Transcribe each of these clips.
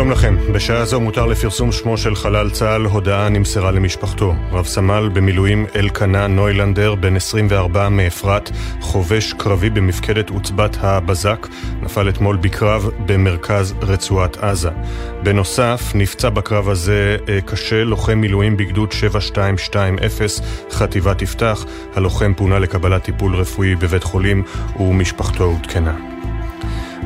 שלום לכם, בשעה זו מותר לפרסום שמו של חלל צה"ל, הודעה נמסרה למשפחתו. רב סמל במילואים אלקנה נוילנדר, בן 24 מאפרת, חובש קרבי במפקדת עוצבת הבזק, נפל אתמול בקרב במרכז רצועת עזה. בנוסף, נפצע בקרב הזה אה, קשה לוחם מילואים בגדוד 7220, חטיבת יפתח. הלוחם פונה לקבלת טיפול רפואי בבית חולים ומשפחתו עודכנה.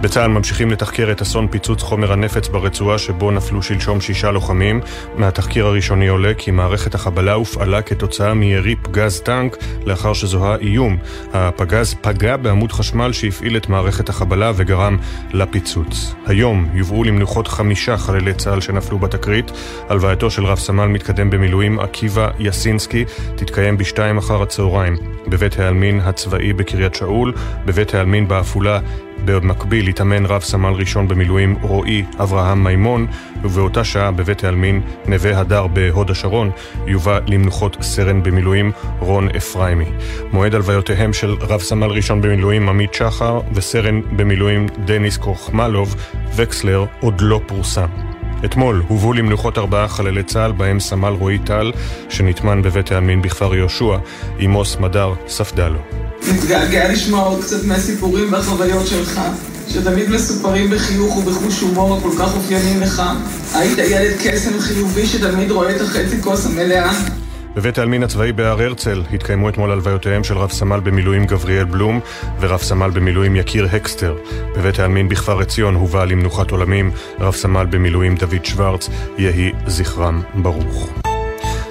בצה"ל ממשיכים לתחקר את אסון פיצוץ חומר הנפץ ברצועה שבו נפלו שלשום שישה לוחמים. מהתחקיר הראשוני עולה כי מערכת החבלה הופעלה כתוצאה מירי פגז טנק לאחר שזוהה איום. הפגז פגע בעמוד חשמל שהפעיל את מערכת החבלה וגרם לפיצוץ. היום יובאו למנוחות חמישה חללי צה"ל שנפלו בתקרית. הלווייתו של רב סמל מתקדם במילואים עקיבא יסינסקי תתקיים בשתיים אחר הצהריים בבית העלמין הצבאי בקריית שאול, בבית העלמין בעפולה במקביל התאמן רב סמל ראשון במילואים רועי אברהם מימון, ובאותה שעה בבית העלמין נווה הדר בהוד השרון יובא למנוחות סרן במילואים רון אפריימי. מועד הלוויותיהם של רב סמל ראשון במילואים עמית שחר וסרן במילואים דניס קוחמלוב וקסלר עוד לא פורסם. אתמול הובאו למנוחות ארבעה חללי צה"ל, בהם סמל רועי טל, שנטמן בבית העלמין בכפר יהושע, עמוס מדר ספדלו. מתגעגע לשמוע עוד קצת מהסיפורים והחוויות שלך, שתמיד מסופרים בחיוך ובחוש הומור הכל כך אופיינים לך. היית ילד קסם חיובי שתמיד רואה את החצי כוס המלאה. בבית העלמין הצבאי בהר הרצל התקיימו אתמול הלוויותיהם של רב סמל במילואים גבריאל בלום ורב סמל במילואים יקיר הקסטר. בבית העלמין בכפר עציון הובא למנוחת עולמים רב סמל במילואים דוד שוורץ, יהי זכרם ברוך.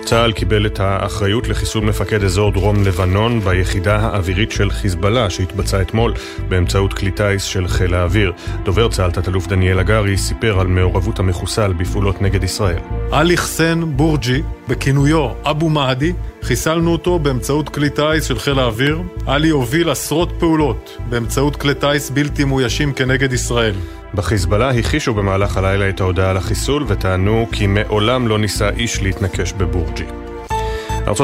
צה"ל קיבל את האחריות לחיסול מפקד אזור דרום לבנון ביחידה האווירית של חיזבאללה שהתבצעה אתמול באמצעות כלי טיס של חיל האוויר. דובר צה"ל, תת-אלוף דניאל הגרי, סיפר על מעורבות המחוסל בפעולות נגד ישראל. עלי חסן בורג'י, בכינויו אבו מהדי, חיסלנו אותו באמצעות כלי טיס של חיל האוויר. עלי הוביל עשרות פעולות באמצעות כלי טיס בלתי מאוישים כנגד ישראל. בחיזבאללה הכחישו במהלך הלילה את ההודעה על החיסול וטענו כי מעולם לא ניסה איש להתנקש בבורג'י.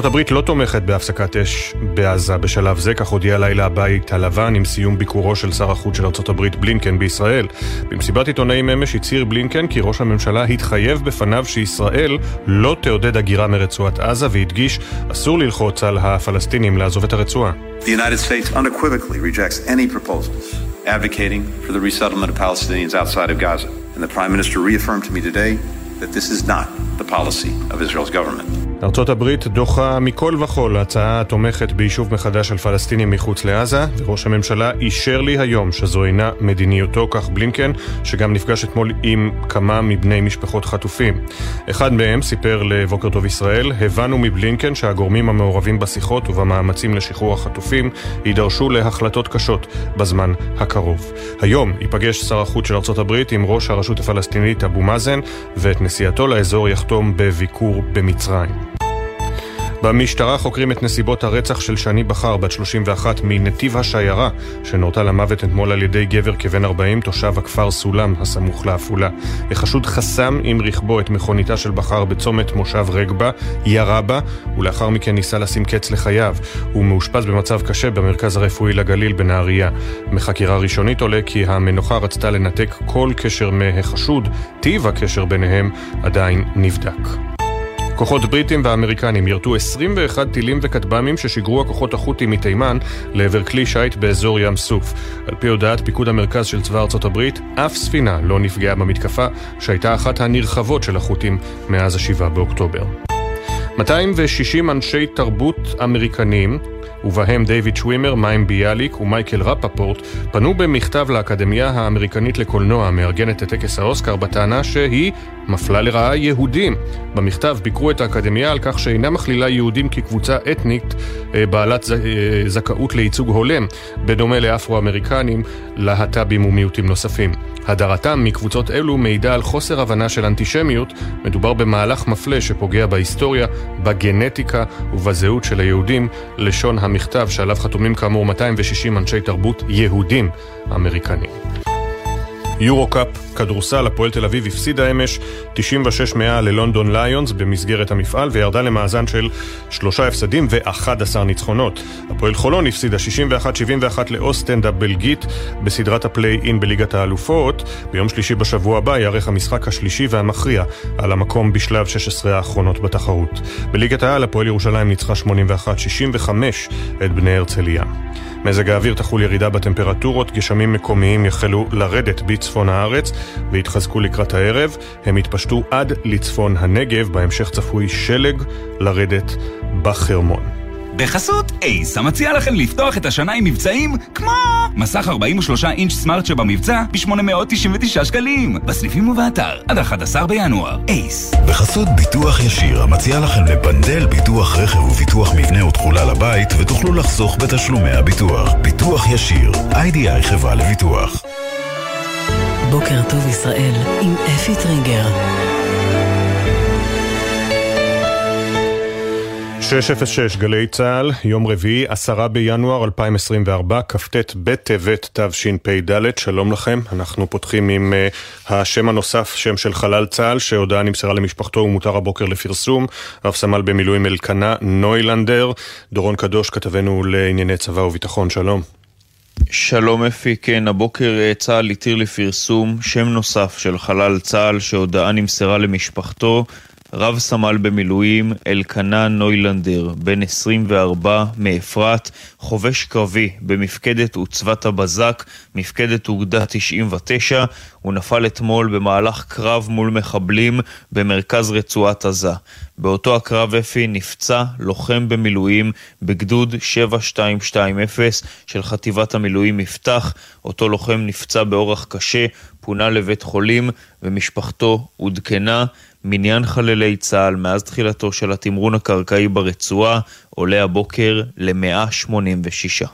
הברית לא תומכת בהפסקת אש בעזה בשלב זה, כך הודיע לילה הבית הלבן עם סיום ביקורו של שר החוץ של הברית בלינקן בישראל. במסיבת עיתונאים אמש הצהיר בלינקן כי ראש הממשלה התחייב בפניו שישראל לא תעודד הגירה מרצועת עזה והדגיש אסור ללחוץ על הפלסטינים לעזוב את הרצועה. The United States unequivocally rejects any proposals advocating for the resettlement of Palestinians outside of Gaza. And the Prime Minister reaffirmed to me today that this is not the policy of Israel's government. ארצות הברית דוחה מכל וכול הצעה התומכת ביישוב מחדש של פלסטינים מחוץ לעזה, וראש הממשלה אישר לי היום שזו אינה מדיניותו, כך בלינקן, שגם נפגש אתמול עם כמה מבני משפחות חטופים. אחד מהם סיפר לבוקר טוב ישראל, הבנו מבלינקן שהגורמים המעורבים בשיחות ובמאמצים לשחרור החטופים יידרשו להחלטות קשות בזמן הקרוב. היום ייפגש שר החוץ של ארצות הברית עם ראש הרשות הפלסטינית אבו מאזן, ואת נסיעתו לאזור יחתום בביקור במצרים. במשטרה חוקרים את נסיבות הרצח של שני בכר, בת 31, מנתיב השיירה, שנורתה למוות אתמול על ידי גבר כבן 40, תושב הכפר סולם, הסמוך לעפולה. החשוד חסם עם רכבו את מכוניתה של בכר בצומת מושב רגבה, ירה בה, ולאחר מכן ניסה לשים קץ לחייו. הוא מאושפז במצב קשה במרכז הרפואי לגליל בנהריה. מחקירה ראשונית עולה כי המנוחה רצתה לנתק כל קשר מהחשוד, טיב הקשר ביניהם עדיין נבדק. כוחות בריטים ואמריקנים ירתו 21 טילים וכטב"מים ששיגרו הכוחות החות'ים מתימן לעבר כלי שיט באזור ים סוף. על פי הודעת פיקוד המרכז של צבא ארצות הברית, אף ספינה לא נפגעה במתקפה, שהייתה אחת הנרחבות של החות'ים מאז ה-7 באוקטובר. 260 אנשי תרבות אמריקנים ובהם דייוויד שווימר, מיים ביאליק ומייקל רפפורט, פנו במכתב לאקדמיה האמריקנית לקולנוע, המארגנת את טקס האוסקר, בטענה שהיא מפלה לרעה יהודים. במכתב ביקרו את האקדמיה על כך שאינה מכלילה יהודים כקבוצה אתנית אה, בעלת אה, זכאות לייצוג הולם, בדומה לאפרו-אמריקנים, להט"בים ומיעוטים נוספים. הדרתם מקבוצות אלו מעידה על חוסר הבנה של אנטישמיות, מדובר במהלך מפלה שפוגע בהיסטוריה, בגנטיקה ובזהות של היהודים, לשון המכתב שעליו חתומים כאמור 260 אנשי תרבות יהודים אמריקנים. יורו-קאפ, כדורסל, הפועל תל אביב הפסידה אמש 96 100 ללונדון ליונס במסגרת המפעל וירדה למאזן של שלושה הפסדים ו-11 ניצחונות. הפועל חולון הפסידה 61-71 לאוסטנד הבלגית בסדרת הפליי-אין בליגת האלופות. ביום שלישי בשבוע הבא יארך המשחק השלישי והמכריע על המקום בשלב 16 האחרונות בתחרות. בליגת העל הפועל ירושלים ניצחה 81-65 את בני הרצליה. מזג האוויר תחול ירידה בטמפרטורות, גשמים מקומיים יחלו לרדת בצפון הארץ ויתחזקו לקראת הערב. הם יתפשטו עד לצפון הנגב, בהמשך צפוי שלג לרדת בחרמון. בחסות אייס, המציע לכם לפתוח את השנה עם מבצעים כמו מסך 43 אינץ' סמארט שבמבצע ב-899 שקלים, בסניפים ובאתר עד 11 בינואר. אייס. בחסות ביטוח ישיר, המציע לכם לבנדל ביטוח רכב וביטוח מבנה ותכולה לבית, ותוכלו לחסוך בתשלומי הביטוח. ביטוח ישיר, איי-די-איי חברה לביטוח. בוקר טוב ישראל עם אפי טריגר. 606 גלי צה"ל, יום רביעי, 10 בינואר 2024, כ"ט בטבת תשפ"ד, שלום לכם. אנחנו פותחים עם uh, השם הנוסף, שם של חלל צה"ל, שהודעה נמסרה למשפחתו ומותר הבוקר לפרסום. רב סמל במילואים אלקנה נוילנדר, דורון קדוש, כתבנו לענייני צבא וביטחון, שלום. שלום אפי, כן, הבוקר אה, צה"ל התיר לפרסום שם נוסף של חלל צה"ל שהודעה נמסרה למשפחתו. רב סמל במילואים אלקנה נוילנדר, בן 24 מאפרת, חובש קרבי במפקדת עוצבת הבזק, מפקדת אוגדה 99, הוא נפל אתמול במהלך קרב מול מחבלים במרכז רצועת עזה. באותו הקרב אפי נפצע לוחם במילואים בגדוד 7220 של חטיבת המילואים מפתח. אותו לוחם נפצע באורח קשה, פונה לבית חולים ומשפחתו עודכנה. מניין חללי צה"ל מאז תחילתו של התמרון הקרקעי ברצועה עולה הבוקר ל-186.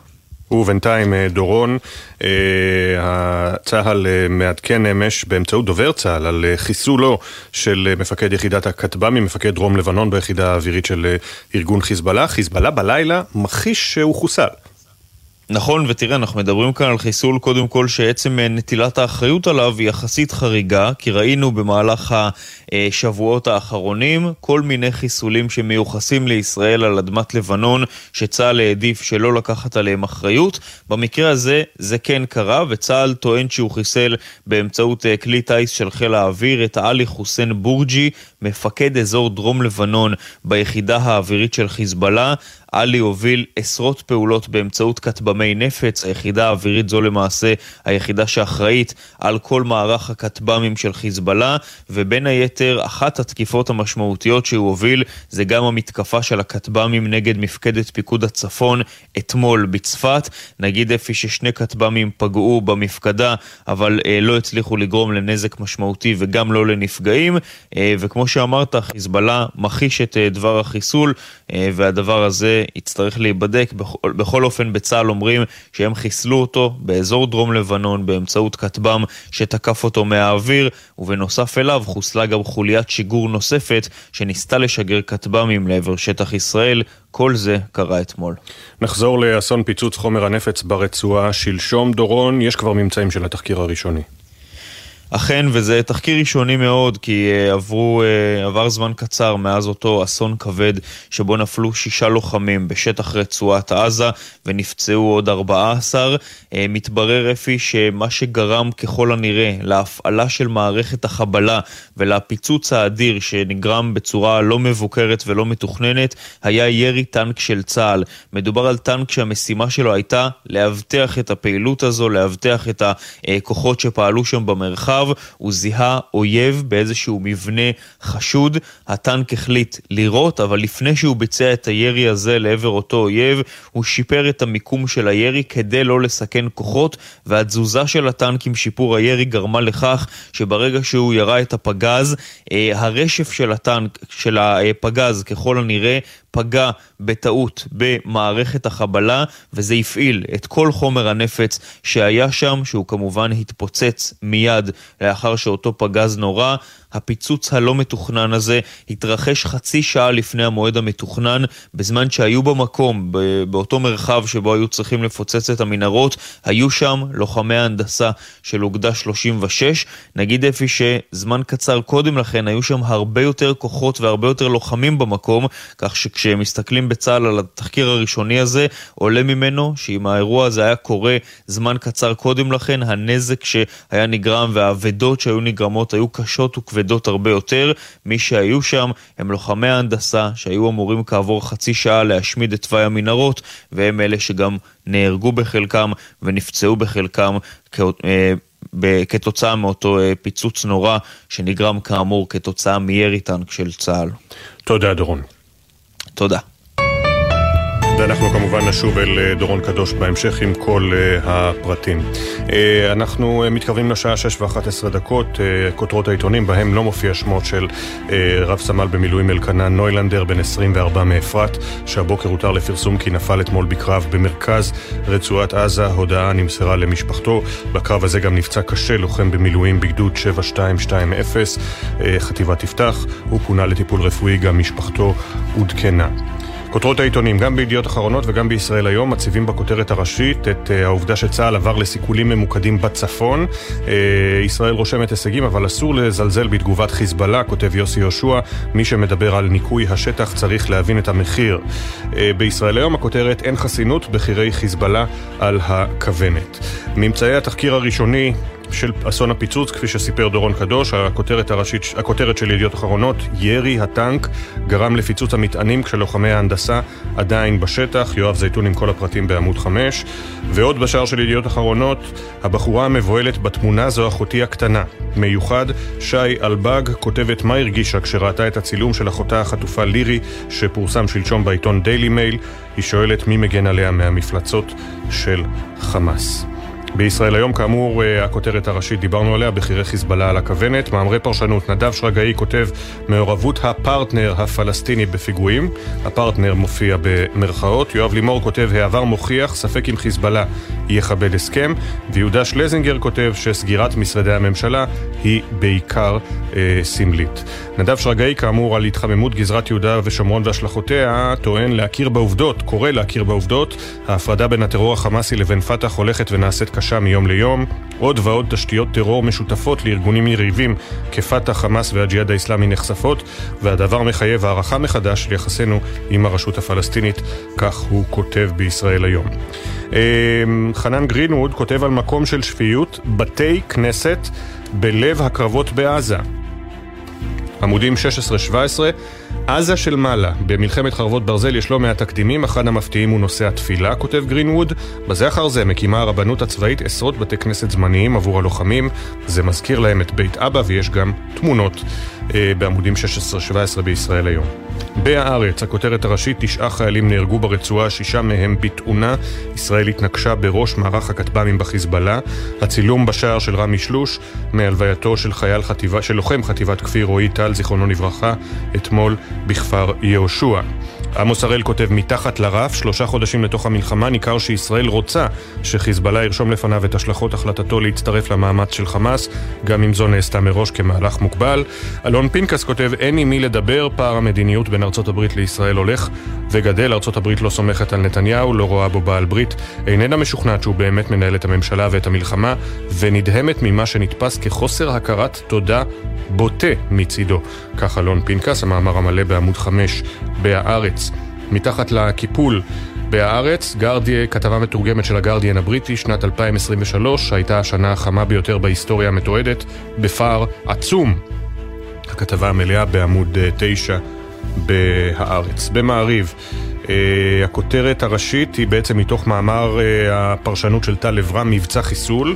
ובינתיים אה, דורון, אה, צה"ל אה, מעדכן אמש באמצעות דובר צה"ל על חיסולו של מפקד יחידת הכטב"מים, מפקד דרום לבנון ביחידה האווירית של ארגון חיזבאללה. חיזבאללה בלילה מכחיש שהוא חוסל. נכון, ותראה, אנחנו מדברים כאן על חיסול קודם כל שעצם נטילת האחריות עליו היא יחסית חריגה, כי ראינו במהלך השבועות האחרונים כל מיני חיסולים שמיוחסים לישראל על אדמת לבנון, שצה"ל העדיף שלא לקחת עליהם אחריות. במקרה הזה זה כן קרה, וצה"ל טוען שהוא חיסל באמצעות אה, כלי טיס של חיל האוויר את עלי חוסיין בורג'י, מפקד אזור דרום לבנון ביחידה האווירית של חיזבאללה. עלי הוביל עשרות פעולות באמצעות כטב"מי נפץ, היחידה האווירית זו למעשה היחידה שאחראית על כל מערך הכטב"מים של חיזבאללה, ובין היתר אחת התקיפות המשמעותיות שהוא הוביל זה גם המתקפה של הכטב"מים נגד מפקדת פיקוד הצפון אתמול בצפת. נגיד אפי ששני כטב"מים פגעו במפקדה, אבל אה, לא הצליחו לגרום לנזק משמעותי וגם לא לנפגעים, אה, וכמו שאמרת, חיזבאללה מכחיש את אה, דבר החיסול, אה, והדבר הזה יצטרך להיבדק. בכל, בכל אופן בצה"ל אומרים שהם חיסלו אותו באזור דרום לבנון באמצעות כטב"ם שתקף אותו מהאוויר, ובנוסף אליו חוסלה גם חוליית שיגור נוספת שניסתה לשגר כטב"מים לעבר שטח ישראל. כל זה קרה אתמול. נחזור לאסון פיצוץ חומר הנפץ ברצועה שלשום. דורון, יש כבר ממצאים של התחקיר הראשוני. אכן, וזה תחקיר ראשוני מאוד, כי uh, עברו, uh, עבר זמן קצר מאז אותו אסון כבד שבו נפלו שישה לוחמים בשטח רצועת עזה ונפצעו עוד ארבעה עשר. Uh, מתברר אפי שמה שגרם ככל הנראה להפעלה של מערכת החבלה ולפיצוץ האדיר שנגרם בצורה לא מבוקרת ולא מתוכננת היה ירי טנק של צה"ל. מדובר על טנק שהמשימה שלו הייתה לאבטח את הפעילות הזו, לאבטח את הכוחות שפעלו שם במרחב. הוא זיהה אויב באיזשהו מבנה חשוד, הטנק החליט לירות, אבל לפני שהוא ביצע את הירי הזה לעבר אותו אויב, הוא שיפר את המיקום של הירי כדי לא לסכן כוחות, והתזוזה של הטנק עם שיפור הירי גרמה לכך שברגע שהוא ירה את הפגז הפגז. הרשף של הטנק, של הפגז, ככל הנראה, פגע בטעות במערכת החבלה, וזה הפעיל את כל חומר הנפץ שהיה שם, שהוא כמובן התפוצץ מיד לאחר שאותו פגז נורא. הפיצוץ הלא מתוכנן הזה התרחש חצי שעה לפני המועד המתוכנן, בזמן שהיו במקום, באותו מרחב שבו היו צריכים לפוצץ את המנהרות, היו שם לוחמי ההנדסה של אוגדה 36. נגיד אפי שזמן קצר קודם לכן היו שם הרבה יותר כוחות והרבה יותר לוחמים במקום, כך שכשמסתכלים בצה"ל על התחקיר הראשוני הזה, עולה ממנו שאם האירוע הזה היה קורה זמן קצר קודם לכן, הנזק שהיה נגרם והאבדות שהיו נגרמות היו קשות וכבדות הרבה יותר. מי שהיו שם הם לוחמי ההנדסה שהיו אמורים כעבור חצי שעה להשמיד את תוואי המנהרות, והם אלה שגם נהרגו בחלקם ונפצעו בחלקם כתוצאה מאותו פיצוץ נורא שנגרם כאמור כתוצאה מירי טנק של צה"ל. תודה דורון. תודה. ואנחנו כמובן נשוב אל אה, דורון קדוש בהמשך עם כל uh, הפרטים. Uh, אנחנו מתקרבים לשעה 6 ו-11 דקות, כותרות העיתונים, בהם לא מופיע שמו של רב סמל במילואים אלקנה נוילנדר, בן 24 מאפרת, שהבוקר הותר לפרסום כי נפל אתמול בקרב במרכז רצועת עזה. הודעה נמסרה למשפחתו. בקרב הזה גם נפצע קשה, לוחם במילואים בגדוד 7220, uh, חטיבת יפתח. הוא פונה לטיפול רפואי, גם משפחתו עודכנה. כותרות העיתונים, גם בידיעות אחרונות וגם בישראל היום, מציבים בכותרת הראשית את uh, העובדה שצה"ל עבר לסיכולים ממוקדים בצפון. Uh, ישראל רושמת הישגים, אבל אסור לזלזל בתגובת חיזבאללה, כותב יוסי יהושע. מי שמדבר על ניקוי השטח צריך להבין את המחיר. Uh, בישראל היום הכותרת אין חסינות, בכירי חיזבאללה על הכוונת. ממצאי התחקיר הראשוני של אסון הפיצוץ, כפי שסיפר דורון קדוש, הכותרת, הראשית, הכותרת של ידיעות אחרונות, ירי הטנק גרם לפיצוץ המטענים כשלוחמי ההנדסה עדיין בשטח, יואב זייתון עם כל הפרטים בעמוד 5. ועוד בשער של ידיעות אחרונות, הבחורה המבוהלת בתמונה זו אחותי הקטנה. מיוחד, שי אלבג כותבת מה הרגישה כשראתה את הצילום של אחותה החטופה לירי, שפורסם שלשום בעיתון דיילי מייל. היא שואלת מי מגן עליה מהמפלצות של חמאס. בישראל היום, כאמור, אה, הכותרת הראשית, דיברנו עליה, בכירי חיזבאללה על הכוונת. מאמרי פרשנות, נדב שרגאי כותב מעורבות הפרטנר הפלסטיני בפיגועים. הפרטנר מופיע במרכאות. יואב לימור כותב, העבר מוכיח, ספק אם חיזבאללה יכבד הסכם. ויהודה שלזינגר כותב שסגירת משרדי הממשלה היא בעיקר אה, סמלית. נדב שרגאי, כאמור, על התחממות גזרת יהודה ושומרון והשלכותיה, טוען להכיר בעובדות, קורא להכיר בעובדות. ההפרדה בין הטרור החמאסי לבין פת"ח הולכת ונעשית קשה. מיום ליום, עוד ועוד תשתיות טרור משותפות לארגונים יריבים כפתח, חמאס והג'יהאד האיסלאמי נחשפות, והדבר מחייב הערכה מחדש של יחסינו עם הרשות הפלסטינית, כך הוא כותב בישראל היום. אמ, חנן גרינווד כותב על מקום של שפיות, בתי כנסת בלב הקרבות בעזה. עמודים 16-17 עזה של מעלה, במלחמת חרבות ברזל יש לא מעט תקדימים, אחד המפתיעים הוא נושא התפילה, כותב גרינווד. בזה אחר זה מקימה הרבנות הצבאית עשרות בתי כנסת זמניים עבור הלוחמים. זה מזכיר להם את בית אבא ויש גם תמונות אה, בעמודים 16-17 בישראל היום. בהארץ, הכותרת הראשית, תשעה חיילים נהרגו ברצועה, שישה מהם בתאונה. ישראל התנקשה בראש מערך הכטב"מים בחיזבאללה. הצילום בשער של רמי שלוש, מהלווייתו של חייל חטיבה, של לוחם חטיבת כפיר רועי טל, זיכרונו לברכה, אתמול בכפר יהושע. עמוס הראל כותב מתחת לרף, שלושה חודשים לתוך המלחמה ניכר שישראל רוצה שחיזבאללה ירשום לפניו את השלכות החלטתו להצטרף למאמץ של חמאס, גם אם זו נעשתה מראש כמהלך מוגבל. אלון פינקס כותב אין עם מי לדבר, פער המדיניות בין ארצות הברית לישראל הולך וגדל, ארצות הברית לא סומכת על נתניהו, לא רואה בו בעל ברית, איננה משוכנעת שהוא באמת מנהל את הממשלה ואת המלחמה, ונדהמת ממה שנתפס כחוסר הכרת תודה בוטה מצידו. כך אלון פנקס, המאמר המלא בעמוד 5 בהארץ. מתחת לקיפול בהארץ, גרדיה, כתבה מתורגמת של הגרדיאן הבריטי, שנת 2023, הייתה השנה החמה ביותר בהיסטוריה המתועדת, בפער עצום. הכתבה המלאה בעמוד 9 בהארץ. במעריב, הכותרת הראשית היא בעצם מתוך מאמר הפרשנות של טל אברהם, מבצע חיסול.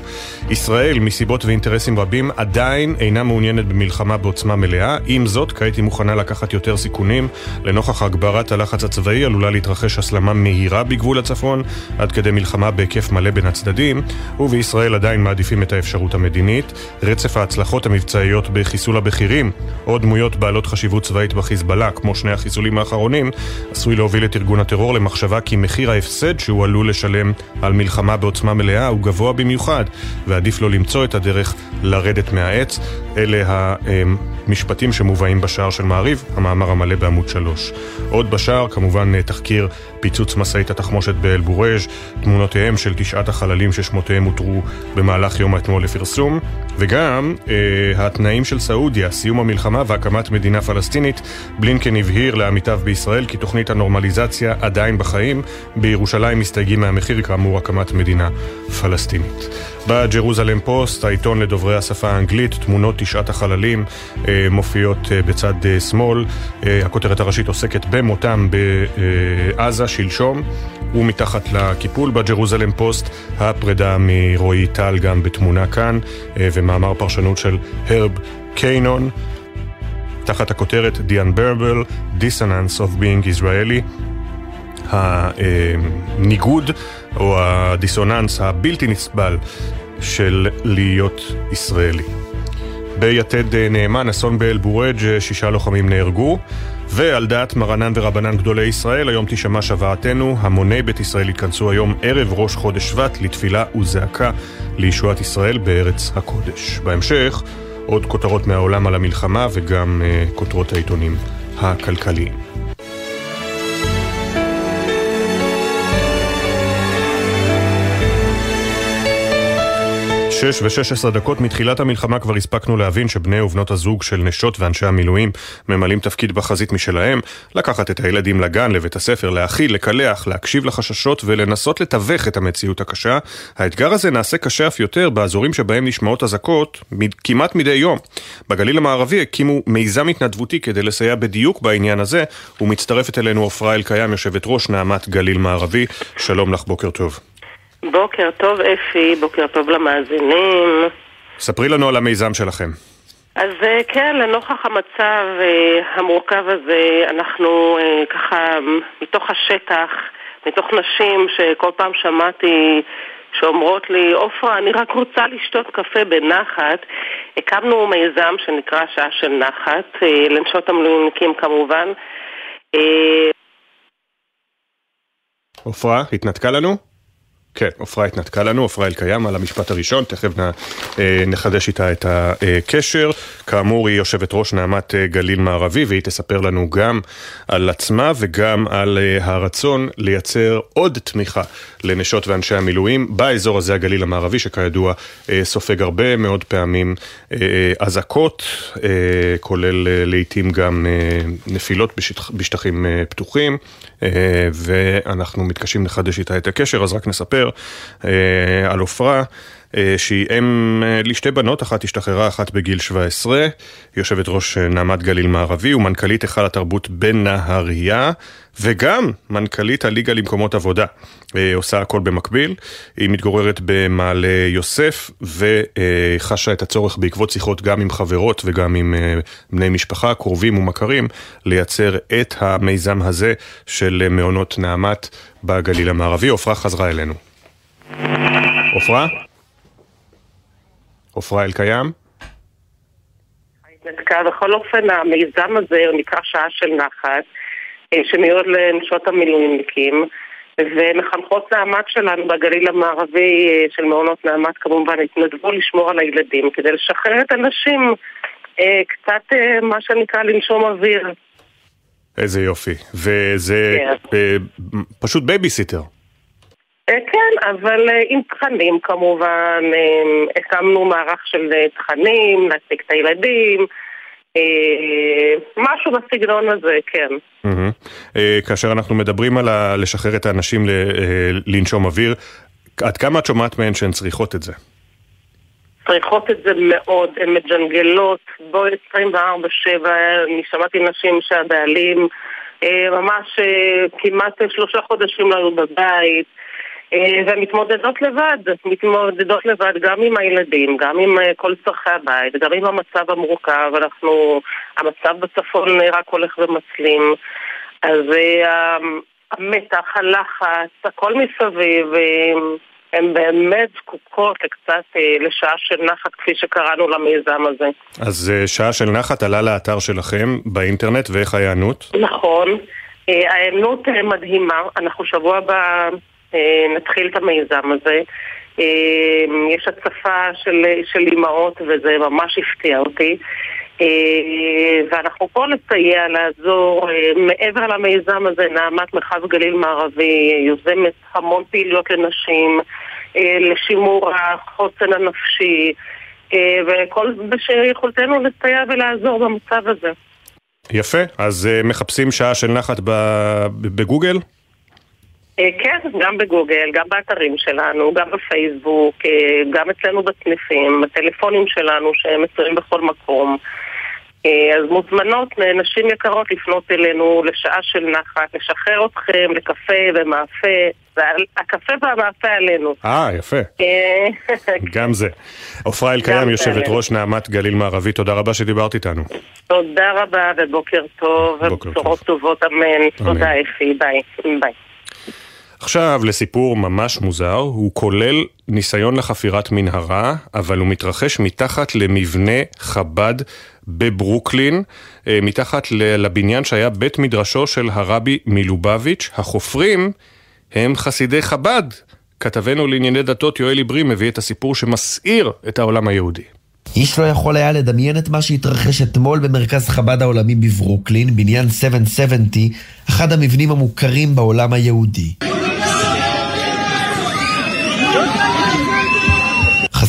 ישראל, מסיבות ואינטרסים רבים, עדיין אינה מעוניינת במלחמה בעוצמה מלאה. עם זאת, כעת היא מוכנה לקחת יותר סיכונים. לנוכח הגברת הלחץ הצבאי עלולה להתרחש הסלמה מהירה בגבול הצפון, עד כדי מלחמה בהיקף מלא בין הצדדים, ובישראל עדיין מעדיפים את האפשרות המדינית. רצף ההצלחות המבצעיות בחיסול הבכירים, או דמויות בעלות חשיבות צבאית בחיזבאללה, כמו שני החיסולים האחרונים, עשוי להוביל את ארגון הטרור למחשבה כי מחיר ההפסד שהוא עלול לשלם על מלחמה בעוצמה מלאה הוא גבוה במיוחד, ועדיף לו למצוא את הדרך לרדת מהעץ. אלה המשפטים שמובאים בשער של מעריב, המאמר המלא בעמוד 3. עוד בשער, כמובן תחקיר פיצוץ משאית התחמושת באל-בורג', תמונותיהם של תשעת החללים ששמותיהם אותרו במהלך יום האתמול לפרסום, וגם אה, התנאים של סעודיה, סיום המלחמה והקמת מדינה פלסטינית. בלינקן הבהיר לעמיתיו בישראל כי תוכנית הנורמליזציה עדיין בחיים. בירושלים מסתייגים מהמחיר כאמור הקמת מדינה פלסטינית. בג'רוזלם פוסט, העיתון לדוברי השפה האנגלית, תמונות תשעת החללים אה, מופיעות אה, בצד אה, שמאל. הכותרת הראשית עוסקת במותם בעזה שלשום, ומתחת לקיפול בג'רוזלם פוסט, הפרידה מרועי טל גם בתמונה כאן, ומאמר פרשנות של הרב קיינון. תחת הכותרת The Unbearable Dissonance of Being Israeli הניגוד או הדיסוננס הבלתי נסבל של להיות ישראלי. ביתד נאמן, אסון באל-בורג', שישה לוחמים נהרגו, ועל דעת מרנן ורבנן גדולי ישראל, היום תישמע שוועתנו, המוני בית ישראל יתכנסו היום ערב ראש חודש שבט לתפילה וזעקה לישועת ישראל בארץ הקודש. בהמשך, עוד כותרות מהעולם על המלחמה וגם uh, כותרות העיתונים הכלכליים. שש ושש עשרה דקות מתחילת המלחמה כבר הספקנו להבין שבני ובנות הזוג של נשות ואנשי המילואים ממלאים תפקיד בחזית משלהם, לקחת את הילדים לגן, לבית הספר, להאכיל, לקלח, להקשיב לחששות ולנסות לתווך את המציאות הקשה. האתגר הזה נעשה קשה אף יותר באזורים שבהם נשמעות אזעקות כמעט מדי יום. בגליל המערבי הקימו מיזם התנדבותי כדי לסייע בדיוק בעניין הזה, ומצטרפת אלינו עפרה אלקיים, יושבת ראש נעמת גליל מערבי. שלום לך, בוקר טוב. בוקר טוב אפי, בוקר טוב למאזינים. ספרי לנו על המיזם שלכם. אז כן, לנוכח המצב המורכב הזה, אנחנו ככה מתוך השטח, מתוך נשים שכל פעם שמעתי שאומרות לי, עופרה, אני רק רוצה לשתות קפה בנחת, הקמנו מיזם שנקרא שעה של נחת, לנשות המילואימניקים כמובן. עופרה, התנתקה לנו? כן, עפרה התנתקה לנו, עפרה אלקיים על המשפט הראשון, תכף נחדש איתה את הקשר. כאמור, היא יושבת ראש נעמת גליל מערבי, והיא תספר לנו גם על עצמה וגם על הרצון לייצר עוד תמיכה לנשות ואנשי המילואים באזור הזה, הגליל המערבי, שכידוע סופג הרבה מאוד פעמים אזעקות, כולל לעיתים גם נפילות בשטח, בשטחים פתוחים, ואנחנו מתקשים לחדש איתה את הקשר, אז רק נספר. על עופרה, שהיא אם לשתי בנות, אחת השתחררה, אחת בגיל 17, יושבת ראש נעמת גליל מערבי ומנכ"לית היכל התרבות בנהריה, וגם מנכ"לית הליגה למקומות עבודה. עושה הכל במקביל, היא מתגוררת במעלה יוסף וחשה את הצורך בעקבות שיחות גם עם חברות וגם עם בני משפחה, קרובים ומכרים, לייצר את המיזם הזה של מעונות נעמת בגליל המערבי. עופרה חזרה אלינו. עופרה? עופרה אלקיים? בכל אופן, המיזם הזה הוא נקרא שעה של נחת, שמיועד לנשות המילואימניקים, ומחנכות נעמת שלנו בגליל המערבי של מעונות נעמת כמובן התנדבו לשמור על הילדים כדי לשחרר את הנשים קצת מה שנקרא לנשום אוויר. איזה יופי. וזה פשוט בייביסיטר. כן, אבל עם תכנים כמובן, הקמנו מערך של תכנים, להעסיק את הילדים, משהו בסגנון הזה, כן. כאשר אנחנו מדברים על לשחרר את האנשים לנשום אוויר, עד כמה את שומעת מהן שהן צריכות את זה? צריכות את זה מאוד, הן מג'נגלות, בואי 24-7, אני שמעתי נשים שהבעלים ממש כמעט שלושה חודשים לנו בבית. ומתמודדות לבד, מתמודדות לבד גם עם הילדים, גם עם כל צורכי הבית, גם עם המצב המורכב, אנחנו, המצב בצפון רק הולך ומצלים, אז המתח, הלחץ, הכל מסביב, הן באמת זקוקות לקצת לשעה של נחת כפי שקראנו למיזם הזה. אז שעה של נחת עלה לאתר שלכם באינטרנט ואיך ההיענות? נכון, ההיענות מדהימה, אנחנו שבוע הבא נתחיל את המיזם הזה. יש הצפה של, של אימהות וזה ממש הפתיע אותי. ואנחנו פה לסייע, לעזור. מעבר למיזם הזה, נעמת מרחב גליל מערבי יוזמת המון פעילויות לנשים, לשימור החוסן הנפשי, וכל שיכולתנו לסייע ולעזור במצב הזה. יפה, אז מחפשים שעה של נחת בגוגל? כן, גם בגוגל, גם באתרים שלנו, גם בפייסבוק, גם אצלנו בסניפים, בטלפונים שלנו שהם מצויים בכל מקום. אז מוזמנות נשים יקרות לפנות אלינו לשעה של נחת, לשחרר אתכם לקפה ומאפה, הקפה והמאפה עלינו. אה, יפה. גם זה. עפרה אלקיים, יושבת ראש נעמת גליל מערבי, תודה רבה שדיברת איתנו. תודה רבה ובוקר טוב, ובשורות טובות, אמן. תודה אפי, ביי. עכשיו לסיפור ממש מוזר, הוא כולל ניסיון לחפירת מנהרה, אבל הוא מתרחש מתחת למבנה חב"ד בברוקלין, מתחת לבניין שהיה בית מדרשו של הרבי מלובביץ'. החופרים הם חסידי חב"ד. כתבנו לענייני דתות יואל עברי מביא את הסיפור שמסעיר את העולם היהודי. איש לא יכול היה לדמיין את מה שהתרחש אתמול במרכז חב"ד העולמי בברוקלין, בניין 770, אחד המבנים המוכרים בעולם היהודי.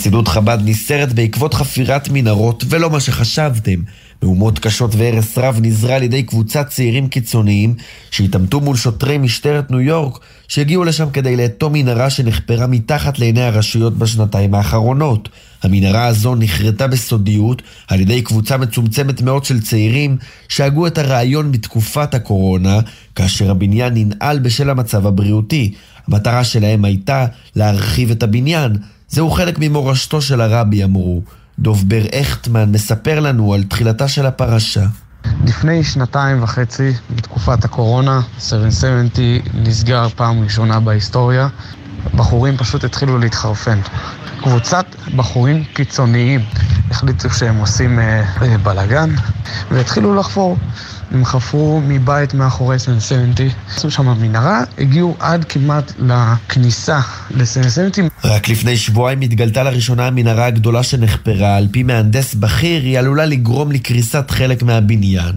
חסידות חב"ד נסתרת בעקבות חפירת מנהרות ולא מה שחשבתם. מהומות קשות והרס רב נזרה על ידי קבוצת צעירים קיצוניים שהתעמתו מול שוטרי משטרת ניו יורק שהגיעו לשם כדי לאטום מנהרה שנחפרה מתחת לעיני הרשויות בשנתיים האחרונות. המנהרה הזו נחרטה בסודיות על ידי קבוצה מצומצמת מאוד של צעירים שהגו את הרעיון בתקופת הקורונה כאשר הבניין ננעל בשל המצב הבריאותי. המטרה שלהם הייתה להרחיב את הבניין. זהו חלק ממורשתו של הרבי, אמרו. דוב בר הכטמן מספר לנו על תחילתה של הפרשה. לפני שנתיים וחצי, בתקופת הקורונה, 770 נסגר פעם ראשונה בהיסטוריה. בחורים פשוט התחילו להתחרפן. קבוצת בחורים קיצוניים החליטו שהם עושים אה, אה, בלאגן והתחילו לחפור. הם חפרו מבית מאחורי סנסנטי, עשו שם מנהרה, הגיעו עד כמעט לכניסה לסנסנטי. רק לפני שבועיים התגלתה לראשונה המנהרה הגדולה שנחפרה, על פי מהנדס בכיר, היא עלולה לגרום לקריסת חלק מהבניין.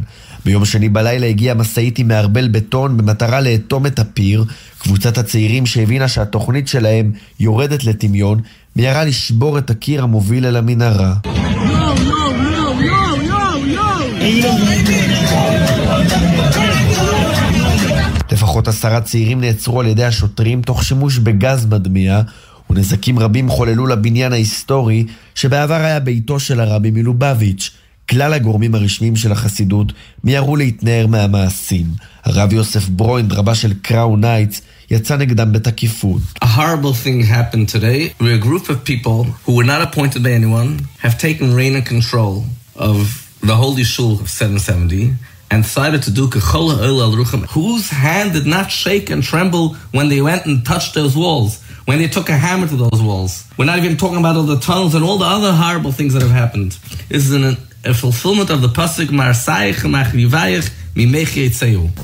ביום שני בלילה הגיעה משאית עם מערבל בטון במטרה לאטום את הפיר. קבוצת הצעירים שהבינה שהתוכנית שלהם יורדת לטמיון, מיהרה לשבור את הקיר המוביל אל המנהרה. לפחות עשרה צעירים נעצרו על ידי השוטרים תוך שימוש בגז מדמיע, ונזקים רבים חוללו לבניין ההיסטורי שבעבר היה ביתו של הרבי מלובביץ'. כלל הגורמים הרשמיים של החסידות מיהרו להתנער מהמעשים. הרב יוסף ברוינד, רבה של קראון נייטס, יצא נגדם בתקיפות. A horrible thing happened today where a group of people who were not appointed by anyone have taken reign and control of the holy shul of 770 and decided to do kechol ha'ol al rucham, whose hand did not shake and tremble when they went and touched those walls, when they took a hammer to those walls. We're not even talking about all the tunnels and all the other horrible things that have happened. This is an, a fulfillment of the pasuk Marsaich Machrivayich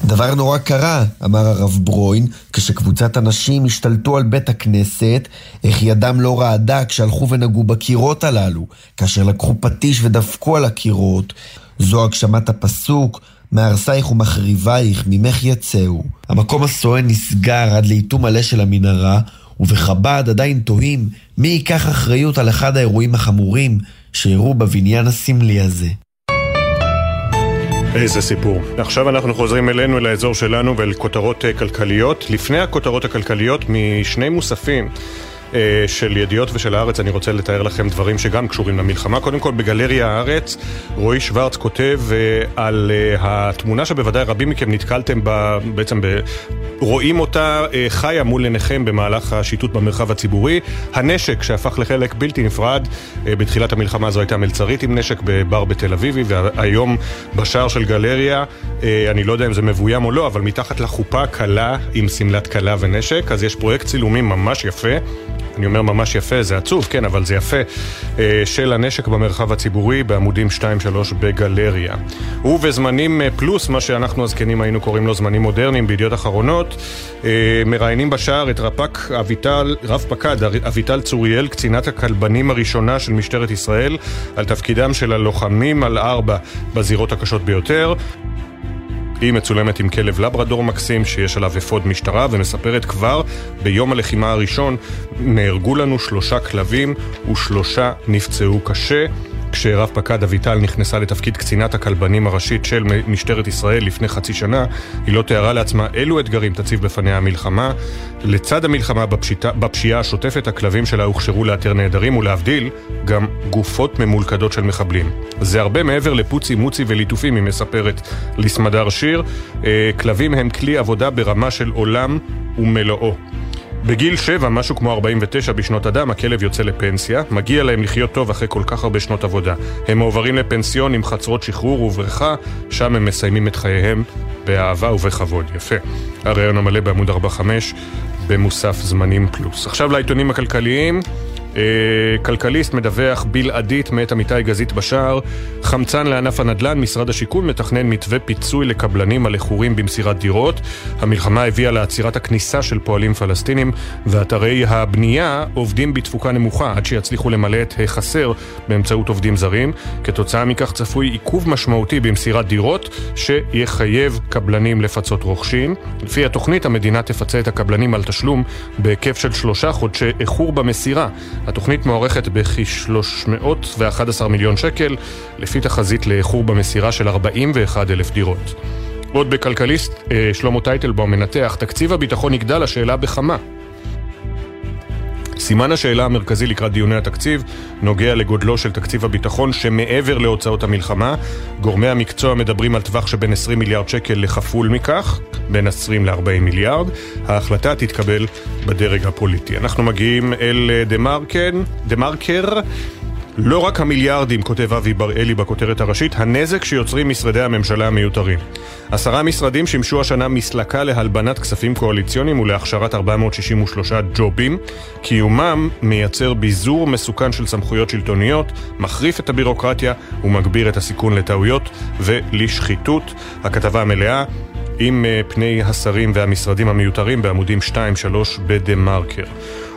דבר נורא קרה, אמר הרב ברוין, כשקבוצת אנשים השתלטו על בית הכנסת, איך ידם לא רעדה כשהלכו ונגעו בקירות הללו, כאשר לקחו פטיש ודפקו על הקירות. זו הגשמת הפסוק, מהרסייך ומחריבייך, ממך יצאו. המקום הסואן נסגר עד לאיתום מלא של המנהרה, ובחב"ד עדיין תוהים מי ייקח אחריות על אחד האירועים החמורים שאירעו בבניין הסמלי הזה. איזה סיפור. עכשיו אנחנו חוזרים אלינו, לאזור שלנו ואל כותרות כלכליות. לפני הכותרות הכלכליות, משני מוספים אה, של ידיעות ושל הארץ אני רוצה לתאר לכם דברים שגם קשורים למלחמה. קודם כל, בגלריה הארץ, רועי שוורץ כותב אה, על אה, התמונה שבוודאי רבים מכם נתקלתם בה, בעצם ב... רואים אותה חיה מול עיניכם במהלך השיטוט במרחב הציבורי. הנשק שהפך לחלק בלתי נפרד, בתחילת המלחמה הזו הייתה מלצרית עם נשק בבר בתל אביבי, והיום בשער של גלריה, אני לא יודע אם זה מבוים או לא, אבל מתחת לחופה קלה עם שמלת כלה ונשק, אז יש פרויקט צילומים ממש יפה. אני אומר ממש יפה, זה עצוב, כן, אבל זה יפה, אה, של הנשק במרחב הציבורי בעמודים 2-3 בגלריה. ובזמנים אה, פלוס, מה שאנחנו הזקנים היינו קוראים לו זמנים מודרניים בידיעות אחרונות, אה, מראיינים בשער את רפ"ק אביטל, רב פקד אביטל צוריאל, קצינת הכלבנים הראשונה של משטרת ישראל, על תפקידם של הלוחמים על ארבע בזירות הקשות ביותר. היא מצולמת עם כלב לברדור מקסים שיש עליו אפוד משטרה ומספרת כבר ביום הלחימה הראשון נהרגו לנו שלושה כלבים ושלושה נפצעו קשה. כשרב פקד אביטל נכנסה לתפקיד קצינת הכלבנים הראשית של משטרת ישראל לפני חצי שנה, היא לא תיארה לעצמה אילו אתגרים תציב בפניה המלחמה. לצד המלחמה בפשיטה, בפשיעה השוטפת, הכלבים שלה הוכשרו לאתר נעדרים ולהבדיל, גם גופות ממולכדות של מחבלים. זה הרבה מעבר לפוצי מוצי וליטופים, היא מספרת לסמדר שיר. אה, כלבים הם כלי עבודה ברמה של עולם ומלואו. בגיל 7, משהו כמו 49 בשנות אדם, הכלב יוצא לפנסיה, מגיע להם לחיות טוב אחרי כל כך הרבה שנות עבודה. הם מועברים לפנסיון עם חצרות שחרור ובריכה, שם הם מסיימים את חייהם באהבה ובכבוד. יפה. הרעיון המלא בעמוד 4-5 במוסף זמנים פלוס. עכשיו לעיתונים הכלכליים. אה, כלכליסט מדווח בלעדית מאת עמיתי גזית בשער, חמצן לענף הנדל"ן, משרד השיכון מתכנן מתווה פיצוי לקבלנים על איחורים במסירת דירות. המלחמה הביאה לעצירת הכניסה של פועלים פלסטינים, ואתרי הבנייה עובדים בתפוקה נמוכה עד שיצליחו למלא את החסר באמצעות עובדים זרים. כתוצאה מכך צפוי עיכוב משמעותי במסירת דירות, שיחייב קבלנים לפצות רוכשים. לפי התוכנית המדינה תפצה את הקבלנים על תשלום בהיקף של שלושה חודשי איחור במסירה. התוכנית מוערכת בכ-311 מיליון שקל, לפי תחזית לאיחור במסירה של 41 אלף דירות. עוד בכלכליסט, אה, שלמה טייטלבאום מנתח, תקציב הביטחון יגדל, השאלה בכמה. סימן השאלה המרכזי לקראת דיוני התקציב נוגע לגודלו של תקציב הביטחון שמעבר להוצאות המלחמה. גורמי המקצוע מדברים על טווח שבין 20 מיליארד שקל לכפול מכך, בין 20 ל-40 מיליארד. ההחלטה תתקבל בדרג הפוליטי. אנחנו מגיעים אל אה, דה מרקן, דה מרקר. לא רק המיליארדים, כותב אבי בראלי בכותרת הראשית, הנזק שיוצרים משרדי הממשלה המיותרים. עשרה משרדים שימשו השנה מסלקה להלבנת כספים קואליציוניים ולהכשרת 463 ג'ובים. קיומם מייצר ביזור מסוכן של סמכויות שלטוניות, מחריף את הבירוקרטיה ומגביר את הסיכון לטעויות ולשחיתות. הכתבה המלאה עם אה, פני השרים והמשרדים המיותרים בעמודים 2-3 בדה מרקר.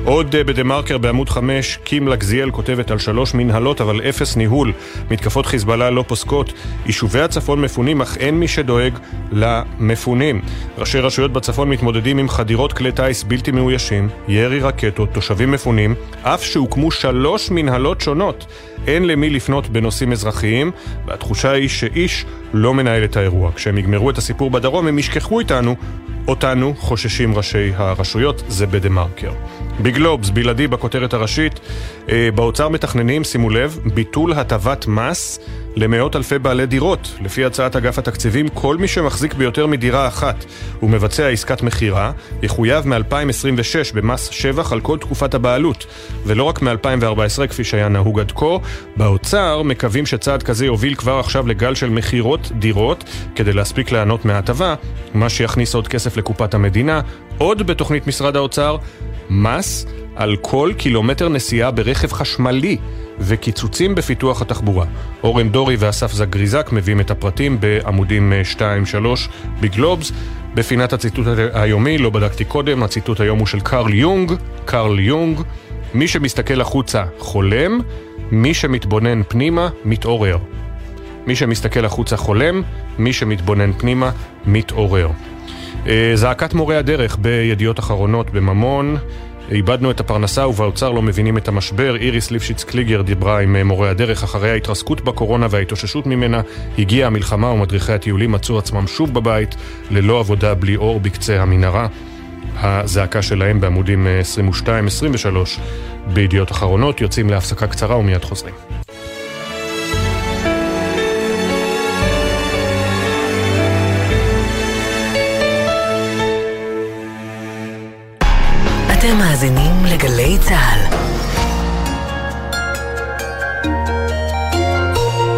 עוד אה, בדה מרקר בעמוד 5, קים לגזיאל כותבת על שלוש מנהלות אבל אפס ניהול. מתקפות חיזבאללה לא פוסקות. יישובי הצפון מפונים אך אין מי שדואג למפונים. ראשי רשויות בצפון מתמודדים עם חדירות כלי טיס בלתי מאוישים, ירי רקטות, תושבים מפונים, אף שהוקמו שלוש מנהלות שונות. אין למי לפנות בנושאים אזרחיים, והתחושה היא שאיש לא מנהל את האירוע. כשהם יגמרו את הסיפור בדרום הם ישכחו איתנו, אותנו חוששים ראשי הרשויות, זה בדה מרקר. בגלובס, בלעדי בכותרת הראשית, אה, באוצר מתכננים, שימו לב, ביטול הטבת מס למאות אלפי בעלי דירות. לפי הצעת אגף התקציבים, כל מי שמחזיק ביותר מדירה אחת ומבצע עסקת מכירה, יחויב מ-2026 במס שבח על כל תקופת הבעלות, ולא רק מ-2014 כפי שהיה נהוג עד כה. באוצר מקווים שצעד כזה יוביל כבר עכשיו לגל של מכירות דירות, כדי להספיק ליהנות מההטבה, מה שיכניס עוד כסף לקופת המדינה. עוד בתוכנית משרד האוצר, מס על כל קילומטר נסיעה ברכב חשמלי וקיצוצים בפיתוח התחבורה. אורן דורי ואסף זגריזק מביאים את הפרטים בעמודים 2-3 בגלובס. בפינת הציטוט היומי, לא בדקתי קודם, הציטוט היום הוא של קרל יונג. קרל יונג, מי שמסתכל החוצה חולם, מי שמתבונן פנימה מתעורר. מי שמסתכל החוצה חולם, מי שמתבונן פנימה מתעורר. אה, זעקת מורי הדרך בידיעות אחרונות בממון. איבדנו את הפרנסה ובאוצר לא מבינים את המשבר. איריס ליפשיץ קליגר דיברה עם אה, מורי הדרך אחרי ההתרסקות בקורונה וההתאוששות ממנה. הגיעה המלחמה ומדריכי הטיולים מצאו עצמם שוב בבית, ללא עבודה בלי אור בקצה המנהרה. הזעקה שלהם בעמודים 22-23 בידיעות אחרונות. יוצאים להפסקה קצרה ומיד חוזרים. מאזינים לגלי צה"ל.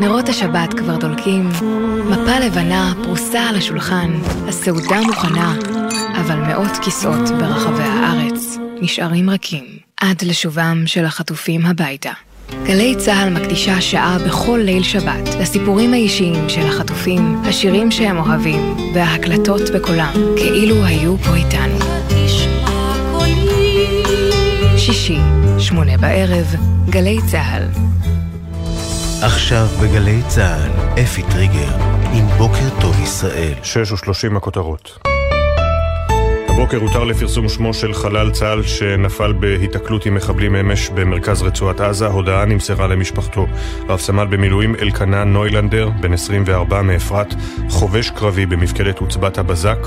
נרות השבת כבר דולקים, מפה לבנה פרוסה על השולחן, הסעודה מוכנה, אבל מאות כיסאות ברחבי הארץ נשארים רכים עד לשובם של החטופים הביתה. גלי צה"ל מקדישה שעה בכל ליל שבת לסיפורים האישיים של החטופים, השירים שהם אוהבים וההקלטות בקולם, כאילו היו פה איתנו. שישי, שמונה בערב, גלי צה"ל. עכשיו בגלי צה"ל, אפי טריגר, עם בוקר טוב ישראל. שש ושלושים הכותרות. הבוקר הותר לפרסום שמו של חלל צה"ל שנפל בהיתקלות עם מחבלים אמש במרכז רצועת עזה. הודעה נמסרה למשפחתו. רב סמל במילואים אלקנה נוילנדר, בן 24 מאפרת, חובש קרבי במפקדת עוצבת הבזק.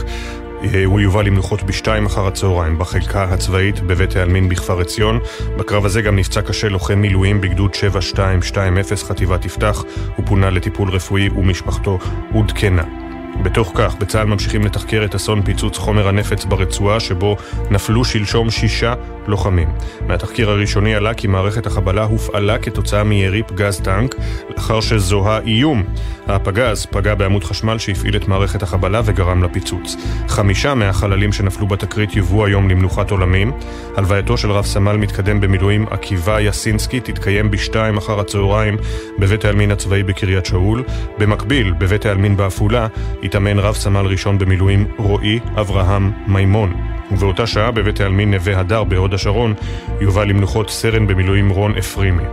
הוא יובא למנוחות בשתיים אחר הצהריים בחלקה הצבאית בבית העלמין בכפר עציון. בקרב הזה גם נפצע קשה לוחם מילואים בגדוד 7220 חטיבת יפתח. הוא פונה לטיפול רפואי ומשפחתו עודכנה. בתוך כך, בצה"ל ממשיכים לתחקר את אסון פיצוץ חומר הנפץ ברצועה, שבו נפלו שלשום שישה לוחמים. מהתחקיר הראשוני עלה כי מערכת החבלה הופעלה כתוצאה מירי פגז טנק, לאחר שזוהה איום. הפגז פגע בעמוד חשמל שהפעיל את מערכת החבלה וגרם לפיצוץ. חמישה מהחללים שנפלו בתקרית יובאו היום למנוחת עולמים. הלווייתו של רב סמל מתקדם במילואים עקיבא יסינסקי תתקיים בשתיים אחר הצהריים בבית העלמין הצבאי בקריית שאול. במקביל, בבית העלמין בעפולה, התאמן רב סמל ראשון במילואים רועי אברהם מימון. ובאותה שעה בבית העלמין נווה הדר בהוד השרון יובא למנוחות סרן במילואים רון אפרימי.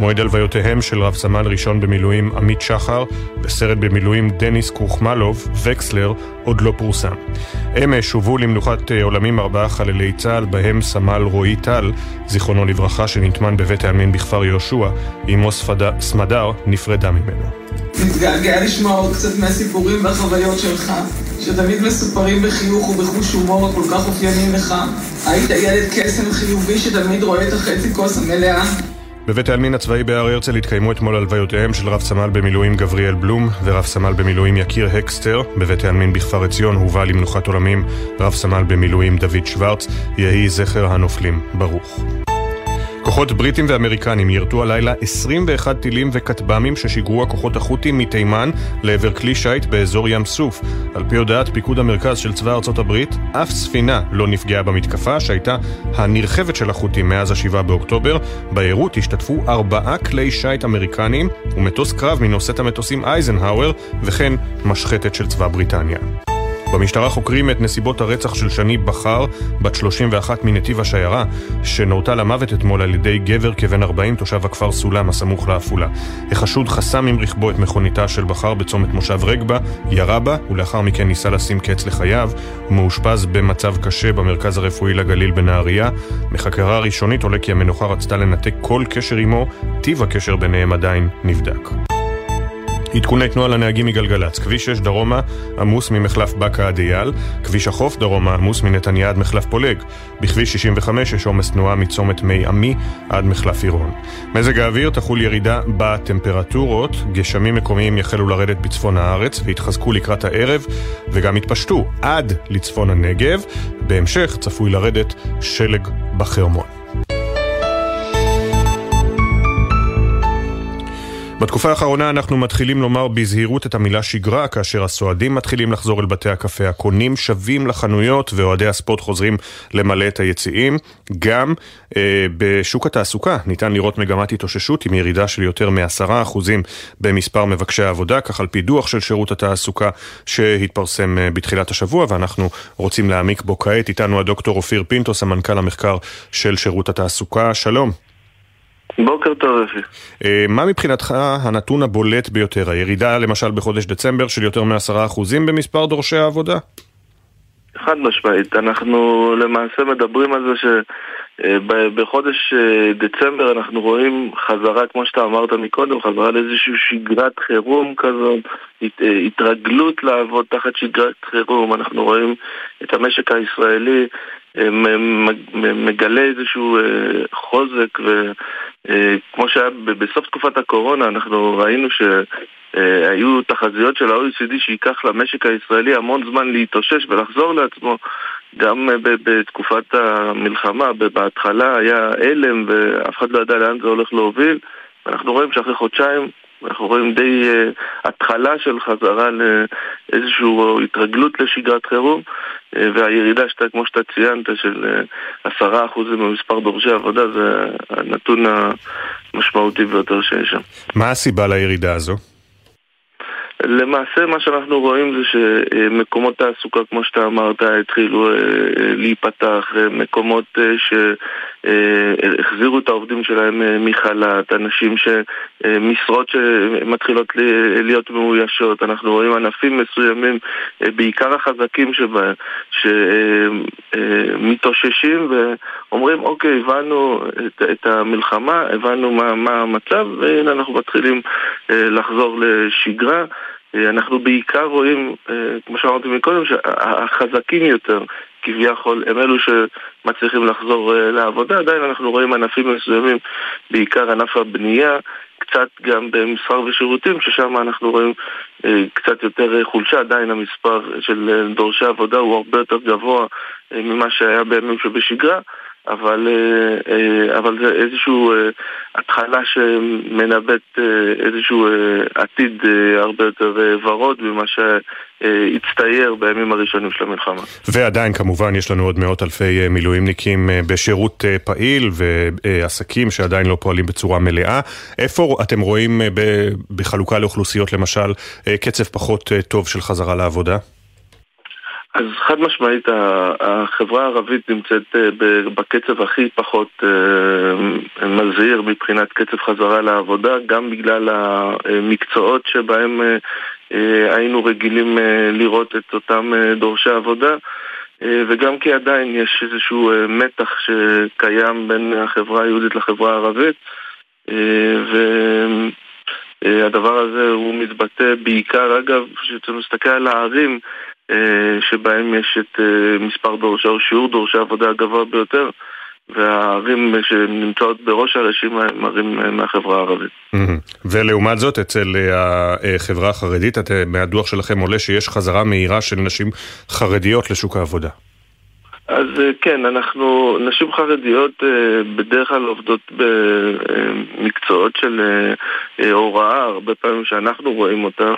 מועד הלוויותיהם של רב סמל ראשון במילואים עמית שחר וסרן במילואים דניס קרוחמלוב, וקסלר, עוד לא פורסם. אמש הובאו למנוחת אה, עולמים ארבעה חללי צה"ל, בהם סמל רועי טל, זיכרונו לברכה, שנטמן בבית העלמין בכפר יהושע, אמו סמדר נפרדה ממנו. מתגעגע לשמוע עוד קצת מהסיפורים והחוויות שלך, שתמיד מסופרים בחיוך ובחוש הומור הכל כך אופיינים לך. היית ילד קסם חיובי שתמיד רואה את החצי כוס המלאה. בבית העלמין הצבאי בהר הרצל התקיימו אתמול הלוויותיהם של רב סמל במילואים גבריאל בלום ורב סמל במילואים יקיר הקסטר. בבית העלמין בכפר עציון הובא למנוחת עולמים רב סמל במילואים דוד שוורץ. יהי זכר הנופלים ברוך. כוחות בריטים ואמריקנים יירטו הלילה 21 טילים וכטב"מים ששיגרו הכוחות החות'ים מתימן לעבר כלי שיט באזור ים סוף. על פי הודעת פיקוד המרכז של צבא ארצות הברית, אף ספינה לא נפגעה במתקפה שהייתה הנרחבת של החות'ים מאז ה-7 באוקטובר. בעירות השתתפו ארבעה כלי שיט אמריקנים ומטוס קרב מנושאת המטוסים אייזנהאואר וכן משחטת של צבא בריטניה. במשטרה חוקרים את נסיבות הרצח של שני בכר, בת 31 מנתיב השיירה, שנורתה למוות אתמול על ידי גבר כבן 40, תושב הכפר סולם הסמוך לעפולה. החשוד חסם עם רכבו את מכוניתה של בכר בצומת מושב רגבה, ירה בה, ולאחר מכן ניסה לשים קץ לחייו. הוא מאושפז במצב קשה במרכז הרפואי לגליל בנהריה. מחקרה ראשונית עולה כי המנוחה רצתה לנתק כל קשר עמו, טיב הקשר ביניהם עדיין נבדק. עדכוני תנועה לנהגים מגלגלצ, כביש 6 דרומה עמוס ממחלף באקה עד אייל, כביש החוף דרומה עמוס מנתניה עד מחלף פולג, בכביש 65 יש עומס תנועה מצומת מי עמי עד מחלף עירון. מזג האוויר תחול ירידה בטמפרטורות, גשמים מקומיים יחלו לרדת בצפון הארץ והתחזקו לקראת הערב וגם יתפשטו עד לצפון הנגב, בהמשך צפוי לרדת שלג בחרמון. בתקופה האחרונה אנחנו מתחילים לומר בזהירות את המילה שגרה, כאשר הסועדים מתחילים לחזור אל בתי הקפה, הקונים שבים לחנויות ואוהדי הספורט חוזרים למלא את היציעים. גם אה, בשוק התעסוקה ניתן לראות מגמת התאוששות עם ירידה של יותר מ-10% במספר מבקשי העבודה, כך על פי דוח של שירות התעסוקה שהתפרסם אה, בתחילת השבוע, ואנחנו רוצים להעמיק בו כעת. איתנו הדוקטור אופיר פינטו, סמנכ"ל המחקר של שירות התעסוקה. שלום. בוקר טוב אפי. אה, מה מבחינתך הנתון הבולט ביותר? הירידה למשל בחודש דצמבר של יותר מעשרה אחוזים במספר דורשי העבודה? חד משמעית. אנחנו למעשה מדברים על זה שבחודש אה, דצמבר אנחנו רואים חזרה, כמו שאתה אמרת מקודם, חזרה לאיזושהי שגרת חירום כזאת, אה, התרגלות לעבוד תחת שגרת חירום. אנחנו רואים את המשק הישראלי מגלה איזשהו חוזק וכמו שהיה בסוף תקופת הקורונה אנחנו ראינו שהיו תחזיות של ה-OECD שייקח למשק הישראלי המון זמן להתאושש ולחזור לעצמו. גם בתקופת המלחמה, בהתחלה היה הלם ואף אחד לא ידע לאן זה הולך להוביל. ואנחנו רואים שאחרי חודשיים אנחנו רואים די uh, התחלה של חזרה לאיזושהי התרגלות לשגרת חירום uh, והירידה שאתה, כמו שאתה ציינת, של עשרה uh, אחוזים במספר דורשי עבודה זה הנתון המשמעותי ביותר שיש שם. מה הסיבה לירידה הזו? למעשה מה שאנחנו רואים זה שמקומות תעסוקה, כמו שאתה אמרת, התחילו להיפתח, מקומות שהחזירו את העובדים שלהם מחל"ת, אנשים שמשרות שמתחילות להיות מאוישות, אנחנו רואים ענפים מסוימים, בעיקר החזקים שבהם, שמתאוששים ואומרים אוקיי, הבנו את המלחמה, הבנו מה, מה המצב והנה אנחנו מתחילים לחזור לשגרה. אנחנו בעיקר רואים, כמו שאמרתי מקודם, שהחזקים יותר כביכול הם אלו שמצליחים לחזור לעבודה, עדיין אנחנו רואים ענפים מסוימים, בעיקר ענף הבנייה, קצת גם במסחר ושירותים, ששם אנחנו רואים קצת יותר חולשה, עדיין המספר של דורשי עבודה הוא הרבה יותר גבוה ממה שהיה בימים שבשגרה. אבל, אבל זה איזושהי התחלה שמנבט איזשהו עתיד הרבה יותר ורוד ממה שהצטייר בימים הראשונים של המלחמה. ועדיין כמובן יש לנו עוד מאות אלפי מילואימניקים בשירות פעיל ועסקים שעדיין לא פועלים בצורה מלאה. איפה אתם רואים בחלוקה לאוכלוסיות למשל קצב פחות טוב של חזרה לעבודה? אז חד משמעית החברה הערבית נמצאת בקצב הכי פחות מזהיר מבחינת קצב חזרה לעבודה גם בגלל המקצועות שבהם היינו רגילים לראות את אותם דורשי עבודה וגם כי עדיין יש איזשהו מתח שקיים בין החברה היהודית לחברה הערבית והדבר הזה הוא מתבטא בעיקר, אגב, כשאתה מסתכל על הערים שבהם יש את מספר דורשי או שיעור דורשי עבודה הגבוה ביותר והערים שנמצאות בראש הרשימה הם ערים מהחברה הערבית. ולעומת זאת, אצל החברה החרדית, מהדוח שלכם עולה שיש חזרה מהירה של נשים חרדיות לשוק העבודה. אז כן, אנחנו, נשים חרדיות בדרך כלל עובדות במקצועות של הוראה, הרבה פעמים שאנחנו רואים אותה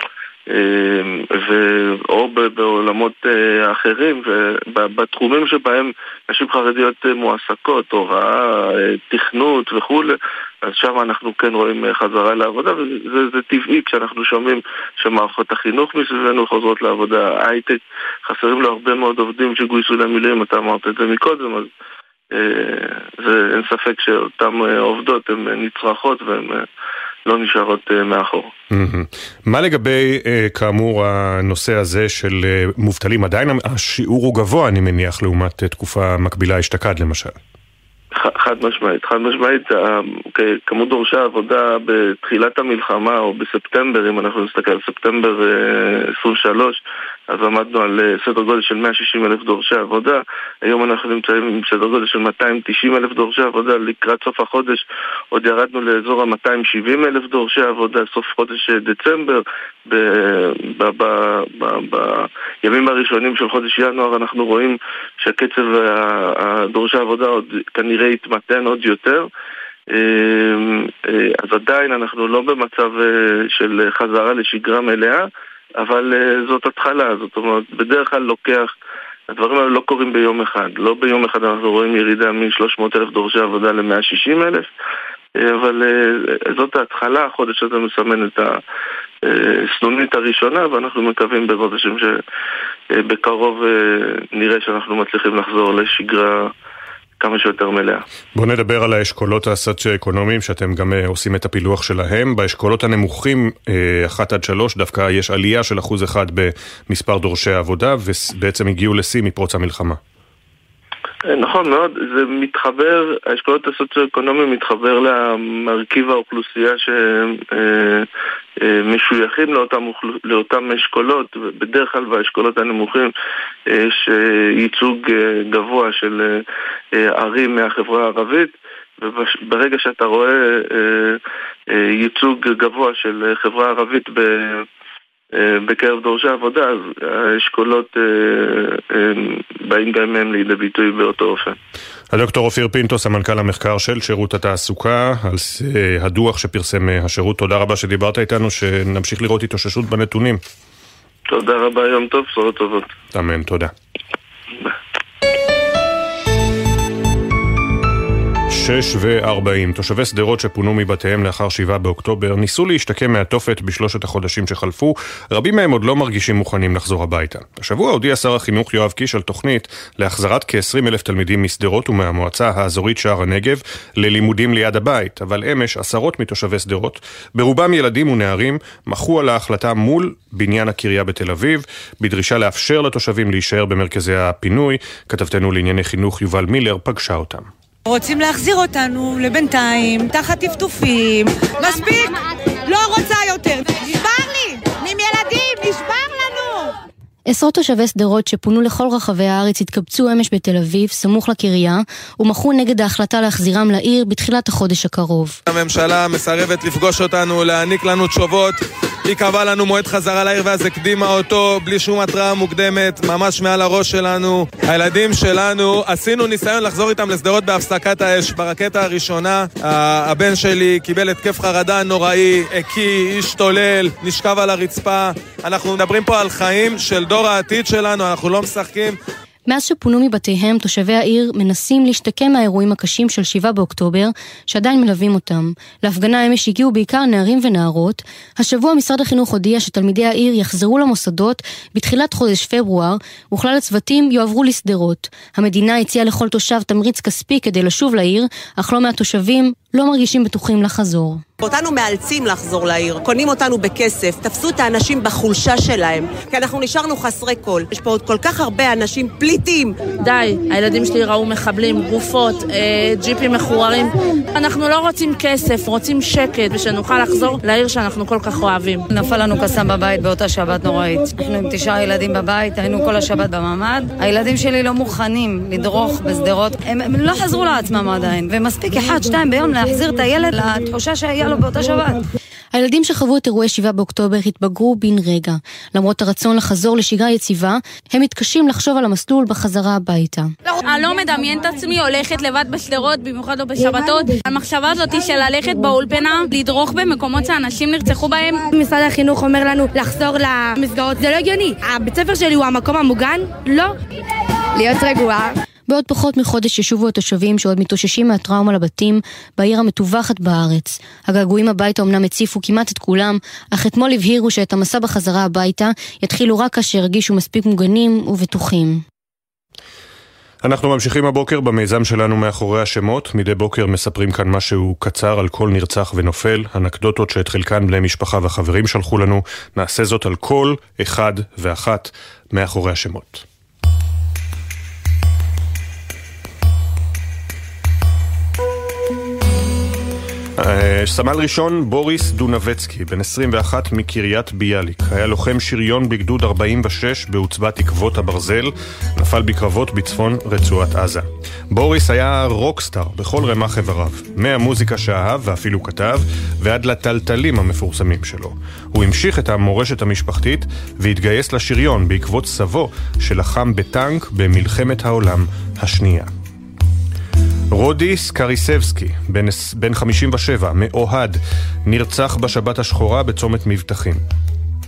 או בעולמות אחרים ובתחומים שבהם נשים חרדיות מועסקות, הוראה, תכנות וכולי אז שם אנחנו כן רואים חזרה לעבודה וזה טבעי כשאנחנו שומעים שמערכות החינוך מסביבנו חוזרות לעבודה, הייטק חסרים לו הרבה מאוד עובדים שגויסו למילואים, אתה אמרת את זה מקודם אז זה, אין ספק שאותן עובדות הן נצרכות והן לא נשארות מאחור. מה לגבי, כאמור, הנושא הזה של מובטלים? עדיין השיעור הוא גבוה, אני מניח, לעומת תקופה מקבילה אשתקד למשל. חד משמעית, חד משמעית, כמות דורשי העבודה בתחילת המלחמה או בספטמבר, אם אנחנו נסתכל על ספטמבר 23, אז עמדנו על סדר גודל של 160 אלף דורשי עבודה, היום אנחנו נמצאים עם סדר גודל של 290 אלף דורשי עבודה, לקראת סוף החודש עוד ירדנו לאזור ה-270 אלף דורשי עבודה, סוף חודש דצמבר, בימים הראשונים של חודש ינואר אנחנו רואים שהקצב דורשי העבודה עוד כנראה יתמתן עוד יותר. אז עדיין אנחנו לא במצב של חזרה לשגרה מלאה, אבל זאת התחלה, זאת אומרת, בדרך כלל לוקח, הדברים האלה לא קורים ביום אחד. לא ביום אחד אנחנו רואים ירידה מ-300 אלף דורשי עבודה ל-160 אלף, אבל זאת ההתחלה, החודש הזה מסמן את הסנונית הראשונה, ואנחנו מקווים בעזרת השם שבקרוב נראה שאנחנו מצליחים לחזור לשגרה כמה שיותר מלאה. בואו נדבר על האשכולות הסוציו-אקונומיים שאתם גם עושים את הפילוח שלהם. באשכולות הנמוכים, 1 עד 3, דווקא יש עלייה של אחוז אחד במספר דורשי העבודה, ובעצם הגיעו לשיא מפרוץ המלחמה. נכון מאוד, זה מתחבר, האשכולות הסוציו-אקונומיים מתחבר למרכיב האוכלוסייה שמשויכים לאותם, לאותם אשכולות, בדרך כלל באשכולות הנמוכים יש ייצוג גבוה של ערים מהחברה הערבית וברגע שאתה רואה ייצוג גבוה של חברה ערבית ב... בקרב דורשי עבודה, אז האשכולות באים גם הם לידי ביטוי באותו אופן. הדוקטור אופיר פינטו, סמנכ"ל המחקר של שירות התעסוקה, על הדוח שפרסם השירות. תודה רבה שדיברת איתנו, שנמשיך לראות התאוששות בנתונים. תודה רבה, יום טוב, בשורות טובות. אמן, תודה. שש וארבעים. תושבי שדרות שפונו מבתיהם לאחר שבעה באוקטובר ניסו להשתקם מהתופת בשלושת החודשים שחלפו, רבים מהם עוד לא מרגישים מוכנים לחזור הביתה. השבוע הודיע שר החינוך יואב קיש על תוכנית להחזרת כ-20 אלף תלמידים משדרות ומהמועצה האזורית שער הנגב ללימודים ליד הבית, אבל אמש עשרות מתושבי שדרות, ברובם ילדים ונערים, מחו על ההחלטה מול בניין הקריה בתל אביב, בדרישה לאפשר לתושבים להישאר במרכזי הפינוי. כתבתנו לענייני חינוך יובל מילר פגשה אותם. רוצים להחזיר אותנו לבינתיים, תחת טפטופים. מספיק! לא רוצה יותר! עשרות תושבי שדרות שפונו לכל רחבי הארץ התקבצו אמש בתל אביב, סמוך לקריה, ומחו נגד ההחלטה להחזירם לעיר בתחילת החודש הקרוב. הממשלה מסרבת לפגוש אותנו, להעניק לנו תשובות. היא קבעה לנו מועד חזרה לעיר ואז הקדימה אותו בלי שום התראה מוקדמת, ממש מעל הראש שלנו. הילדים שלנו, עשינו ניסיון לחזור איתם לשדרות בהפסקת האש. ברקטה הראשונה, הבן שלי קיבל התקף חרדה נוראי, הקיא, השתולל, נשכב על הרצפה. אנחנו מדברים פה על חיים של דור העתיד שלנו, אנחנו לא משחקים. מאז שפונו מבתיהם, תושבי העיר מנסים להשתקם מהאירועים הקשים של 7 באוקטובר, שעדיין מלווים אותם. להפגנה אמש הגיעו בעיקר נערים ונערות. השבוע משרד החינוך הודיע שתלמידי העיר יחזרו למוסדות בתחילת חודש פברואר, וכלל הצוותים יועברו לשדרות. המדינה הציעה לכל תושב תמריץ כספי כדי לשוב לעיר, אך לא מהתושבים לא מרגישים בטוחים לחזור. אותנו מאלצים לחזור לעיר, קונים אותנו בכסף, תפסו את האנשים בחולשה שלהם, כי אנחנו נשארנו חסרי כל. יש פה עוד כל כך הרבה אנשים פליטים. די, הילדים שלי ראו מחבלים, גופות, אה, ג'יפים מחוררים. אנחנו לא רוצים כסף, רוצים שקט, ושנוכל לחזור לעיר שאנחנו כל כך אוהבים. נפל לנו קסאם בבית באותה שבת נוראית. אנחנו עם תשעה ילדים בבית, היינו כל השבת בממ"ד. הילדים שלי לא מוכנים לדרוך בשדרות, הם, הם לא חזרו לעצמם עדיין, ומספיק אחד, שתיים ביום להחזיר את הילד לתחושה שהיה לו באותה שבת. הילדים שחוו את אירועי 7 באוקטובר התבגרו בן רגע. למרות הרצון לחזור לשגרה יציבה, הם מתקשים לחשוב על המסלול בחזרה הביתה. אני לא מדמיין את עצמי הולכת לבד בשדרות, במיוחד לא בשבתות. המחשבה הזאת של ללכת באולפנה, לדרוך במקומות שאנשים נרצחו בהם. משרד החינוך אומר לנו לחזור למסגרות, זה לא הגיוני. הבית ספר שלי הוא המקום המוגן? לא. להיות רגועה. בעוד פחות מחודש ישובו התושבים שעוד מתאוששים מהטראומה לבתים בעיר המטווחת בארץ. הגעגועים הביתה אמנם הציפו כמעט את כולם, אך אתמול הבהירו שאת המסע בחזרה הביתה יתחילו רק כאשר ירגישו מספיק מוגנים ובטוחים. אנחנו ממשיכים הבוקר במיזם שלנו מאחורי השמות. מדי בוקר מספרים כאן משהו קצר על כל נרצח ונופל, אנקדוטות שאת חלקן בני משפחה וחברים שלחו לנו. נעשה זאת על כל אחד ואחת מאחורי השמות. סמל ראשון בוריס דונבצקי, בן 21 מקריית ביאליק. היה לוחם שריון בגדוד 46 בעוצבת עקבות הברזל, נפל בקרבות בצפון רצועת עזה. בוריס היה רוקסטאר בכל רמ"ח איבריו, מהמוזיקה שאהב ואפילו כתב, ועד לטלטלים המפורסמים שלו. הוא המשיך את המורשת המשפחתית והתגייס לשריון בעקבות סבו שלחם בטנק במלחמת העולם השנייה. רודי סקריסבסקי, בן, בן 57, מאוהד, נרצח בשבת השחורה בצומת מבטחים.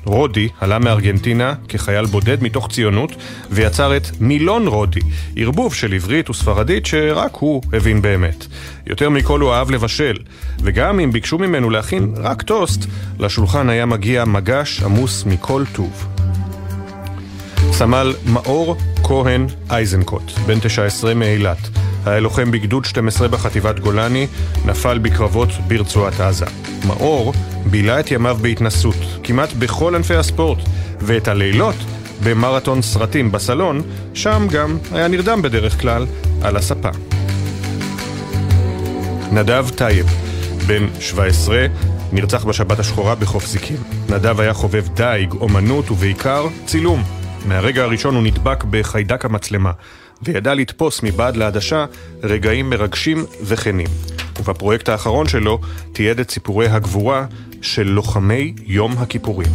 רודי עלה מארגנטינה כחייל בודד מתוך ציונות ויצר את מילון רודי, ערבוב של עברית וספרדית שרק הוא הבין באמת. יותר מכל הוא אהב לבשל, וגם אם ביקשו ממנו להכין רק טוסט, לשולחן היה מגיע מגש עמוס מכל טוב. סמל מאור כהן אייזנקוט, בן 19 מאילת. היה לוחם בגדוד 12 בחטיבת גולני, נפל בקרבות ברצועת עזה. מאור בילה את ימיו בהתנסות, כמעט בכל ענפי הספורט, ואת הלילות במרתון סרטים בסלון, שם גם היה נרדם בדרך כלל על הספה. נדב טייב, בן 17, נרצח בשבת השחורה בחוף זיקים. נדב היה חובב דייג, אומנות ובעיקר צילום. מהרגע הראשון הוא נדבק בחיידק המצלמה, וידע לתפוס מבעד לעדשה רגעים מרגשים וכנים. ובפרויקט האחרון שלו תיעד את סיפורי הגבורה של לוחמי יום הכיפורים.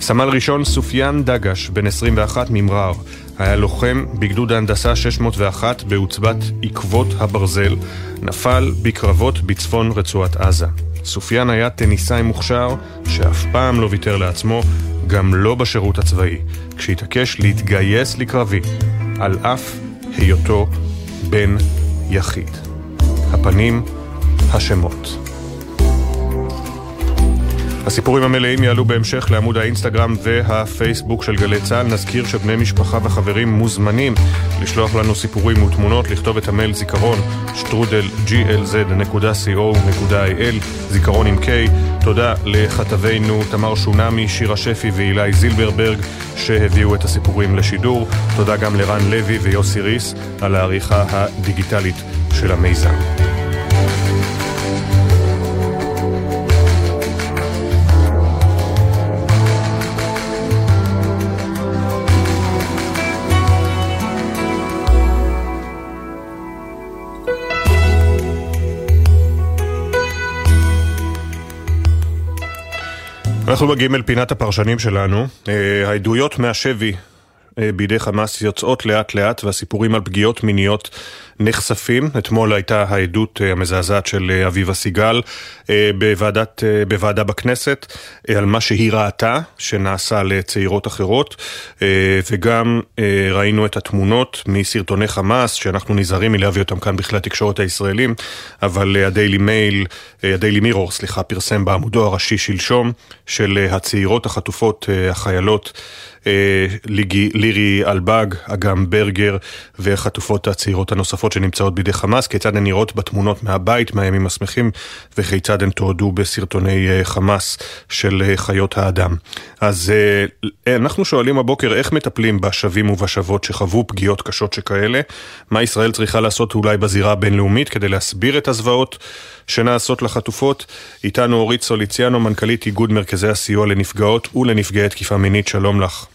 סמל ראשון סופיאן דגש, בן 21 ממרר, היה לוחם בגדוד ההנדסה 601 בעוצבת עקבות הברזל, נפל בקרבות בצפון רצועת עזה. סופיאן היה טניסאי מוכשר שאף פעם לא ויתר לעצמו, גם לא בשירות הצבאי, כשהתעקש להתגייס לקרבי, על אף היותו בן יחיד. הפנים, השמות. הסיפורים המלאים יעלו בהמשך לעמוד האינסטגרם והפייסבוק של גלי צה"ל. נזכיר שבני משפחה וחברים מוזמנים לשלוח לנו סיפורים ותמונות, לכתוב את המייל זיכרון שטרודל glz.co.il, זיכרון עם K. תודה לכתבינו תמר שונמי, שירה שפי ואילי זילברברג שהביאו את הסיפורים לשידור. תודה גם לרן לוי ויוסי ריס על העריכה הדיגיטלית של המיזם. אנחנו מגיעים אל פינת הפרשנים שלנו. אה, העדויות מהשבי אה, בידי חמאס יוצאות לאט לאט והסיפורים על פגיעות מיניות נחשפים. אתמול הייתה העדות אה, המזעזעת של אה, אביבה סיגל בוועדת, בוועדה בכנסת על מה שהיא ראתה שנעשה לצעירות אחרות וגם ראינו את התמונות מסרטוני חמאס שאנחנו נזהרים מלהביא אותם כאן בכלי התקשורת הישראלים אבל הדיילי מייל, הדיילי מירור, סליחה, פרסם בעמודו הראשי שלשום של הצעירות החטופות, החיילות אה, לירי אלבג, אגם ברגר וחטופות הצעירות הנוספות שנמצאות בידי חמאס, כיצד הן נראות בתמונות מהבית, מהימים השמחים, וכיצד הן תועדו בסרטוני אה, חמאס של אה, חיות האדם. אז אנחנו שואלים הבוקר איך מטפלים בשבים ובשוות שחוו פגיעות קשות שכאלה, מה ישראל צריכה לעשות אולי בזירה הבינלאומית כדי להסביר את הזוועות שנעשות לחטופות. איתנו אורית סוליציאנו, מנכ"לית איגוד מרכזי הסיוע לנפגעות ולנפגעי תקיפה מינית, שלום לך.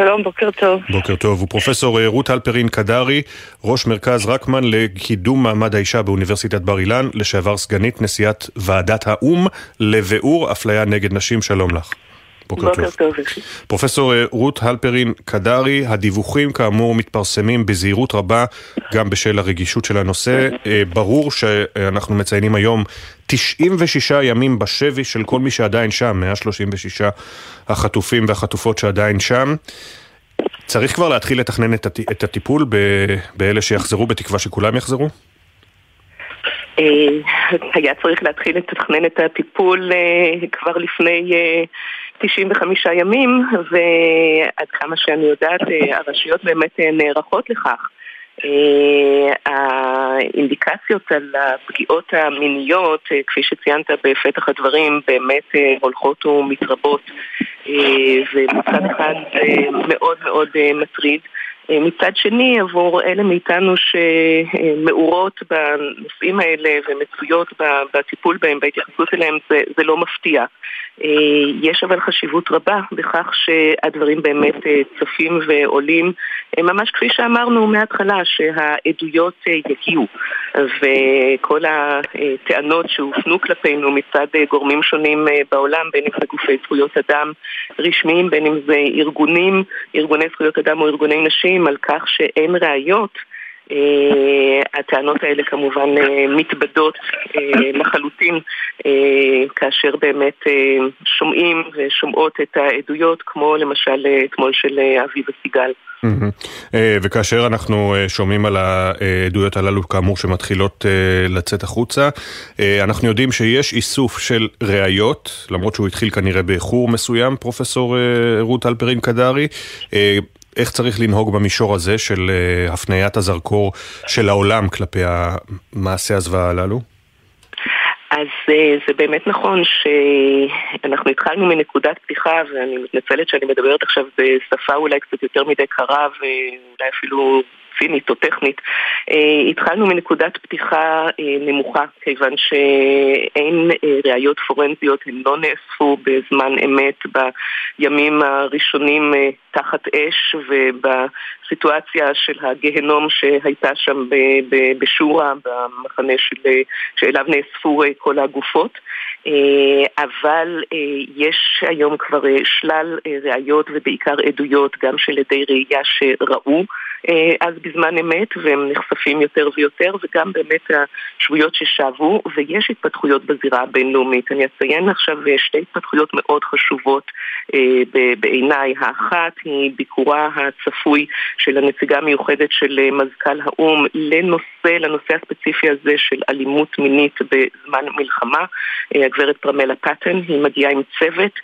שלום, בוקר טוב. בוקר טוב. ופרופסור אה, רות הלפרין קדרי, ראש מרכז רקמן לקידום מעמד האישה באוניברסיטת בר אילן, לשעבר סגנית נשיאת ועדת האו"ם לביאור אפליה נגד נשים, שלום לך. בוקר. טוב. פרופסור אה, רות הלפרין קדרי, הדיווחים כאמור מתפרסמים בזהירות רבה גם בשל הרגישות של הנושא. אה, ברור שאנחנו מציינים היום 96 ימים בשבי של כל מי שעדיין שם, 136 החטופים והחטופות שעדיין שם. צריך כבר להתחיל לתכנן את הטיפול באלה שיחזרו, בתקווה שכולם יחזרו? אה, היה צריך להתחיל לתכנן את הטיפול כבר לפני 95 ימים, ועד כמה שאני יודעת, אה, הרשויות באמת אה, נערכות לכך. אה, האינדיקציות על הפגיעות המיניות, כפי שציינת בפתח הדברים, באמת הולכות ומתרבות, ומצד אחד מאוד מאוד מטריד. מצד שני, עבור אלה מאיתנו שמעורות בנושאים האלה ומצויות בטיפול בהם, בהתייחסות אליהם, זה, זה לא מפתיע. אה, יש אבל חשיבות רבה בכך שהדברים באמת אה, צפים ועולים, אה, ממש כפי שאמרנו מההתחלה, שהעדויות יגיעו, וכל הטענות שהופנו כלפינו מצד גורמים שונים בעולם, בין אם זה גופי זכויות אדם רשמיים, בין אם זה ארגונים, ארגוני זכויות אדם או ארגוני נשים, על כך שאין ראיות הטענות האלה כמובן מתבדות לחלוטין כאשר באמת שומעים ושומעות את העדויות כמו למשל אתמול של אביבה סיגל. אה, וכאשר אנחנו אה, שומעים על העדויות הללו כאמור שמתחילות אה, לצאת החוצה, אנחנו יודעים שיש איסוף של ראיות, למרות שהוא התחיל כנראה באיחור מסוים, פרופסור רות אלפרין קדרי. איך צריך לנהוג במישור הזה של הפניית הזרקור של העולם כלפי המעשי הזוועה הללו? אז אה, זה באמת נכון שאנחנו התחלנו מנקודת פתיחה ואני מתנצלת שאני מדברת עכשיו בשפה אולי קצת יותר מדי קרה ואולי אפילו צינית או טכנית. אה, התחלנו מנקודת פתיחה אה, נמוכה, כיוון שאין אה, ראיות פורנזיות, הן לא נאספו בזמן אמת בימים הראשונים תחת אש ובסיטואציה של הגהנום שהייתה שם בשורה, במחנה של, שאליו נאספו כל הגופות. אבל יש היום כבר שלל ראיות ובעיקר עדויות, גם של עדי ראייה שראו אז בזמן אמת והם נחשפים יותר ויותר וגם באמת השבויות ששבו ויש התפתחויות בזירה הבינלאומית. אני אציין עכשיו שתי התפתחויות מאוד חשובות אה, בעיניי. האחת היא ביקורה הצפוי של הנציגה המיוחדת של אה, מזכ"ל האו"ם לנושא, לנושא הספציפי הזה של אלימות מינית בזמן מלחמה. אה, הגברת פרמלה פטן, היא מגיעה עם צוות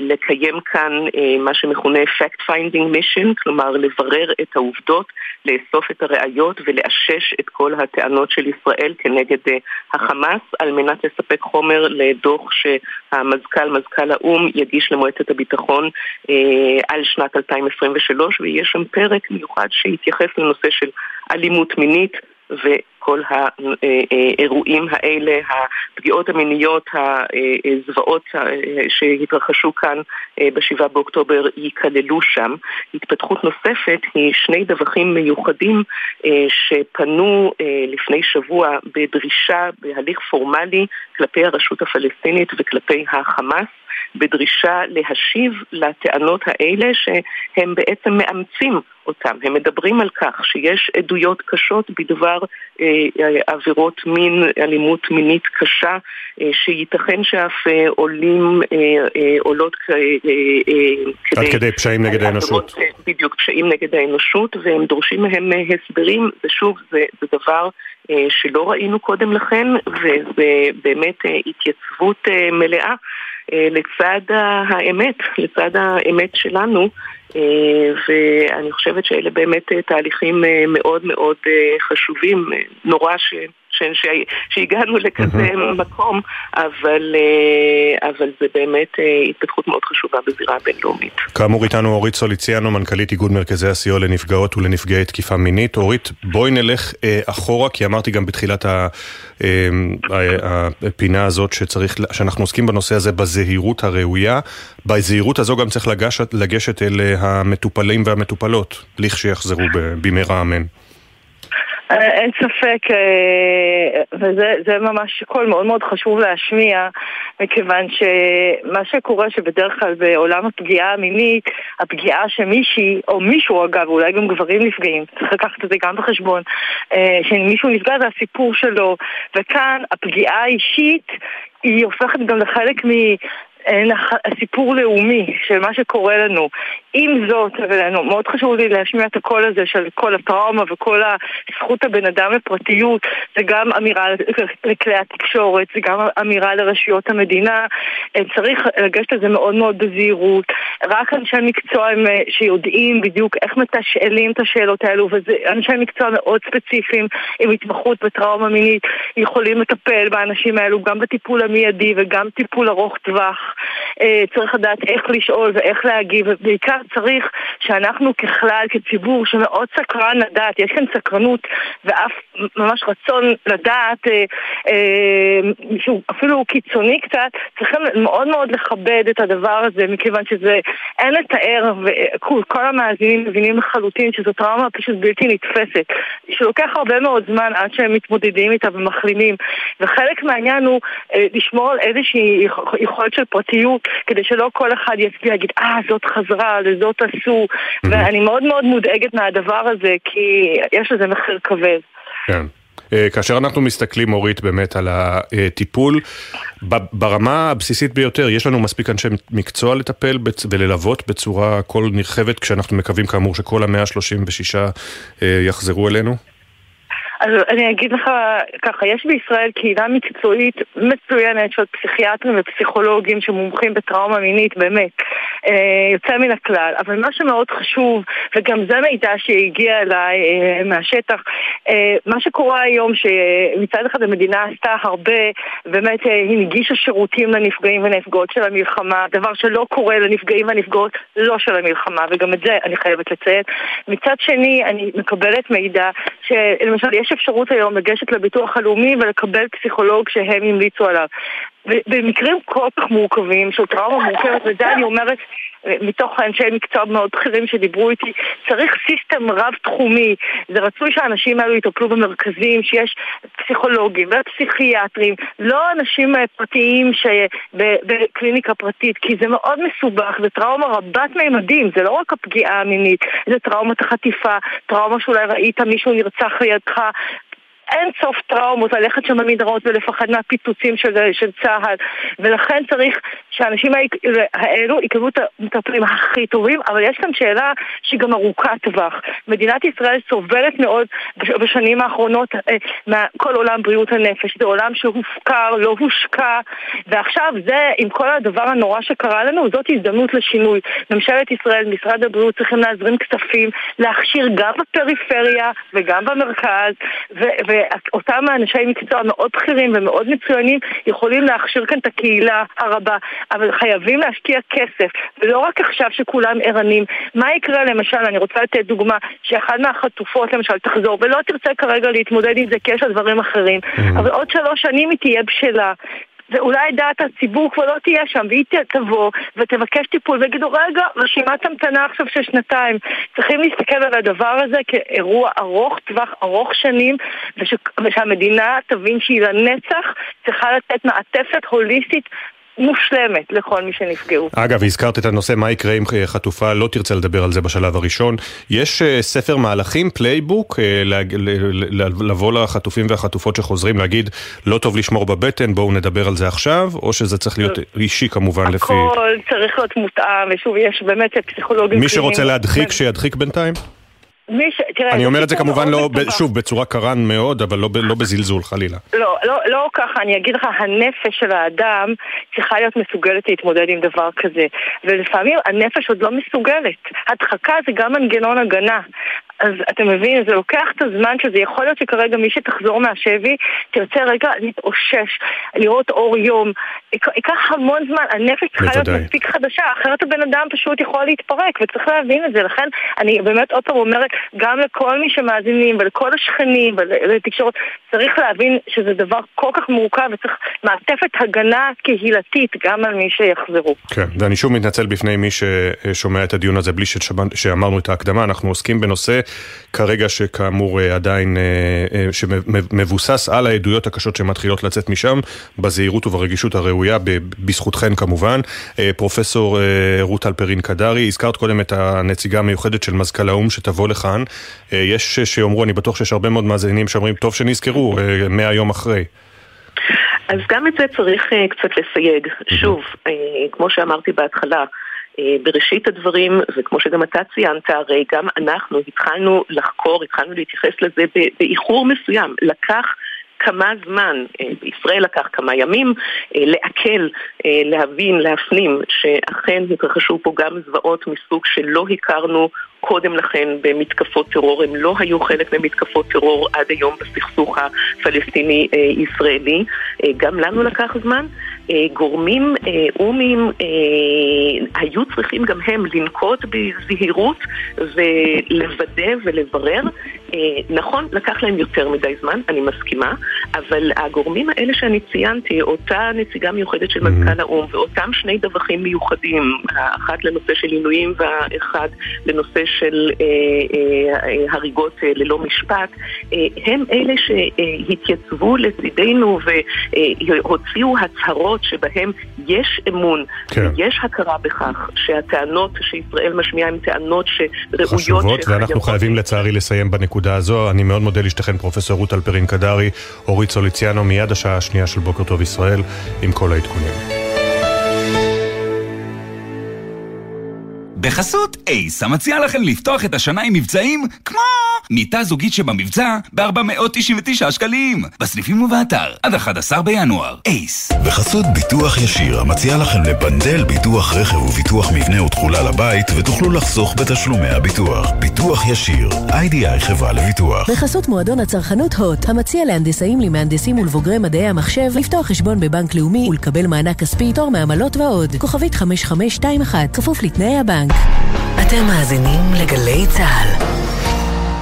לקיים כאן מה שמכונה fact-finding mission, כלומר לברר את העובדות, לאסוף את הראיות ולאשש את כל הטענות של ישראל כנגד אה, החמאס על מנת לספק חומר לדוח שהמזכ"ל, מזכ"ל האו"ם, יגיש למועצת הביטחון אה, על שנת 2023 ויש שם פרק מיוחד שיתייחס לנושא של אלימות מינית וכל האירועים האלה, הפגיעות המיניות, הזוועות שהתרחשו כאן ב-7 באוקטובר ייכללו שם. התפתחות נוספת היא שני דווחים מיוחדים שפנו לפני שבוע בדרישה, בהליך פורמלי, כלפי הרשות הפלסטינית וכלפי החמאס. בדרישה להשיב לטענות האלה שהם בעצם מאמצים אותם. הם מדברים על כך שיש עדויות קשות בדבר אה, עבירות מין, אלימות מינית קשה, אה, שייתכן שאף אה, עולים, אה, אה, עולות אה, אה, כדי... עד כדי פשעים נגד האנושות. אה, בדיוק, פשעים נגד האנושות, והם דורשים מהם אה, הסברים, ושוב, זה, זה דבר... אה, שלא ראינו קודם לכן, וזה באמת אה, התייצבות מלאה אה, לצד האמת, לצד האמת שלנו, אה, ואני חושבת שאלה באמת אה, תהליכים מאוד מאוד חשובים, נורא ש... שהגענו לכזה מקום, אבל, אה, אבל זה באמת אה, התפתחות מאוד חשובה בזירה הבינלאומית. כאמור איתנו אורית סוליציאנו, מנכ"לית איגוד מרכזי הסיוע לנפגעות ולנפגעי תקיפה מינית. אורית, בואי נלך אה, אחורה, כי אמרתי גם בתחילת הפינה הזאת שצריך, שאנחנו עוסקים בנושא הזה בזהירות הראויה. בזהירות הזו גם צריך לגשת, לגשת אל המטופלים והמטופלות, לכשיחזרו במהרה אמן. אה, אין ספק, אה, וזה ממש קול מאוד מאוד חשוב להשמיע, מכיוון שמה שקורה שבדרך כלל בעולם הפגיעה המינית, הפגיעה שמישהי, או מישהו אגב, אולי גם גברים נפגעים, צריך לקחת את זה גם בחשבון, אה, שמישהו נפגע זה הסיפור שלו, וכאן הפגיעה האישית היא הופכת גם לחלק. הסיפור לאומי של מה שקורה לנו. עם זאת, ומאוד חשוב לי להשמיע את הקול הזה של כל הטראומה וכל זכות הבן אדם לפרטיות, זה גם אמירה לכלי התקשורת, זה גם אמירה לרשויות המדינה. צריך לגשת לזה מאוד מאוד בזהירות. רק אנשי מקצוע אה, שיודעים בדיוק איך מתשאלים את השאלות האלו, וזה אנשי מקצוע מאוד ספציפיים עם התמחות בטראומה מינית, יכולים לטפל באנשים האלו גם בטיפול המיידי וגם טיפול ארוך טווח. אה, צריך לדעת איך לשאול ואיך להגיב, ובעיקר צריך שאנחנו ככלל, כציבור שמאוד סקרן לדעת, יש כאן סקרנות ואף ממש רצון לדעת, אה, אה, שהוא אפילו קיצוני קצת, צריכים מאוד מאוד לכבד את הדבר הזה, מכיוון שזה, אין לתאר, וכל המאזינים מבינים לחלוטין שזו טראומה פשוט בלתי נתפסת, שלוקח הרבה מאוד זמן עד שהם מתמודדים איתה ומחלימים, וחלק מהעניין הוא לשמור על איזושהי יכולת של פרטיות. בפרטיות, כדי שלא כל אחד יצביע, יגיד, אה, זאת חזרה, לזאת עשו, ואני מאוד מאוד מודאגת מהדבר הזה, כי יש לזה מחיר כבד. כן. אה, כאשר אנחנו מסתכלים, אורית, באמת על הטיפול, ברמה הבסיסית ביותר, יש לנו מספיק אנשי מקצוע לטפל וללוות בצורה כל נרחבת, כשאנחנו מקווים כאמור שכל המאה ה-36 יחזרו אלינו? אז אני אגיד לך ככה, יש בישראל קהילה מקצועית מצוינת של פסיכיאטרים ופסיכולוגים שמומחים בטראומה מינית, באמת, אה, יוצא מן הכלל. אבל מה שמאוד חשוב, וגם זה מידע שהגיע אליי אה, מהשטח, אה, מה שקורה היום, שמצד אחד המדינה עשתה הרבה, באמת הנגישה שירותים לנפגעים ולנפגעות של המלחמה, דבר שלא קורה לנפגעים והנפגעות לא של המלחמה, וגם את זה אני חייבת לציין. מצד שני, אני מקבלת מידע שלמשל יש אפשרות היום לגשת לביטוח הלאומי ולקבל פסיכולוג שהם המליצו עליו. במקרים כל כך מורכבים של טראומה מורכבת, וזה אני אומרת מתוך אנשי מקצוע מאוד בכירים שדיברו איתי, צריך סיסטם רב-תחומי. זה רצוי שהאנשים האלו יטפלו במרכזים, שיש פסיכולוגים ופסיכיאטרים, לא אנשים אה, פרטיים בקליניקה פרטית, כי זה מאוד מסובך, זה טראומה רבת מימדים, זה לא רק הפגיעה המינית, זה טראומת החטיפה, טראומה שאולי ראית מישהו נרצח לידך, אין סוף טראומות ללכת שם במדרות ולפחד מהפיצוצים של, של צה"ל. ולכן צריך שהאנשים האלו יקבלו את המטפלים הכי טובים אבל יש כאן שאלה שהיא גם ארוכת טווח. מדינת ישראל סובלת מאוד בשנים האחרונות אה, מכל עולם בריאות הנפש. זה עולם שהופקר, לא הושקע. ועכשיו זה, עם כל הדבר הנורא שקרה לנו, זאת הזדמנות לשינוי. ממשלת ישראל, משרד הבריאות צריכים להזרים כספים להכשיר גם בפריפריה וגם במרכז ו- ואותם אנשי מקצוע מאוד בכירים ומאוד מצוינים יכולים להכשיר כאן את הקהילה הרבה, אבל חייבים להשקיע כסף, ולא רק עכשיו שכולם ערנים. מה יקרה למשל, אני רוצה לתת דוגמה, שאחת מהחטופות למשל תחזור, ולא תרצה כרגע להתמודד עם זה כי יש לה דברים אחרים, mm-hmm. אבל עוד שלוש שנים היא תהיה בשלה. ואולי דעת הציבור כבר לא תהיה שם, והיא תבוא ותבקש טיפול, ויגידו, רגע, רשימת המתנה עכשיו של שנתיים. צריכים להסתכל על הדבר הזה כאירוע ארוך טווח, ארוך שנים, וש... ושהמדינה תבין שהיא לנצח צריכה לתת מעטפת הוליסטית מושלמת לכל מי שנפגעו. אגב, הזכרת את הנושא מה יקרה אם חטופה לא תרצה לדבר על זה בשלב הראשון. יש uh, ספר מהלכים, playbook, uh, לבוא לחטופים והחטופות שחוזרים להגיד לא טוב לשמור בבטן, בואו נדבר על זה עכשיו, או שזה צריך להיות אישי כמובן הכל לפי... הכל צריך להיות מותאם, ושוב, יש באמת פסיכולוגים... מי שרוצה להדחיק, שידחיק בינתיים? ש... תראה, אני אומר את זה כמובן לא, ב... שוב, בצורה קרן מאוד, אבל לא, ב... לא בזלזול חלילה. לא, לא, לא ככה, אני אגיד לך, הנפש של האדם צריכה להיות מסוגלת להתמודד עם דבר כזה. ולפעמים הנפש עוד לא מסוגלת. הדחקה זה גם מנגנון הגנה. אז אתה מבין, זה לוקח את הזמן שזה יכול להיות שכרגע מי שתחזור מהשבי תרצה רגע להתאושש, לראות אור יום. ייקח המון זמן, הנפש צריכה להיות מספיק חדשה, אחרת הבן אדם פשוט יכול להתפרק, וצריך להבין את זה. לכן אני באמת עוד פעם אומרת, גם לכל מי שמאזינים ולכל השכנים ולתקשורת, צריך להבין שזה דבר כל כך מורכב וצריך מעטפת הגנה קהילתית גם על מי שיחזרו. כן, ואני שוב מתנצל בפני מי ששומע את הדיון הזה בלי שאמרנו את ההקדמה, אנחנו עוסקים בנושא כרגע שכאמור אה, עדיין, אה, אה, שמבוסס על העדויות הקשות שמתחילות לצאת משם, בזהירות וברגישות הראויה, בזכותכן כמובן. פרופסור רות אלפרין קדרי, הזכרת קודם את הנציגה המיוחדת של מזכ"ל האו"ם שתבוא לכאן. יש שיאמרו, אני בטוח שיש הרבה מאוד מאזינים שאומרים, טוב שנזכרו, מאה יום אחרי. אז גם את זה צריך קצת לסייג. שוב, כמו שאמרתי בהתחלה, בראשית הדברים, וכמו שגם אתה ציינת, הרי גם אנחנו התחלנו לחקור, התחלנו להתייחס לזה באיחור מסוים. לקח כמה זמן, אה, בישראל לקח כמה ימים, אה, לעכל, להבין, להפנים, שאכן התרחשו פה גם זוועות מסוג שלא הכרנו קודם לכן במתקפות טרור, הם לא היו חלק ממתקפות טרור עד היום בסכסוך הפלסטיני-ישראלי. גם לנו לקח זמן. אה, גורמים אה, אומיים אה, היו צריכים גם הם לנקוט בזהירות ולוודא ולברר. נכון, לקח להם יותר מדי זמן, אני מסכימה, אבל הגורמים האלה שאני ציינתי, אותה נציגה מיוחדת של מנכ"ל האו"ם ואותם שני דווחים מיוחדים, האחד לנושא של עינויים והאחד לנושא של אה, אה, הריגות אה, ללא משפט, אה, הם אלה שהתייצבו לצידנו והוציאו הצהרות שבהם יש אמון, כן. יש הכרה בכך שהטענות שישראל משמיעה הן טענות שראויות... חשובות, ואנחנו חייבים לצערי לסיים בנקודה הזו. אני מאוד מודה לשתיכן פרופסור רות אלפרין קדרי, אורית סוליציאנו, מיד השעה השנייה של בוקר טוב ישראל, עם כל העדכונים. בחסות אייס, המציע לכם לפתוח את השנה עם מבצעים כמו מיטה זוגית שבמבצע ב-499 שקלים. בסניפים ובאתר, עד 11 בינואר. אייס. בחסות ביטוח ישיר, המציע לכם לבנדל ביטוח רכב וביטוח מבנה ותכולה לבית, ותוכלו לחסוך בתשלומי הביטוח. ביטוח ישיר, איי-די-איי חברה לביטוח. בחסות מועדון הצרכנות הוט, המציע להנדסאים, למהנדסים ולבוגרי מדעי המחשב, לפתוח חשבון בבנק לאומי ולקבל מענק כספי, תור מעמלות ועוד. כוכבית 5521, כפוף לתנאי הבנק. אתם מאזינים לגלי צה"ל.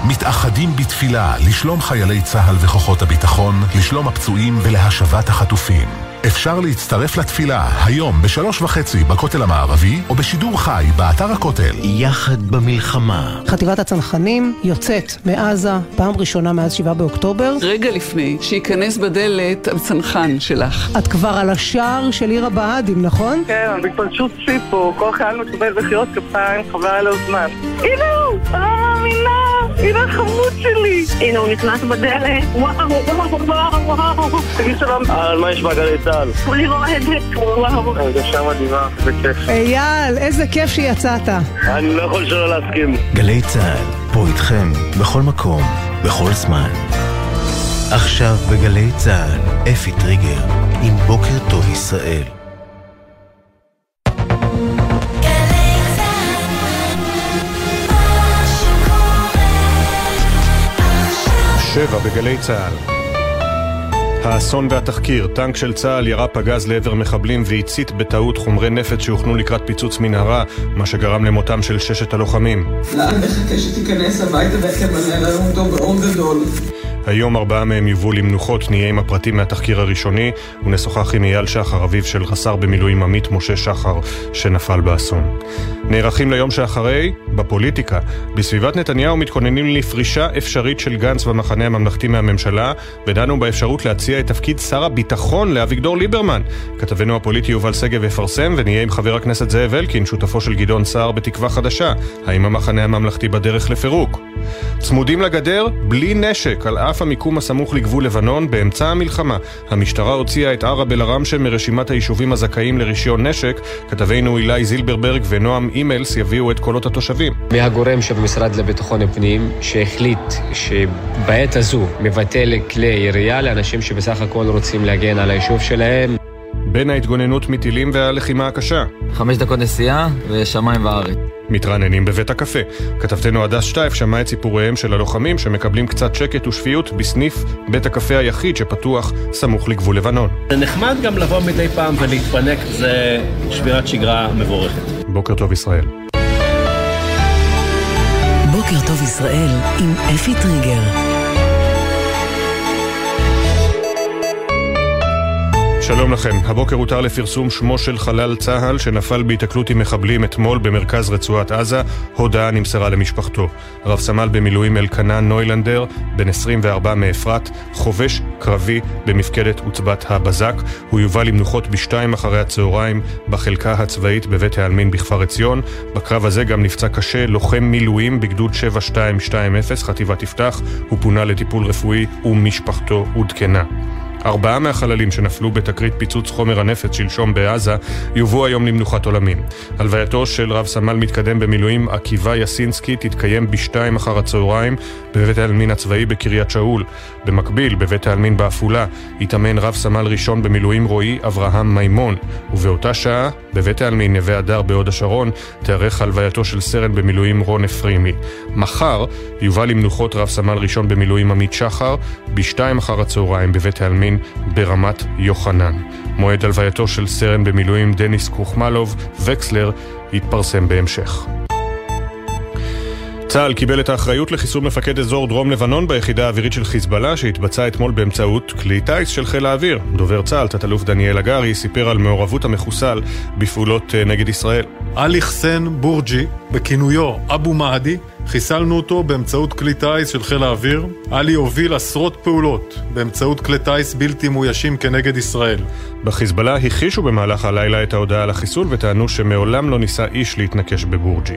מתאחדים בתפילה לשלום חיילי צה"ל וכוחות הביטחון, לשלום הפצועים ולהשבת החטופים. אפשר להצטרף לתפילה היום בשלוש וחצי בכותל המערבי או בשידור חי באתר הכותל. יחד במלחמה. חטיבת הצנחנים יוצאת מעזה פעם ראשונה מאז שבעה באוקטובר. רגע לפני שייכנס בדלת הצנחן שלך. את כבר על השער של עיר הבה"דים, נכון? כן, בפלשות ציפו, כל חייל מקבל בחירות כפיים, חבל עליו זמן. הנה הוא! לא מאמינה! הנה החמוד שלי! הנה הוא נכנס בדלת, וואו, וואו, וואו, וואו. תגיד שלום. על מה יש בגלי צה"ל? כולי רועדת, וואו. הרגשה מדהימה, איזה כיף. אייל, איזה כיף שיצאת. אני לא יכול שלא להסכים. גלי צה"ל, פה איתכם, בכל מקום, בכל זמן. עכשיו בגלי צה"ל, אפי טריגר, עם בוקר טוב ישראל. שבע בגלי צה"ל. האסון והתחקיר, טנק של צה"ל ירה פגז לעבר מחבלים והצית בטעות חומרי נפץ שהוכנו לקראת פיצוץ מנהרה, מה שגרם למותם של ששת הלוחמים. לאן מחכה שתיכנס הביתה ותמלא לנו אותו באור גדול. היום ארבעה מהם יובאו למנוחות, נהיה עם הפרטים מהתחקיר הראשוני, ונשוחח עם אייל שחר, אביו של רס"ר במילואים עמית משה שחר, שנפל באסון. נערכים ליום שאחרי, בפוליטיקה. בסביבת נתניהו מתכוננים לפרישה אפשרית של גנץ במחנה הממלכתי מהממשלה, ודנו באפשרות להציע את תפקיד שר הביטחון לאביגדור ליברמן. כתבנו הפוליטי יובל שגב יפרסם, ונהיה עם חבר הכנסת זאב אלקין, שותפו של גדעון סער בתקווה חדשה. האם המחנה הממלכתי בדרך לפירוק? צמודים לגדר, בלי נשק, על אף המיקום הסמוך לגבול לבנון, באמצע המלחמה. המשטרה הוציאה את ערב אל-עראמשה מרשימת היישובים הזכאים לרישיון נשק. כתבינו אילי זילברברג ונועם אימלס יביאו את קולות התושבים. מהגורם שבמשרד לביטחון הפנים, שהחליט שבעת הזו מבטל כלי ירייה לאנשים שבסך הכל רוצים להגן על היישוב שלהם. בין ההתגוננות מטילים והלחימה הקשה. חמש דקות נסיעה ושמיים וארץ. מתרעננים בבית הקפה. כתבתנו הדס שטייף שמעה את סיפוריהם של הלוחמים שמקבלים קצת שקט ושפיות בסניף בית הקפה היחיד שפתוח סמוך לגבול לבנון. זה נחמד גם לבוא מדי פעם ולהתפנק, זה שבירת שגרה מבורכת. בוקר טוב ישראל. בוקר טוב ישראל עם אפי טריגר. שלום לכם, הבוקר הותר לפרסום שמו של חלל צה"ל שנפל בהיתקלות עם מחבלים אתמול במרכז רצועת עזה, הודעה נמסרה למשפחתו. רב סמל במילואים אלקנה נוילנדר, בן 24 מאפרת, חובש קרבי במפקדת עוצבת הבזק, הוא יובא למנוחות בשתיים אחרי הצהריים בחלקה הצבאית בבית העלמין בכפר עציון. בקרב הזה גם נפצע קשה לוחם מילואים בגדוד 7220 חטיבת יפתח, הוא פונה לטיפול רפואי ומשפחתו עודכנה. ארבעה מהחללים שנפלו בתקרית פיצוץ חומר הנפץ שלשום בעזה יובאו היום למנוחת עולמים. הלווייתו של רב סמל מתקדם במילואים עקיבא יסינסקי תתקיים בשתיים אחר הצהריים בבית העלמין הצבאי בקריית שאול. במקביל, בבית העלמין בעפולה, התאמן רב סמל ראשון במילואים רועי אברהם מימון. ובאותה שעה, בבית העלמין נווה הדר בהוד השרון, תארך הלווייתו של סרן במילואים רון אפרימי. מחר יובא למנוחות רב סמל ראשון במילואים עמית שחר, בשתיים אחר הצהריים בבית העלמין ברמת יוחנן. מועד הלווייתו של סרן במילואים דניס קרוחמלוב, וקסלר, יתפרסם בהמשך. צה"ל קיבל את האחריות לחיסול מפקד אזור דרום לבנון ביחידה האווירית של חיזבאללה שהתבצע אתמול באמצעות כלי טיס של חיל האוויר. דובר צה"ל, תת-אלוף דניאל הגרי, סיפר על מעורבות המחוסל בפעולות אה, נגד ישראל. עלי חסן בורג'י, בכינויו אבו מהדי, חיסלנו אותו באמצעות כלי טיס של חיל האוויר. עלי הוביל עשרות פעולות באמצעות כלי טיס בלתי מאוישים כנגד ישראל. בחיזבאללה הכחישו במהלך הלילה את ההודעה על החיסול וטענו שמעולם לא ניסה איש להתנקש בבורג'י.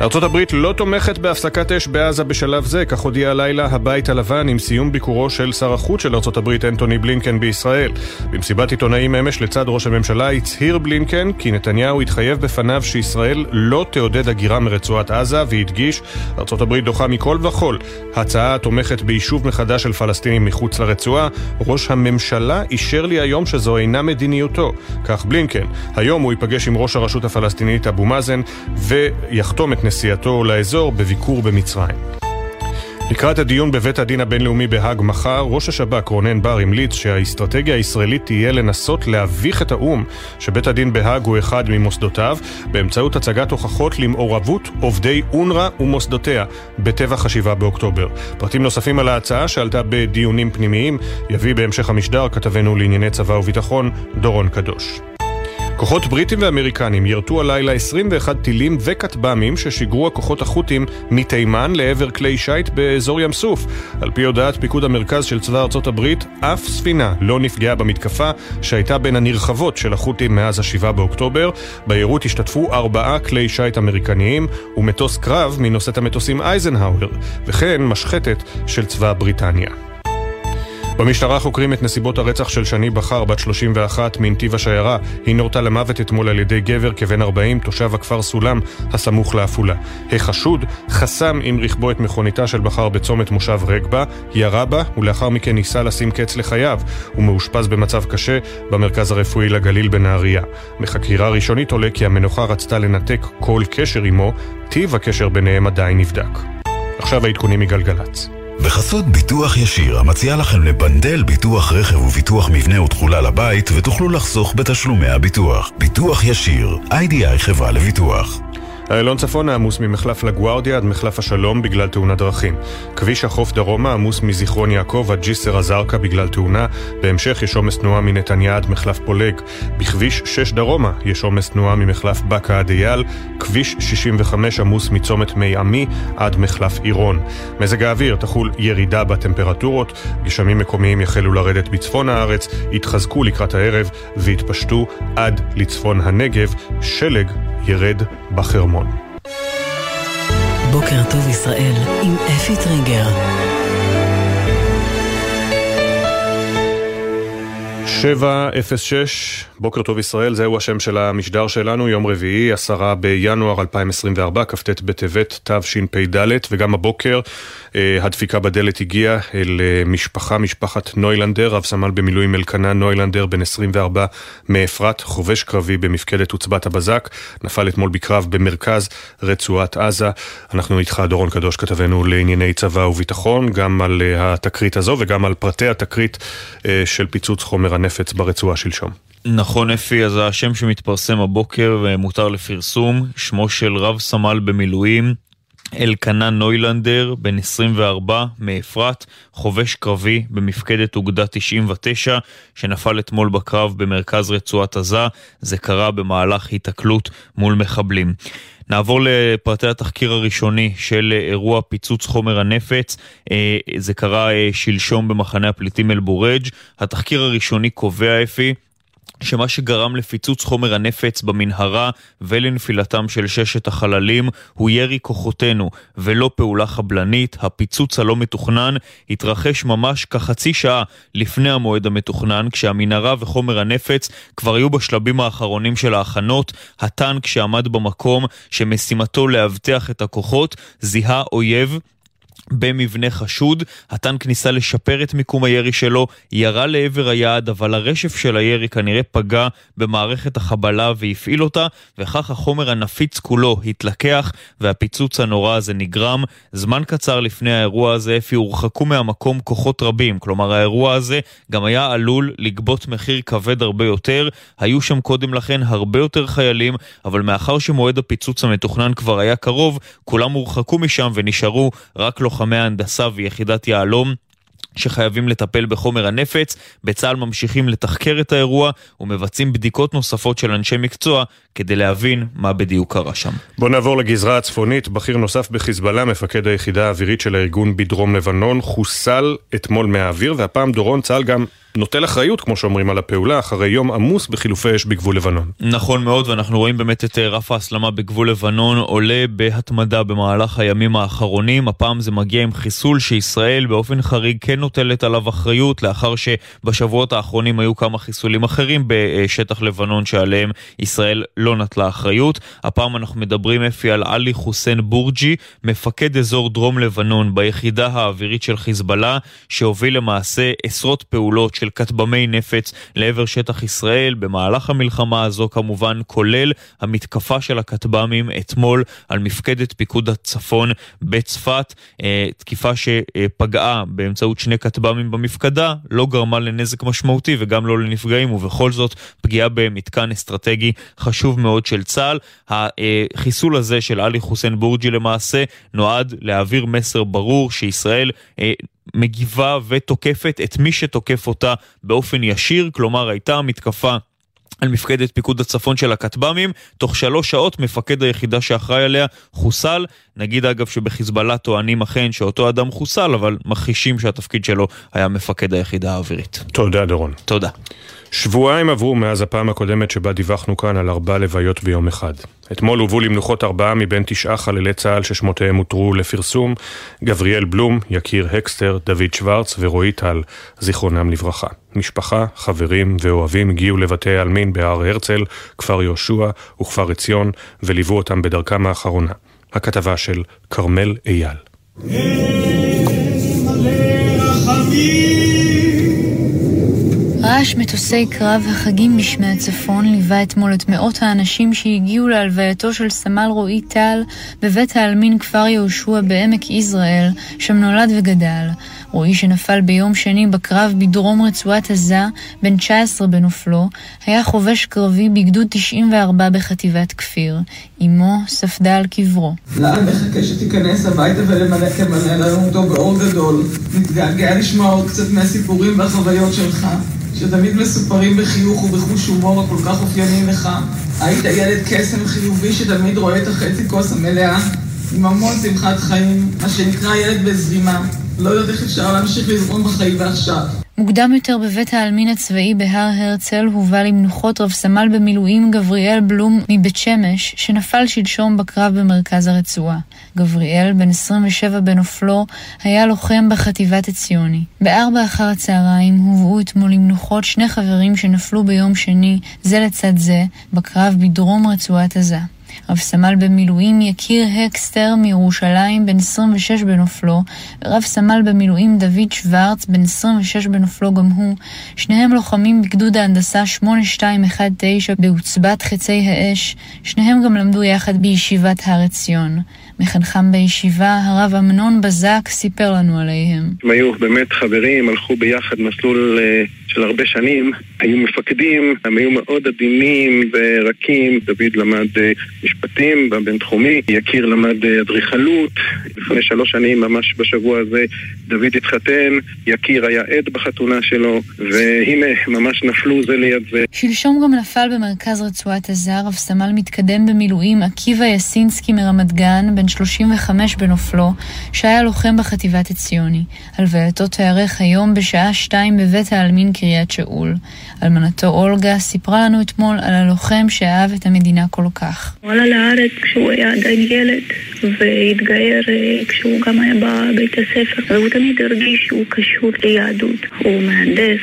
ארצות הברית לא תומכת בהפסקת אש בעזה בשלב זה, כך הודיע הלילה הבית הלבן עם סיום ביקורו של שר החוץ של ארצות הברית אנטוני בלינקן בישראל. במסיבת עיתונאים אמש לצד ראש הממשלה הצהיר בלינקן כי נתניהו התחייב בפניו שישראל לא תעודד הגירה מרצועת עזה והדגיש ארצות הברית דוחה מכל וכול הצעה התומכת ביישוב מחדש של פלסטינים מחוץ לרצועה. ראש הממשלה אישר לי היום שזו אינה מדיניותו. כך בלינקן. היום הוא ייפגש עם ראש הרשות הפלסטינית אבו מאזן ויחתום את נסיעתו לאזור בביקור במצרים. לקראת הדיון בבית הדין הבינלאומי בהאג מחר, ראש השב"כ רונן בר המליץ שהאסטרטגיה הישראלית תהיה לנסות להביך את האו"ם שבית הדין בהאג הוא אחד ממוסדותיו באמצעות הצגת הוכחות למעורבות עובדי אונר"א ומוסדותיה בטבח השבעה באוקטובר. פרטים נוספים על ההצעה שעלתה בדיונים פנימיים יביא בהמשך המשדר כתבנו לענייני צבא וביטחון דורון קדוש. כוחות בריטים ואמריקנים ירתו הלילה 21 טילים וכטב"מים ששיגרו הכוחות החות'ים מתימן לעבר כלי שיט באזור ים סוף. על פי הודעת פיקוד המרכז של צבא ארצות הברית, אף ספינה לא נפגעה במתקפה שהייתה בין הנרחבות של החות'ים מאז ה-7 באוקטובר. ביירוט השתתפו ארבעה כלי שיט אמריקניים ומטוס קרב מנושאת המטוסים אייזנהאואר, וכן משחטת של צבא בריטניה. במשטרה חוקרים את נסיבות הרצח של שני בכר, בת 31, מנתיב השיירה. היא נורתה למוות אתמול על ידי גבר כבן 40, תושב הכפר סולם, הסמוך לעפולה. החשוד חסם עם רכבו את מכוניתה של בכר בצומת מושב רגבה, ירה בה, ולאחר מכן ניסה לשים קץ לחייו. הוא מאושפז במצב קשה במרכז הרפואי לגליל בנהריה. מחקירה ראשונית עולה כי המנוחה רצתה לנתק כל קשר עמו, טיב הקשר ביניהם עדיין נבדק. עכשיו העדכונים מגלגלצ. בחסות ביטוח ישיר, המציע לכם לבנדל ביטוח רכב וביטוח מבנה ותכולה לבית, ותוכלו לחסוך בתשלומי הביטוח. ביטוח ישיר, איי-די-איי חברה לביטוח. איילון צפונה עמוס ממחלף לגוארדיה עד מחלף השלום בגלל תאונת דרכים. כביש החוף דרומה עמוס מזיכרון יעקב עד ג'יסר א-זרקא בגלל תאונה. בהמשך יש עומס תנועה מנתניה עד מחלף פולג. בכביש 6 דרומה יש עומס תנועה ממחלף באקה עד אייל. כביש 65 עמוס מצומת מי עמי עד מחלף עירון. מזג האוויר תחול ירידה בטמפרטורות. גשמים מקומיים יחלו לרדת בצפון הארץ, יתחזקו לקראת הערב ויתפשטו עד לצפון הנגב. שלג ירד בחרמון. בוקר טוב ישראל עם אפי טריגר. שבע אפס שש, בוקר טוב ישראל, זהו השם של המשדר שלנו, יום רביעי, עשרה בינואר 2024, כ"ט בטבת תשפ"ד, וגם הבוקר הדפיקה בדלת הגיעה אל אה, משפחה, משפחת נוילנדר, רב סמל במילואים אלקנה נוילנדר, בן 24 מאפרת, חובש קרבי במפקדת עוצבת הבזק, נפל אתמול בקרב במרכז רצועת עזה. אנחנו איתך, דורון קדוש, כתבנו לענייני צבא וביטחון, גם על אה, התקרית הזו וגם על פרטי התקרית של פיצוץ חומר הנפץ ברצועה שלשום. נכון אפי, אז השם שמתפרסם הבוקר ומותר לפרסום, שמו של רב סמל במילואים, אלקנה נוילנדר, בן 24, מאפרת, חובש קרבי במפקדת אוגדה 99, שנפל אתמול בקרב במרכז רצועת עזה. זה קרה במהלך היתקלות מול מחבלים. נעבור לפרטי התחקיר הראשוני של אירוע פיצוץ חומר הנפץ. אה, זה קרה אה, שלשום במחנה הפליטים אל-בורג'. התחקיר הראשוני קובע, אפי, שמה שגרם לפיצוץ חומר הנפץ במנהרה ולנפילתם של ששת החללים הוא ירי כוחותינו ולא פעולה חבלנית. הפיצוץ הלא מתוכנן התרחש ממש כחצי שעה לפני המועד המתוכנן, כשהמנהרה וחומר הנפץ כבר היו בשלבים האחרונים של ההכנות. הטנק שעמד במקום, שמשימתו לאבטח את הכוחות, זיהה אויב במבנה חשוד. הטנק ניסה לשפר את מיקום הירי שלו, ירה לעבר היעד, אבל הרשף של הירי כנראה פגע במערכת החבלה והפעיל אותה, וכך החומר הנפיץ כולו התלקח, והפיצוץ הנורא הזה נגרם. זמן קצר לפני האירוע הזה, אפי הורחקו מהמקום כוחות רבים. כלומר, האירוע הזה גם היה עלול לגבות מחיר כבד הרבה יותר. היו שם קודם לכן הרבה יותר חיילים, אבל מאחר שמועד הפיצוץ המתוכנן כבר היה קרוב, כולם הורחקו משם ונשארו רק לוחמים. לוחמי ההנדסה ויחידת יהלום שחייבים לטפל בחומר הנפץ. בצה"ל ממשיכים לתחקר את האירוע ומבצעים בדיקות נוספות של אנשי מקצוע כדי להבין מה בדיוק קרה שם. בוא נעבור לגזרה הצפונית. בכיר נוסף בחיזבאללה, מפקד היחידה האווירית של הארגון בדרום לבנון, חוסל אתמול מהאוויר, והפעם דורון צה"ל גם נוטל אחריות, כמו שאומרים, על הפעולה, אחרי יום עמוס בחילופי אש בגבול לבנון. נכון מאוד, ואנחנו רואים באמת את אה, רף ההסלמה בגבול לבנון עולה בהתמדה במהלך הימים האחרונים. הפעם זה מגיע עם חיסול שישראל באופן חריג כן נוטלת עליו אחריות, לאחר שבשבועות האחרונים היו כמה חיסולים אחרים בשטח לבנון שעליהם ישראל לא נטלה אחריות. הפעם אנחנו מדברים אפי על עלי חוסיין בורג'י, מפקד אזור דרום לבנון ביחידה האווירית של חיזבאללה, שהוביל למעשה עשרות פעולות של כטבמי נפץ לעבר שטח ישראל במהלך המלחמה הזו כמובן, כולל המתקפה של הכטב"מים אתמול על מפקדת פיקוד הצפון בצפת, אה, תקיפה שפגעה באמצעות שני כטב"מים במפקדה, לא גרמה לנזק משמעותי וגם לא לנפגעים, ובכל זאת פגיעה במתקן אסטרטגי חשוב מאוד של צה"ל. החיסול הזה של עלי חוסיין בורג'י למעשה נועד להעביר מסר ברור שישראל אה, מגיבה ותוקפת את מי שתוקף אותה באופן ישיר, כלומר הייתה מתקפה על מפקדת פיקוד הצפון של הכטב"מים, תוך שלוש שעות מפקד היחידה שאחראי עליה חוסל. נגיד אגב שבחיזבאללה טוענים אכן שאותו אדם חוסל, אבל מכחישים שהתפקיד שלו היה מפקד היחידה האווירית. תודה דורון. תודה. שבועיים עברו מאז הפעם הקודמת שבה דיווחנו כאן על ארבע לוויות ביום אחד. אתמול הובאו למנוחות ארבעה מבין תשעה חללי צה"ל ששמותיהם הותרו לפרסום, גבריאל בלום, יקיר הקסטר, דוד שוורץ ורועי טל, זיכרונם לברכה. משפחה, חברים ואוהבים הגיעו לבתי העלמין בהר הרצל, כפר יהושע וכפר עציון, וליוו אותם בדרכם האחרונה. הכתבה של כרמל אייל. רעש מטוסי קרב החגים בשמי הצפון ליווה אתמול את מאות האנשים שהגיעו להלווייתו של סמל רועי טל בבית העלמין כפר יהושע בעמק יזרעאל, שם נולד וגדל. רועי שנפל ביום שני בקרב בדרום רצועת עזה, בן 19 בנופלו, היה חובש קרבי בגדוד 94 בחטיבת כפיר. אמו ספדה על קברו. לאן מחכה שתיכנס הביתה ולמלא תמלא לנו אותו באור גדול. מתגעגע לשמוע עוד קצת מהסיפורים והחוויות שלך. שתמיד מסופרים בחיוך ובחוש הומור הכל כך אופייני לך. היית ילד קסם חיובי שתמיד רואה את החצי כוס המלאה, עם המון שמחת חיים, מה שנקרא ילד בזרימה. לא יודעת איך אפשר להמשיך לזרום בחיים ועכשיו. מוקדם יותר בבית העלמין הצבאי בהר הרצל הובא למנוחות רב סמל במילואים גבריאל בלום מבית שמש, שנפל שלשום בקרב במרכז הרצועה. גבריאל, בן 27 בנופלו, היה לוחם בחטיבת עציוני. בארבע אחר הצהריים הובאו אתמול למנוחות שני חברים שנפלו ביום שני, זה לצד זה, בקרב בדרום רצועת עזה. רב סמל במילואים יקיר הקסטר מירושלים, בן 26 בנופלו, ורב סמל במילואים דוד שוורץ, בן 26 בנופלו גם הוא, שניהם לוחמים בגדוד ההנדסה 8219 בעוצבת חצי האש, שניהם גם למדו יחד בישיבת הר עציון. מחנכם בישיבה, הרב אמנון בזק, סיפר לנו עליהם. הם היו באמת חברים, הלכו ביחד מסלול אה, של הרבה שנים, היו מפקדים, הם היו מאוד עדינים ורקים. דוד למד אה, משפטים בבינתחומי, יקיר למד אה, אדריכלות. לפני שלוש שנים, ממש בשבוע הזה, דוד התחתן, יקיר היה עד בחתונה שלו, והנה, ממש נפלו זה ליד זה. שלשום גם נפל במרכז רצועת עזה רב סמל מתקדם במילואים עקיבא יסינסקי מרמת גן, בן 35 בנופלו, שהיה לוחם בחטיבת עציוני. הלווייתו תיארך היום בשעה שתיים בבית העלמין קריית שאול. אלמנתו אולגה סיפרה לנו אתמול על הלוחם שאהב את המדינה כל כך. הוא עלה לארץ כשהוא היה עדיין ילד, והתגייר אה, כשהוא גם היה בבית הספר, והוא תמיד הרגיש שהוא קשור ליהדות. הוא מהנדס,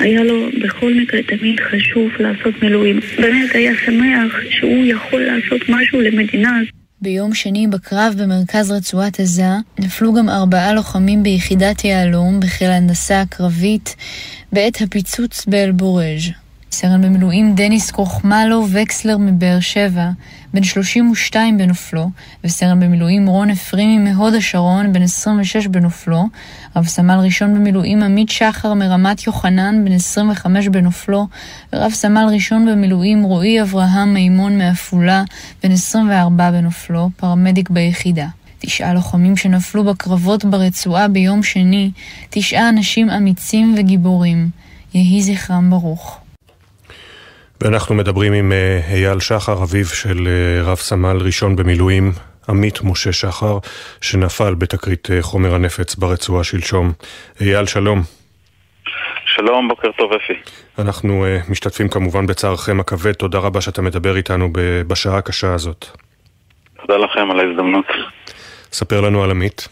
והיה לו בכל מקרה תמיד חשוב לעשות מילואים. באמת היה שמח שהוא יכול לעשות משהו למדינה. ביום שני בקרב במרכז רצועת עזה נפלו גם ארבעה לוחמים ביחידת יהלום בחיל ההנדסה הקרבית בעת הפיצוץ באל-בורג'. סרן במילואים דניס קרוחמלו וקסלר מבאר שבע, בן 32 בנופלו, וסרן במילואים רון אפרימי מהוד השרון, בן 26 בנופלו, רב סמל ראשון במילואים עמית שחר מרמת יוחנן, בן 25 בנופלו, ורב סמל ראשון במילואים רועי אברהם מימון מעפולה, בן 24 בנופלו, פרמדיק ביחידה. תשעה לוחמים שנפלו בקרבות ברצועה ביום שני, תשעה אנשים אמיצים וגיבורים. יהי זכרם ברוך. ואנחנו מדברים עם אה, אייל שחר, אביו של אה, רב סמל ראשון במילואים, עמית משה שחר, שנפל בתקרית אה, חומר הנפץ ברצועה שלשום. אייל, שלום. שלום, בוקר טוב אפי. אנחנו משתתפים כמובן בצערכם הכבד, תודה רבה שאתה מדבר איתנו בשעה הקשה הזאת. תודה לכם על ההזדמנות. ספר לנו על עמית.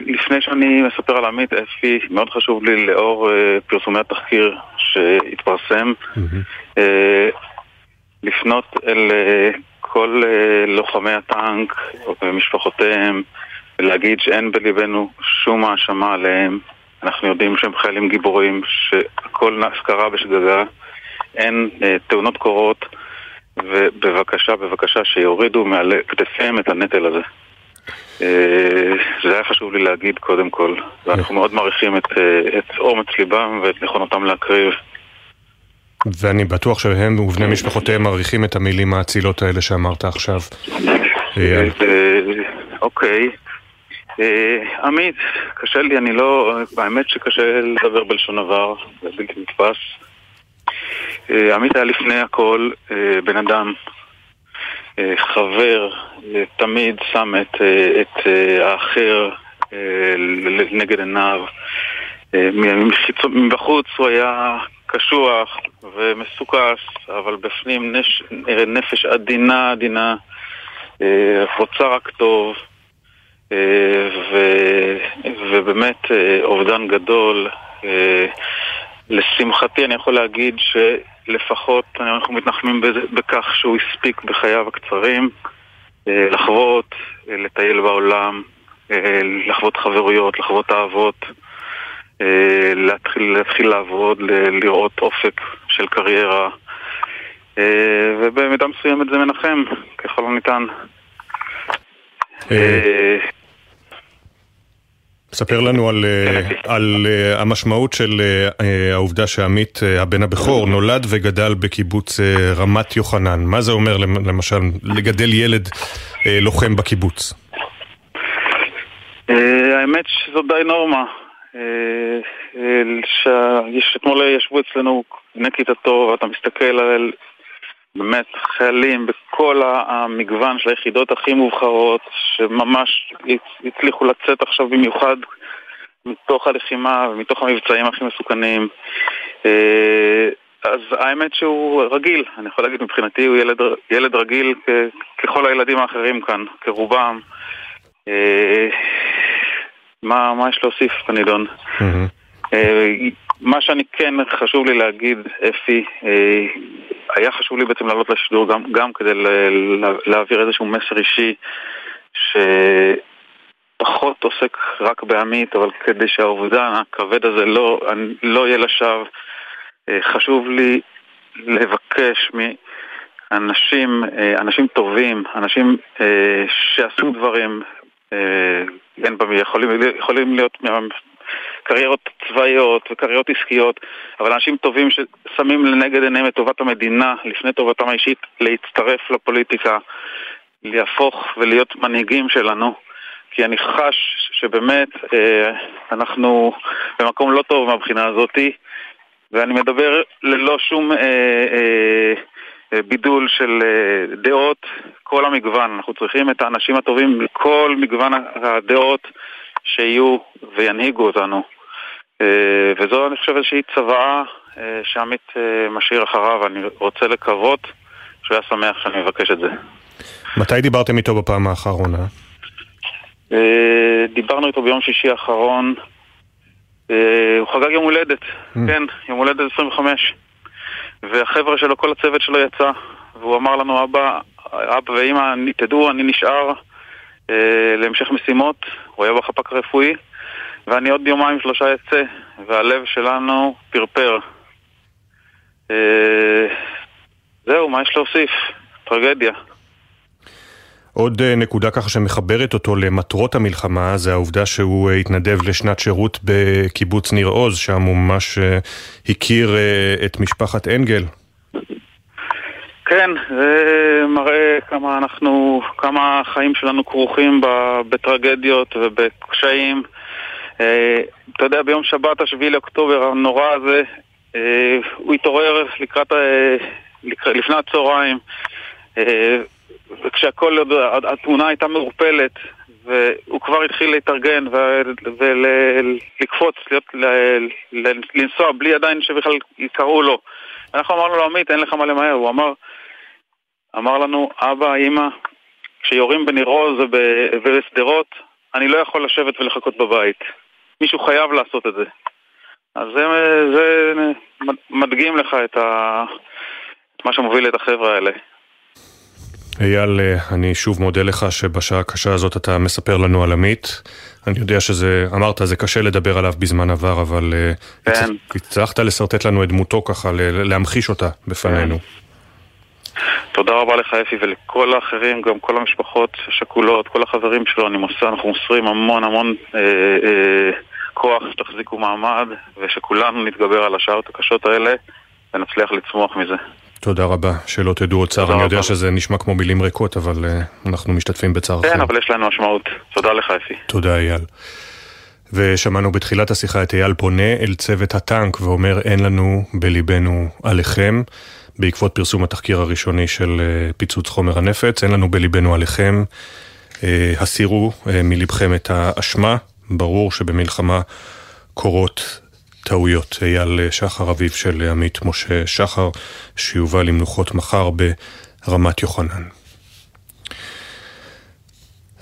לפני שאני מספר על עמית, אפי, מאוד חשוב לי לאור פרסומי התחקיר שהתפרסם, mm-hmm. לפנות אל אה, כל אה, לוחמי הטנק ומשפחותיהם ולהגיד שאין בליבנו שום האשמה עליהם. אנחנו יודעים שהם חיילים גיבורים, שהכל קרה בשגגה, אין אה, תאונות קורות, ובבקשה, בבקשה, שיורידו מעל כתפיהם את הנטל הזה. זה היה חשוב לי להגיד קודם כל, ואנחנו מאוד מעריכים את, את אומץ ליבם ואת נכונותם להקריב. ואני בטוח שהם ובני משפחותיהם מעריכים את המילים האצילות האלה שאמרת עכשיו. אוקיי. עמית, קשה לי, אני לא... האמת שקשה לדבר בלשון עבר, זה בלתי נתפס. עמית היה לפני הכל בן אדם, חבר, תמיד שם את, את האחר נגד עיניו. מבחוץ הוא היה קשוח ומסוכס, אבל בפנים נש... נפש עדינה עדינה, אה, רוצה רק טוב, אה, ו... ובאמת אה, אובדן גדול. לשמחתי אני יכול להגיד שלפחות אנחנו מתנחמים בכך שהוא הספיק בחייו הקצרים לחוות, לטייל בעולם, לחוות חברויות, לחוות אהבות. אה, להתחיל, להתחיל לעבוד, לראות אופק של קריירה אה, ובמידה מסוימת זה מנחם ככל הניתן. אה, ספר לנו על, על המשמעות של העובדה שעמית, הבן הבכור, נולד וגדל בקיבוץ רמת יוחנן. מה זה אומר למשל לגדל ילד לוחם בקיבוץ? האמת שזו די נורמה. אה, אה, שאתמול ישבו אצלנו בני כיתתו ואתה מסתכל על באמת חיילים בכל המגוון של היחידות הכי מובחרות שממש הצליחו לצאת עכשיו במיוחד מתוך הלחימה ומתוך המבצעים הכי מסוכנים. אה, אז האמת שהוא רגיל, אני יכול להגיד מבחינתי הוא ילד, ילד רגיל ככל הילדים האחרים כאן, כרובם. מה, מה יש להוסיף בנידון? אה, מה שאני כן חשוב לי להגיד, אפי, אה, היה חשוב לי בעצם לעלות לשידור גם, גם כדי להעביר איזשהו מסר אישי שפחות עוסק רק בעמית, אבל כדי שהאובדן הכבד הזה לא, לא יהיה לשווא, אה, חשוב לי לבקש מאנשים, אנשים טובים, אנשים שעשו דברים אין במי, יכולים, יכולים להיות קריירות צבאיות וקריירות עסקיות, אבל אנשים טובים ששמים לנגד עיניהם את טובת המדינה לפני טובתם האישית, להצטרף לפוליטיקה, להפוך ולהיות מנהיגים שלנו. כי אני חש שבאמת אה, אנחנו במקום לא טוב מהבחינה הזאתי, ואני מדבר ללא שום אה, אה, בידול של אה, דעות, כל המגוון. אנחנו צריכים את האנשים הטובים מכל מגוון הדעות שיהיו וינהיגו אותנו. אה, וזו, אני חושב, איזושהי צוואה שעמית משאיר אחריו, ואני רוצה לקוות שהוא היה שמח שאני מבקש את זה. מתי דיברתם איתו בפעם האחרונה? דיברנו איתו ביום שישי האחרון. הוא חגג יום הולדת, mm. כן, יום הולדת 25. והחבר'ה שלו, כל הצוות שלו יצא, והוא אמר לנו, אבא, אבא ואימא, תדעו, אני נשאר אה, להמשך משימות, הוא היה בחפ"ק הרפואי, ואני עוד יומיים שלושה אצא, והלב שלנו פרפר. אה, זהו, מה יש להוסיף? טרגדיה. עוד אה, נקודה ככה שמחברת אותו למטרות המלחמה זה העובדה שהוא אה, התנדב לשנת שירות בקיבוץ ניר עוז, שם הוא ממש הכיר את משפחת אנגל. כן, זה מראה כמה אנחנו, כמה החיים שלנו כרוכים בטרגדיות ובקשיים. אתה יודע, ביום שבת, השביעי לאוקטובר הנורא הזה, הוא התעורר לקראת, לפני הצהריים. וכשהכל, התמונה הייתה מעורפלת, והוא כבר התחיל להתארגן ולקפוץ, לנסוע בלי עדיין שבכלל יקראו לו. אנחנו אמרנו לו, עמית, אין לך מה למהר. הוא אמר, אמר לנו, אבא, אמא, כשיורים בניר עוז ובשדרות, אני לא יכול לשבת ולחכות בבית. מישהו חייב לעשות את זה. אז זה, זה מדגים לך את, ה, את מה שמוביל את החבר'ה האלה. אייל, אה, אני שוב מודה לך שבשעה הקשה הזאת אתה מספר לנו על עמית. אני יודע שזה, אמרת, זה קשה לדבר עליו בזמן עבר, אבל אה, כן. הצלחת לשרטט לנו את דמותו ככה, להמחיש אותה בפנינו. כן. תודה רבה לך אפי ולכל האחרים, גם כל המשפחות השכולות, כל החברים שלו, אני מוסר, אנחנו מוסרים המון המון אה, אה, כוח שתחזיקו מעמד ושכולנו נתגבר על השעות הקשות האלה ונצליח לצמוח מזה. תודה רבה, שלא תדעו עוד צער. אני יודע שזה נשמע כמו מילים ריקות, אבל uh, אנחנו משתתפים בצערכם. כן, אבל יש לנו משמעות. תודה לך, אפי. תודה, אייל. ושמענו בתחילת השיחה את אייל פונה אל צוות הטנק ואומר אין לנו בליבנו עליכם. בעקבות פרסום התחקיר הראשוני של uh, פיצוץ חומר הנפץ, אין לנו בליבנו עליכם. Uh, הסירו uh, מלבכם את האשמה. ברור שבמלחמה קורות טעויות. אייל שחר, אביו של עמית משה שחר, שיובא למנוחות מחר ברמת יוחנן.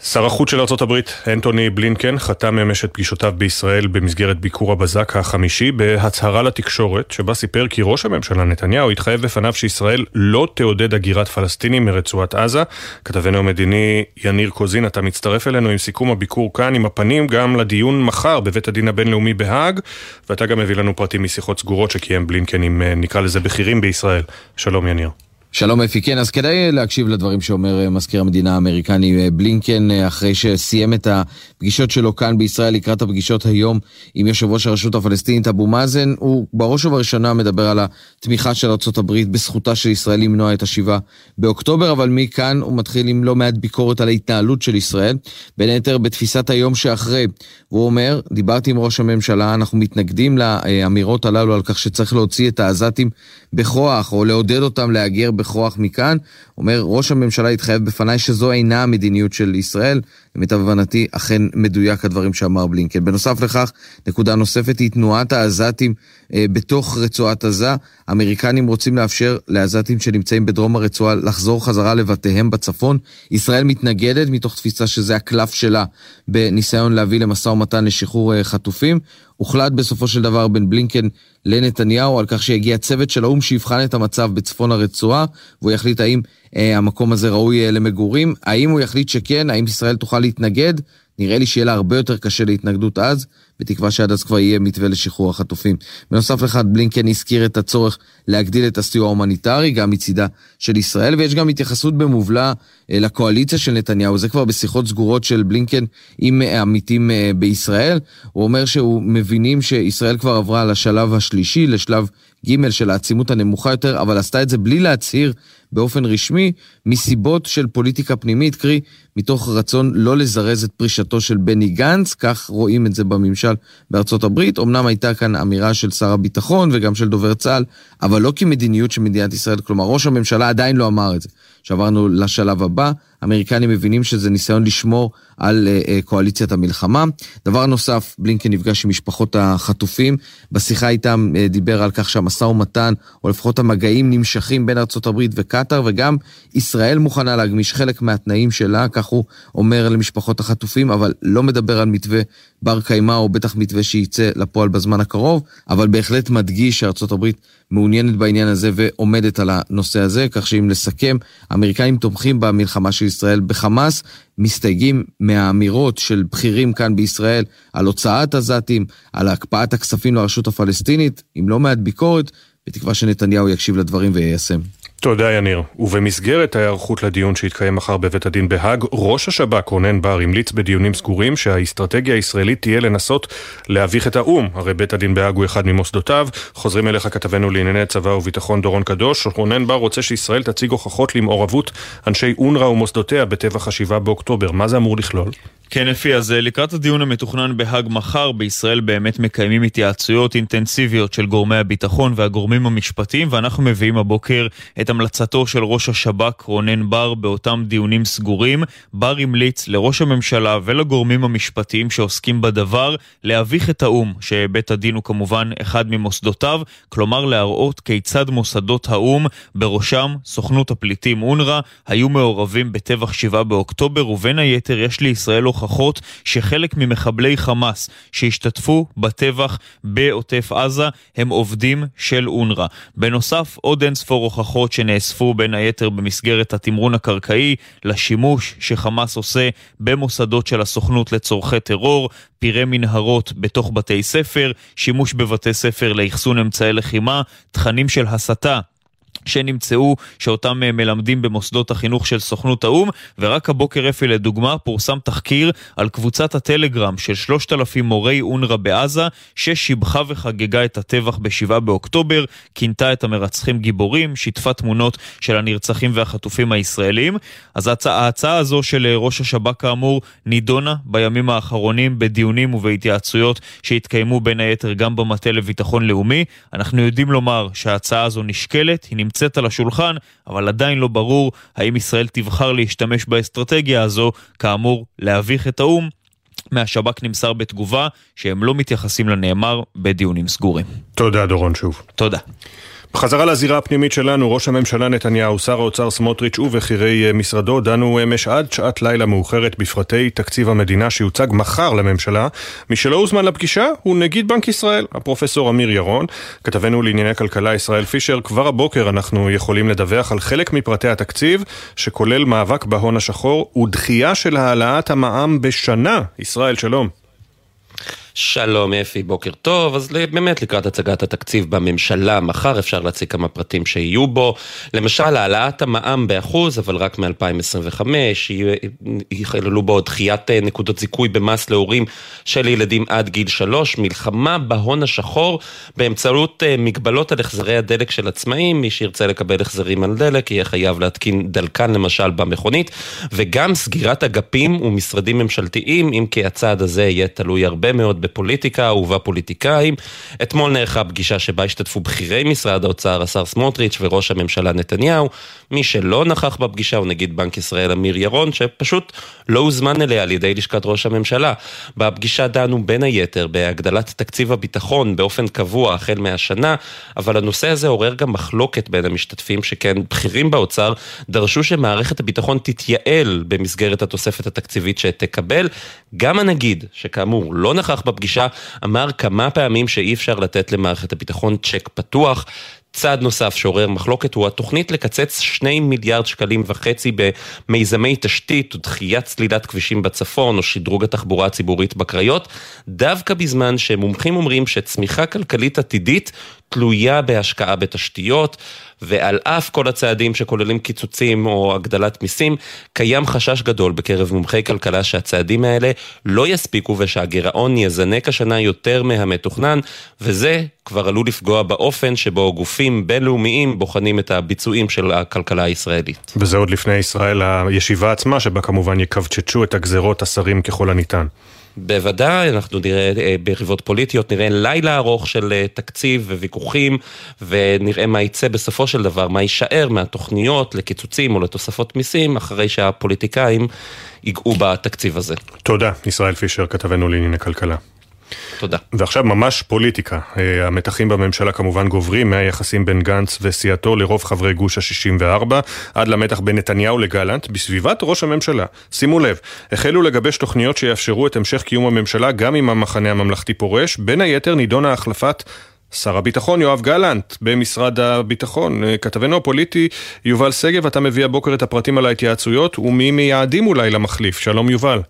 שר החוץ של ארה"ב, אנטוני בלינקן, חתם אמש את פגישותיו בישראל במסגרת ביקור הבזק החמישי בהצהרה לתקשורת, שבה סיפר כי ראש הממשלה נתניהו התחייב בפניו שישראל לא תעודד הגירת פלסטינים מרצועת עזה. כתבנו המדיני יניר קוזין, אתה מצטרף אלינו עם סיכום הביקור כאן, עם הפנים גם לדיון מחר בבית הדין הבינלאומי בהאג, ואתה גם מביא לנו פרטים משיחות סגורות שקיים בלינקן עם, אה, נקרא לזה, בכירים בישראל. שלום יניר. שלום אפי, כן, אז כדאי להקשיב לדברים שאומר אה, מזכיר המדינה האמריקני אה, בלינקן, אה, אחרי שסיים את הפגישות שלו כאן בישראל לקראת הפגישות היום עם יושב ראש הרשות הפלסטינית אבו מאזן. הוא בראש ובראשונה מדבר על התמיכה של ארה"ב בזכותה של ישראל למנוע את השיבה באוקטובר, אבל מכאן הוא מתחיל עם לא מעט ביקורת על ההתנהלות של ישראל, בין היתר בתפיסת היום שאחרי. הוא אומר, דיברתי עם ראש הממשלה, אנחנו מתנגדים לאמירות הללו על כך שצריך להוציא את העזתים בכוח, או לעודד אותם להגר בכוח מכאן. אומר, ראש הממשלה התחייב בפניי שזו אינה המדיניות של ישראל. למיטב הבנתי, אכן מדויק הדברים שאמר בלינקן. בנוסף לכך, נקודה נוספת היא תנועת העזתים אה, בתוך רצועת עזה. האמריקנים רוצים לאפשר לעזתים שנמצאים בדרום הרצועה לחזור חזרה לבתיהם בצפון. ישראל מתנגדת מתוך תפיסה שזה הקלף שלה בניסיון להביא למשא ומתן לשחרור אה, חטופים. הוחלט בסופו של דבר בין בלינקן לנתניהו על כך שיגיע צוות של האו"ם שיבחן את המצב בצפון הרצועה, והוא יחליט האם אה, המקום הזה ראוי אה, למגורים. האם הוא יחליט שכן, האם ישראל תוכל להתנגד? נראה לי שיהיה לה הרבה יותר קשה להתנגדות אז, בתקווה שעד אז כבר יהיה מתווה לשחרור החטופים. בנוסף לכך, בלינקן הזכיר את הצורך להגדיל את הסיוע ההומניטרי, גם מצידה של ישראל, ויש גם התייחסות במובלע אה, לקואליציה של נתניהו, זה כבר בשיחות סגורות של בלינקן עם עמיתים בישראל. הוא אומר שהוא מבינים שישראל כבר עברה לשלב השלישי, לשלב ג' של העצימות הנמוכה יותר, אבל עשתה את זה בלי להצהיר באופן רשמי, מסיבות של פוליטיקה פנימית, קרי, מתוך רצון לא לזרז את פרישתו של בני גנץ, כך רואים את זה בממשל בארצות הברית. אמנם הייתה כאן אמירה של שר הביטחון וגם של דובר צה"ל, אבל לא כמדיניות של מדינת ישראל, כלומר ראש הממשלה עדיין לא אמר את זה. שעברנו לשלב הבא, האמריקנים מבינים שזה ניסיון לשמור על קואליציית המלחמה. דבר נוסף, בלינקן נפגש עם משפחות החטופים. בשיחה איתם דיבר על כך שהמשא ומתן, או לפחות המגעים נמשכים בין הברית וקטאר, וגם ישראל מוכנה להגמיש חלק מהתנאים שלה, כך הוא אומר למשפחות החטופים, אבל לא מדבר על מתווה בר קיימא, או בטח מתווה שייצא לפועל בזמן הקרוב, אבל בהחלט מדגיש הברית מעוניינת בעניין הזה ועומדת על הנושא הזה, כך שאם לסכם, האמריקאים תומכים במלחמה של ישראל בחמאס, מסתייגים מהאמירות של בכירים כאן בישראל על הוצאת עזתים, על הקפאת הכספים לרשות הפלסטינית, עם לא מעט ביקורת, בתקווה שנתניהו יקשיב לדברים ויישם. תודה יניר. ובמסגרת ההיערכות לדיון שהתקיים מחר בבית הדין בהאג, ראש השב"כ רונן בר המליץ בדיונים סגורים שהאסטרטגיה הישראלית תהיה לנסות להביך את האו"ם. הרי בית הדין בהאג הוא אחד ממוסדותיו. חוזרים אליך כתבנו לענייני צבא וביטחון דורון קדוש. רונן בר רוצה שישראל תציג הוכחות למעורבות אנשי אונר"א ומוסדותיה בטבח השבעה באוקטובר. מה זה אמור לכלול? כן, אפי, אז לקראת הדיון המתוכנן בהאג מחר, בישראל באמת מקיימים התייעצויות אינטנסיביות של גורמי הביטחון והגורמים המשפטיים, ואנחנו מביאים הבוקר את המלצתו של ראש השב"כ רונן בר באותם דיונים סגורים. בר המליץ לראש הממשלה ולגורמים המשפטיים שעוסקים בדבר להביך את האו"ם, שבית הדין הוא כמובן אחד ממוסדותיו, כלומר להראות כיצד מוסדות האו"ם, בראשם סוכנות הפליטים אונר"א, היו מעורבים בטבח 7 באוקטובר, ובין היתר יש לישראל הוכחות שחלק ממחבלי חמאס שהשתתפו בטבח בעוטף עזה הם עובדים של אונר"א. בנוסף, עוד אין ספור הוכחות שנאספו בין היתר במסגרת התמרון הקרקעי לשימוש שחמאס עושה במוסדות של הסוכנות לצורכי טרור, פירי מנהרות בתוך בתי ספר, שימוש בבתי ספר לאחסון אמצעי לחימה, תכנים של הסתה שנמצאו, שאותם אה, מלמדים במוסדות החינוך של סוכנות האו"ם, ורק הבוקר אפי לדוגמה פורסם תחקיר על קבוצת הטלגרם של 3,000 מורי אונר"א בעזה, ששיבחה וחגגה את הטבח ב-7 באוקטובר, כינתה את המרצחים גיבורים, שיתפה תמונות של הנרצחים והחטופים הישראלים. אז ההצעה, ההצעה הזו של אה, ראש השב"כ כאמור נידונה בימים האחרונים בדיונים ובהתייעצויות שהתקיימו בין היתר גם במטה לביטחון לאומי. אנחנו יודעים לומר שההצעה הזו נשקלת, היא נמצאת על השולחן, אבל עדיין לא ברור האם ישראל תבחר להשתמש באסטרטגיה הזו, כאמור, להביך את האו"ם. מהשב"כ נמסר בתגובה שהם לא מתייחסים לנאמר בדיונים סגורים. תודה דורון שוב. תודה. בחזרה לזירה הפנימית שלנו, ראש הממשלה נתניהו, שר האוצר סמוטריץ' ובכירי אה, משרדו דנו אמש עד שעת לילה מאוחרת בפרטי תקציב המדינה שיוצג מחר לממשלה. מי שלא הוזמן לפגישה הוא נגיד בנק ישראל, הפרופסור אמיר ירון. כתבנו לענייני כלכלה ישראל פישר, כבר הבוקר אנחנו יכולים לדווח על חלק מפרטי התקציב, שכולל מאבק בהון השחור ודחייה של העלאת המע"מ בשנה. ישראל, שלום. שלום אפי, בוקר טוב. אז באמת לקראת הצגת התקציב בממשלה, מחר אפשר להציג כמה פרטים שיהיו בו. למשל, העלאת המע"מ באחוז, אבל רק מ-2025, יכללו בו דחיית אה, נקודות זיכוי במס להורים של ילדים עד גיל שלוש, מלחמה בהון השחור באמצעות אה, מגבלות על החזרי הדלק של עצמאים, מי שירצה לקבל החזרים על דלק יהיה חייב להתקין דלקן למשל במכונית, וגם סגירת אגפים ומשרדים ממשלתיים, אם כי הצעד הזה יהיה תלוי הרבה מאוד בפוליטיקה ובפוליטיקאים. אתמול נערכה פגישה שבה השתתפו בכירי משרד האוצר, השר סמוטריץ' וראש הממשלה נתניהו. מי שלא נכח בפגישה הוא נגיד בנק ישראל אמיר ירון, שפשוט לא הוזמן אליה על ידי לשכת ראש הממשלה. בפגישה דנו בין היתר בהגדלת תקציב הביטחון באופן קבוע החל מהשנה, אבל הנושא הזה עורר גם מחלוקת בין המשתתפים, שכן בכירים באוצר דרשו שמערכת הביטחון תתייעל במסגרת התוספת התקציבית שתקבל. גם הנגיד, שכאמור לא נכח בפגישה, אמר כמה פעמים שאי אפשר לתת למערכת הביטחון צ'ק פתוח. צעד נוסף שעורר מחלוקת הוא התוכנית לקצץ 2 מיליארד שקלים וחצי במיזמי תשתית ודחיית סלילת כבישים בצפון או שדרוג התחבורה הציבורית בקריות, דווקא בזמן שמומחים אומרים שצמיחה כלכלית עתידית תלויה בהשקעה בתשתיות, ועל אף כל הצעדים שכוללים קיצוצים או הגדלת מיסים, קיים חשש גדול בקרב מומחי כלכלה שהצעדים האלה לא יספיקו ושהגירעון יזנק השנה יותר מהמתוכנן, וזה כבר עלול לפגוע באופן שבו גופים בינלאומיים בוחנים את הביצועים של הכלכלה הישראלית. וזה עוד לפני ישראל, הישיבה עצמה, שבה כמובן יקבצ'צ'ו את הגזרות השרים ככל הניתן. בוודאי, אנחנו נראה אה, ביריבות פוליטיות, נראה לילה ארוך של אה, תקציב וויכוחים, ונראה מה יצא בסופו של דבר, מה יישאר מהתוכניות לקיצוצים או לתוספות מיסים, אחרי שהפוליטיקאים ייגעו בתקציב הזה. תודה, ישראל פישר, כתבנו לענייני כלכלה. תודה. ועכשיו ממש פוליטיקה. אה, המתחים בממשלה כמובן גוברים מהיחסים בין גנץ וסיעתו לרוב חברי גוש ה-64, עד למתח בין נתניהו לגלנט, בסביבת ראש הממשלה. שימו לב, החלו לגבש תוכניות שיאפשרו את המשך קיום הממשלה גם אם המחנה הממלכתי פורש, בין היתר נידונה החלפת שר הביטחון יואב גלנט במשרד הביטחון. אה, כתבנו הפוליטי יובל שגב, אתה מביא הבוקר את הפרטים על ההתייעצויות ומי מייעדים אולי למחליף. שלום יובל.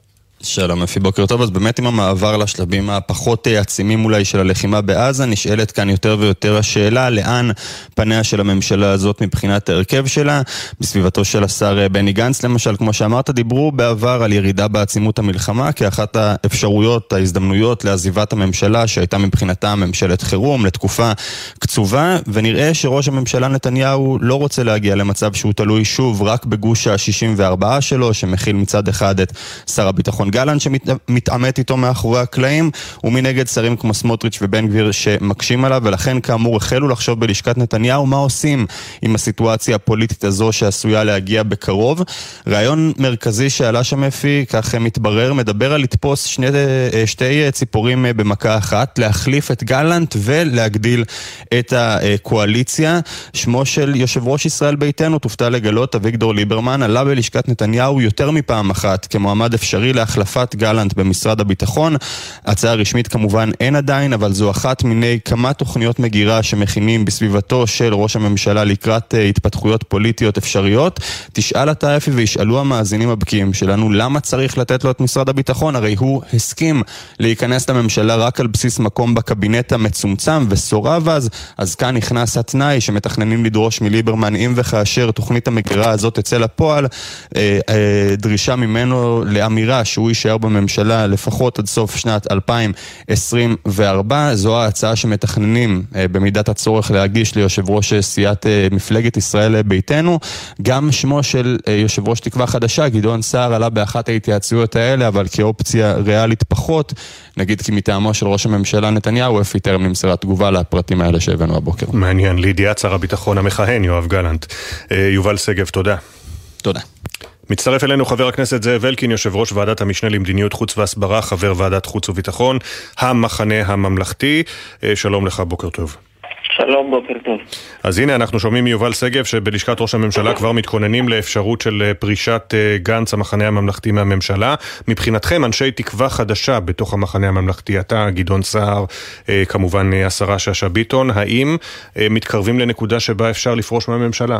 שלום אפי, בוקר טוב. אז באמת עם המעבר לשלבים הפחות אה, עצימים אולי של הלחימה בעזה, נשאלת כאן יותר ויותר השאלה לאן פניה של הממשלה הזאת מבחינת ההרכב שלה. בסביבתו של השר אה, בני גנץ למשל, כמו שאמרת, דיברו בעבר על ירידה בעצימות המלחמה כאחת האפשרויות, ההזדמנויות לעזיבת הממשלה שהייתה מבחינתה ממשלת חירום לתקופה קצובה, ונראה שראש הממשלה נתניהו לא רוצה להגיע למצב שהוא תלוי שוב רק בגוש ה-64 שלו, שמכיל מצד אחד את שר הביטחון גלנט שמתעמת איתו מאחורי הקלעים, ומנגד שרים כמו סמוטריץ' ובן גביר שמקשים עליו, ולכן כאמור החלו לחשוב בלשכת נתניהו מה עושים עם הסיטואציה הפוליטית הזו שעשויה להגיע בקרוב. רעיון מרכזי שעלה שם אפי, כך מתברר, מדבר על לתפוס שני, שתי ציפורים במכה אחת, להחליף את גלנט ולהגדיל את הקואליציה. שמו של יושב ראש ישראל ביתנו, תופתע לגלות, אביגדור ליברמן, עלה בלשכת נתניהו יותר מפעם אחת כמועמד אפשרי להחלפת החלפת גלנט במשרד הביטחון. הצעה רשמית כמובן אין עדיין, אבל זו אחת מיני כמה תוכניות מגירה שמכינים בסביבתו של ראש הממשלה לקראת uh, התפתחויות פוליטיות אפשריות. תשאל אתה אפי וישאלו המאזינים הבקיאים שלנו למה צריך לתת לו את משרד הביטחון, הרי הוא הסכים להיכנס לממשלה רק על בסיס מקום בקבינט המצומצם וסורב אז, אז כאן נכנס התנאי שמתכננים לדרוש מליברמן אם וכאשר תוכנית המגירה הזאת תצא לפועל, אה, אה, דרישה ממנו לאמירה שהוא יישאר בממשלה לפחות עד סוף שנת 2024. זו ההצעה שמתכננים אה, במידת הצורך להגיש ליושב ראש אה, סיעת אה, מפלגת ישראל ביתנו. גם שמו של יושב ראש תקווה חדשה, גדעון סער, עלה באחת ההתייעצויות האלה, אבל כאופציה ריאלית פחות. נגיד כי מטעמו של ראש הממשלה נתניהו, אפי טרם נמסרה תגובה לפרטים האלה שהבאנו הבוקר. מעניין, לידיעת שר הביטחון המכהן, יואב גלנט. יובל שגב, תודה. תודה. מצטרף אלינו חבר הכנסת זאב אלקין, יושב ראש ועדת המשנה למדיניות חוץ והסברה, חבר ועדת חוץ וביטחון, המחנה הממלכתי. אה, שלום לך, בוקר טוב. שלום, בוקר טוב. אז הנה, אנחנו שומעים מיובל שגב שבלשכת ראש הממשלה כבר מתכוננים לאפשרות של אה, פרישת אה, גנץ, המחנה הממלכתי מהממשלה. מבחינתכם, אנשי תקווה חדשה בתוך המחנה הממלכתי, אתה, גדעון סער, כמובן השרה שאשא ביטון, האם מתקרבים לנקודה שבה אפשר לפרוש מהממשלה?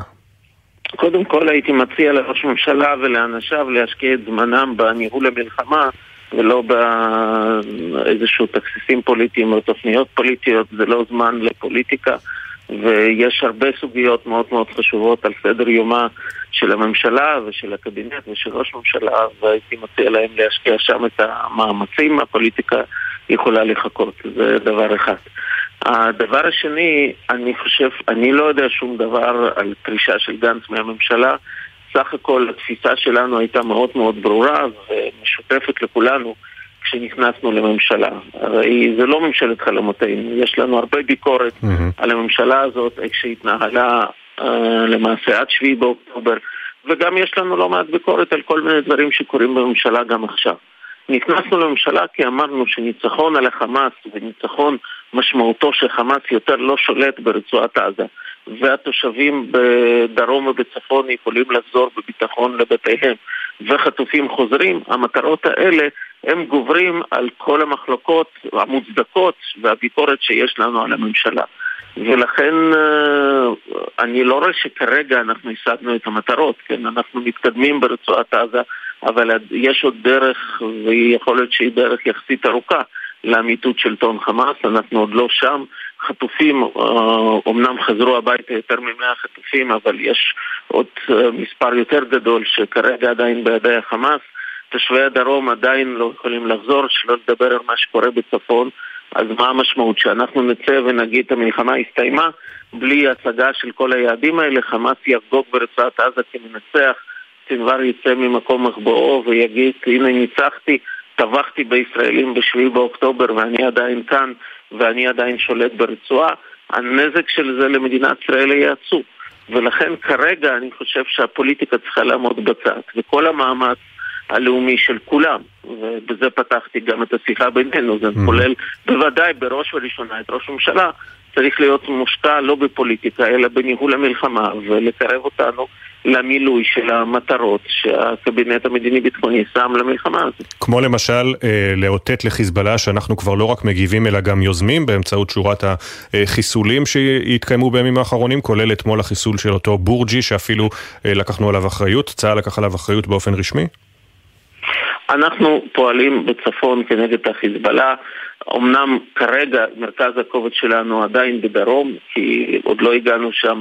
קודם כל הייתי מציע לראש הממשלה ולאנשיו להשקיע את זמנם בניהול המלחמה ולא באיזשהו תכסיסים פוליטיים או תוכניות פוליטיות, זה לא זמן לפוליטיקה ויש הרבה סוגיות מאוד מאוד חשובות על סדר יומה של הממשלה ושל הקבינט ושל ראש הממשלה והייתי מציע להם להשקיע שם את המאמצים, הפוליטיקה יכולה לחכות, זה דבר אחד. הדבר השני, אני חושב, אני לא יודע שום דבר על פרישה של גנץ מהממשלה. סך הכל התפיסה שלנו הייתה מאוד מאוד ברורה ומשותפת לכולנו כשנכנסנו לממשלה. הרי זה לא ממשלת חלומותינו, יש לנו הרבה ביקורת mm-hmm. על הממשלה הזאת, איך שהתנהלה uh, למעשה עד 7 באוקטובר, וגם יש לנו לא מעט ביקורת על כל מיני דברים שקורים בממשלה גם עכשיו. נכנסנו לממשלה כי אמרנו שניצחון על החמאס וניצחון משמעותו שחמאס יותר לא שולט ברצועת עזה והתושבים בדרום ובצפון יכולים לחזור בביטחון לבתיהם וחטופים חוזרים, המטרות האלה הם גוברים על כל המחלוקות המוצדקות והביקורת שיש לנו על הממשלה. ולכן אה, אני לא רואה שכרגע אנחנו השגנו את המטרות, כן? אנחנו מתקדמים ברצועת עזה, אבל יש עוד דרך, ויכול להיות שהיא דרך יחסית ארוכה. לאמיתות שלטון חמאס, אנחנו עוד לא שם. חטופים, אומנם אה, חזרו הביתה יותר ממאה חטופים, אבל יש עוד אה, מספר יותר גדול שכרגע עדיין בידי החמאס. תושבי הדרום עדיין לא יכולים לחזור, שלא לדבר על מה שקורה בצפון. אז מה המשמעות? שאנחנו נצא ונגיד המלחמה הסתיימה בלי השגה של כל היעדים האלה, חמאס יחגוג ברצועת עזה כמנצח, סנוואר יצא ממקום מחבואו ויגיד הנה ניצחתי, טבחתי בישראלים ב-7 באוקטובר ואני עדיין כאן ואני עדיין שולט ברצועה, הנזק של זה למדינת ישראל יהיה עצום. ולכן כרגע אני חושב שהפוליטיקה צריכה לעמוד בצד, וכל המאמץ הלאומי של כולם, ובזה פתחתי גם את השיחה בינינו, זה mm. כולל בוודאי בראש ובראשונה את ראש הממשלה, צריך להיות מושקע לא בפוליטיקה אלא בניהול המלחמה ולקרב אותנו למילוי של המטרות שהקבינט המדיני-ביטחוני שם למלחמה הזאת. כמו למשל אה, לאותת לחיזבאללה שאנחנו כבר לא רק מגיבים אלא גם יוזמים באמצעות שורת החיסולים שהתקיימו בימים האחרונים, כולל אתמול החיסול של אותו בורג'י שאפילו אה, לקחנו עליו אחריות, צה"ל לקח עליו אחריות באופן רשמי? אנחנו פועלים בצפון כנגד החיזבאללה. אמנם כרגע מרכז הכובד שלנו עדיין בדרום, כי עוד לא הגענו שם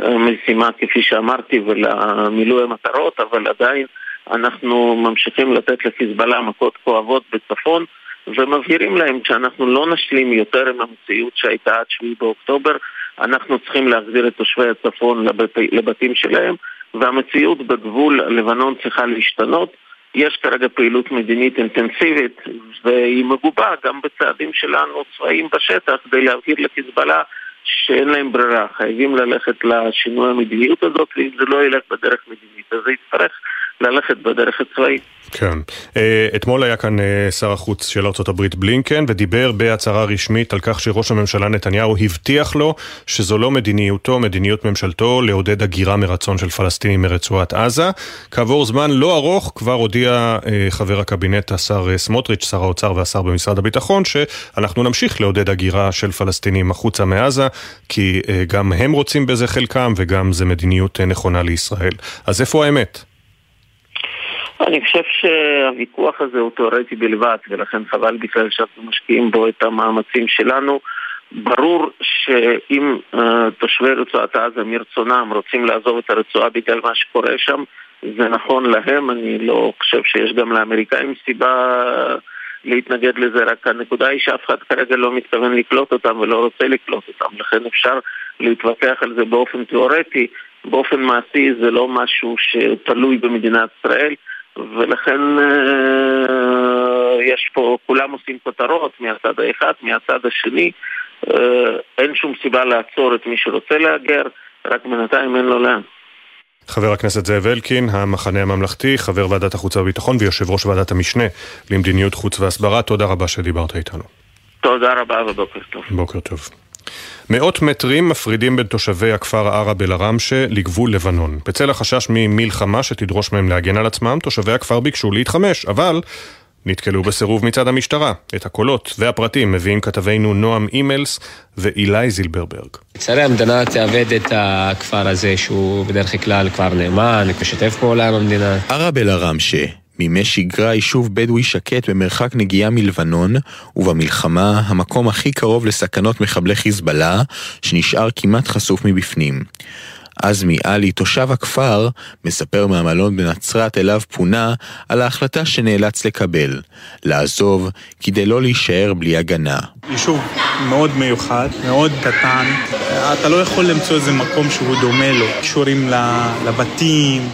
למשימה כפי שאמרתי ולמילוי המטרות, אבל עדיין אנחנו ממשיכים לתת לחיזבאללה מכות כואבות בצפון ומבהירים להם שאנחנו לא נשלים יותר עם המציאות שהייתה עד 7 באוקטובר, אנחנו צריכים להחזיר את תושבי הצפון לבית, לבתים שלהם והמציאות בגבול לבנון צריכה להשתנות. יש כרגע פעילות מדינית אינטנסיבית והיא מגובה גם בצעדים שלנו צבאיים בשטח כדי להבהיר לחיזבאללה שאין להם ברירה, חייבים ללכת לשינוי המדיניות הזאת ואם זה לא ילך בדרך מדינית אז זה יצטרך ללכת בדרך הצבאית. כן. אה, אתמול היה כאן אה, שר החוץ של ארה"ב בלינקן ודיבר בהצהרה רשמית על כך שראש הממשלה נתניהו הבטיח לו שזו לא מדיניותו, מדיניות ממשלתו לעודד הגירה מרצון של פלסטינים מרצועת עזה. כעבור זמן לא ארוך כבר הודיע אה, חבר הקבינט השר סמוטריץ', שר האוצר והשר במשרד הביטחון, שאנחנו נמשיך לעודד הגירה של פלסטינים החוצה מעזה, כי גם הם רוצים בזה חלקם וגם זה מדיניות נכונה לישראל. אז איפה האמת? אני חושב שהוויכוח הזה הוא תיאורטי בלבד, ולכן חבל בכלל שאנחנו משקיעים בו את המאמצים שלנו. ברור שאם uh, תושבי רצועת עזה מרצונם רוצים לעזוב את הרצועה בגלל מה שקורה שם, זה נכון להם, אני לא חושב שיש גם לאמריקאים סיבה להתנגד לזה, רק הנקודה היא שאף אחד כרגע לא מתכוון לקלוט אותם ולא רוצה לקלוט אותם, לכן אפשר להתווכח על זה באופן תיאורטי, באופן מעשי זה לא משהו שתלוי במדינת ישראל. ולכן אה, יש פה, כולם עושים כותרות מהצד האחד, מהצד השני. אה, אין שום סיבה לעצור את מי שרוצה להגר, רק בינתיים אין לו לאן. חבר הכנסת זאב אלקין, המחנה הממלכתי, חבר ועדת החוץ והביטחון ויושב ראש ועדת המשנה למדיניות חוץ והסברה, תודה רבה שדיברת איתנו. תודה רבה ובוקר טוב. בוקר טוב. מאות מטרים מפרידים בין תושבי הכפר ערב אל-עראמשה לגבול לבנון. בצל החשש ממלחמה שתדרוש מהם להגן על עצמם, תושבי הכפר ביקשו להתחמש, אבל נתקלו בסירוב מצד המשטרה. את הקולות והפרטים מביאים כתבינו נועם אימלס ואילי זילברברג. לצערי המדינה תאבד את הכפר הזה שהוא בדרך כלל כפר נאמן, משתף פעולה עם המדינה. ערב אל-עראמשה מימי שגרה יישוב בדואי שקט במרחק נגיעה מלבנון, ובמלחמה המקום הכי קרוב לסכנות מחבלי חיזבאללה, שנשאר כמעט חשוף מבפנים. עזמי עלי, תושב הכפר, מספר מהמלון בנצרת אליו פונה על ההחלטה שנאלץ לקבל, לעזוב כדי לא להישאר בלי הגנה. יישוב מאוד מיוחד, מאוד קטן, אתה לא יכול למצוא איזה מקום שהוא דומה לו, קשורים לבתים,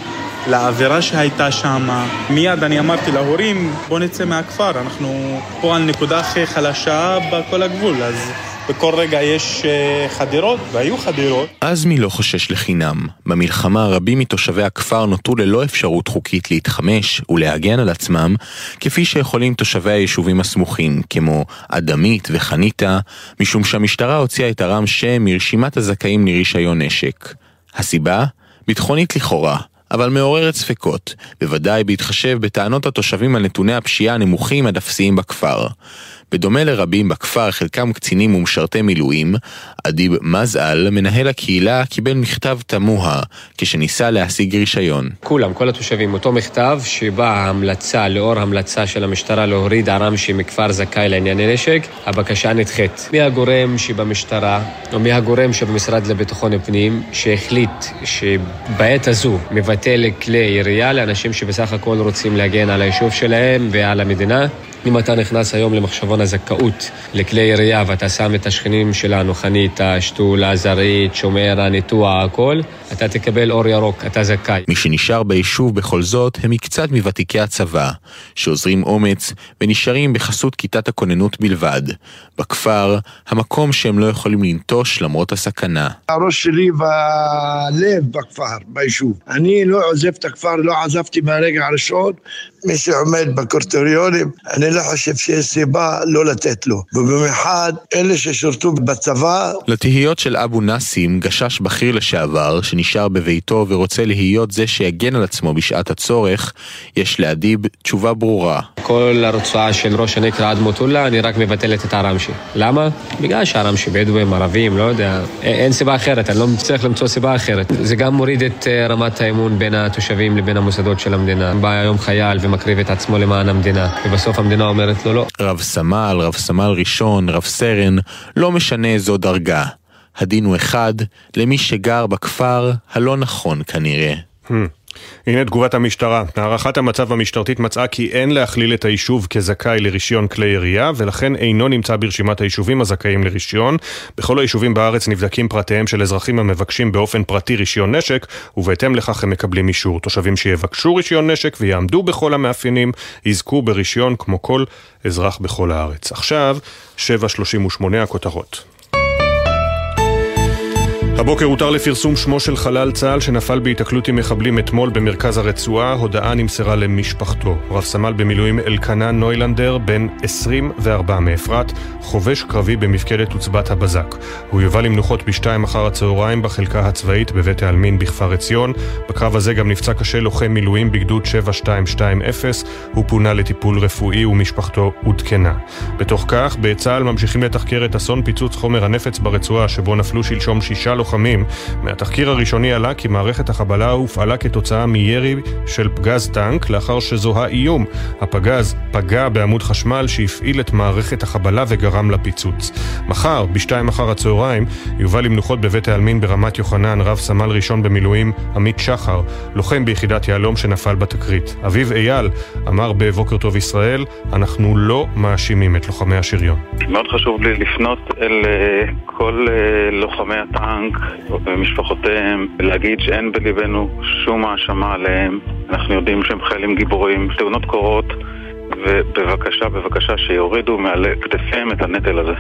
לאווירה שהייתה שם. מיד אני אמרתי להורים, בוא נצא מהכפר, אנחנו פה על נקודה הכי חלשה בכל הגבול, אז... בכל רגע יש אה, חדירות, והיו חדירות. עזמי לא חושש לחינם. במלחמה רבים מתושבי הכפר נותרו ללא אפשרות חוקית להתחמש ולהגן על עצמם, כפי שיכולים תושבי היישובים הסמוכים, כמו אדמית וחניתה, משום שהמשטרה הוציאה את הרם שם מרשימת הזכאים לרישיון נשק. הסיבה? ביטחונית לכאורה. אבל מעוררת ספקות, בוודאי בהתחשב בטענות התושבים על נתוני הפשיעה הנמוכים עד אפסיים בכפר. בדומה לרבים בכפר, חלקם קצינים ומשרתי מילואים, אדיב מזעל, מנהל הקהילה, קיבל מכתב תמוה כשניסה להשיג רישיון. כולם, כל התושבים, אותו מכתב שבא המלצה, לאור המלצה של המשטרה להוריד ערמשי מכפר זכאי לענייני נשק, הבקשה נדחית. מי הגורם שבמשטרה, או מי הגורם שבמשרד לביטחון פנים, שהחליט שבעת הזו מבטל כלי ירייה לאנשים שבסך הכל רוצים להגן על היישוב שלהם ועל המדינה? אם אתה נכנס היום למחשבון הזכאות לכלי ירייה ואתה שם את השכנים שלנו, חניתה, שתולה, זרעית, שומרה, ניתוח, הכל, אתה תקבל אור ירוק, אתה זכאי. מי שנשאר ביישוב בכל זאת הם מקצת מוותיקי הצבא, שעוזרים אומץ ונשארים בחסות כיתת הכוננות בלבד. בכפר, המקום שהם לא יכולים לנטוש למרות הסכנה. הראש שלי והלב בכפר, ביישוב. אני לא עוזב את הכפר, לא עזבתי מהרגע הראשון. מי שעומד בקריטריונים, אני לא חושב שיש סיבה לא לתת לו. ובמיוחד אלה ששירתו בצבא. לתהיות של אבו נאסים, גשש בכיר לשעבר, שנשאר בביתו ורוצה להיות זה שיגן על עצמו בשעת הצורך, יש לאדיב תשובה ברורה. כל הרצועה של ראש הנקרה עד מוטולה, אני רק מבטלת את הרמשי. למה? בגלל שהרמשי בדואים, ערבים, לא יודע. אין סיבה אחרת, אני לא צריך למצוא סיבה אחרת. זה גם מוריד את אה, רמת האמון בין התושבים לבין המוסדות של המדינה. בא היום חייל ומקריב את עצמו למען המדינה, ובסוף המדינה אומרת לו לא. רב סמל, רב סמל ראשון, רב סרן, לא משנה איזו דרגה. הדין הוא אחד למי שגר בכפר הלא נכון כנראה. Hmm. הנה תגובת המשטרה. הערכת המצב המשטרתית מצאה כי אין להכליל את היישוב כזכאי לרישיון כלי ירייה, ולכן אינו נמצא ברשימת היישובים הזכאים לרישיון. בכל היישובים בארץ נבדקים פרטיהם של אזרחים המבקשים באופן פרטי רישיון נשק, ובהתאם לכך הם מקבלים אישור. תושבים שיבקשו רישיון נשק ויעמדו בכל המאפיינים, יזכו ברישיון כמו כל אזרח בכל הארץ. עכשיו, 7.38 הכותרות. הבוקר הותר לפרסום שמו של חלל צה"ל שנפל בהיתקלות עם מחבלים אתמול במרכז הרצועה, הודעה נמסרה למשפחתו. רב סמל במילואים אלקנה נוילנדר, בן 24 מאפרת, חובש קרבי במפקדת עוצבת הבזק. הוא יובא למנוחות בשתיים אחר הצהריים בחלקה הצבאית בבית העלמין בכפר עציון. בקרב הזה גם נפצע קשה לוחם מילואים בגדוד 7220. הוא פונה לטיפול רפואי ומשפחתו עודכנה. בתוך כך, בצה"ל ממשיכים לתחקר את אסון פיצוץ חומר הנפץ ברצועה שבו נפלו שלשום שישה לוחמים לוחמים. מהתחקיר הראשוני עלה כי מערכת החבלה הופעלה כתוצאה מירי של פגז טנק לאחר שזוהה איום. הפגז פגע בעמוד חשמל שהפעיל את מערכת החבלה וגרם לפיצוץ. מחר, בשתיים אחר הצהריים, יובא למנוחות בבית העלמין ברמת יוחנן רב סמל ראשון במילואים עמית שחר, לוחם ביחידת יהלום שנפל בתקרית. אביו אייל אמר בבוקר טוב ישראל, אנחנו לא מאשימים את לוחמי השריון. מאוד חשוב לי לפנות אל uh, כל uh, לוחמי הטנק ומשפחותיהם, להגיד שאין בליבנו שום האשמה עליהם. אנחנו יודעים שהם חיילים גיבורים. תאונות קורות, ובבקשה, בבקשה, שיורידו מעל כתפיהם את הנטל הזה.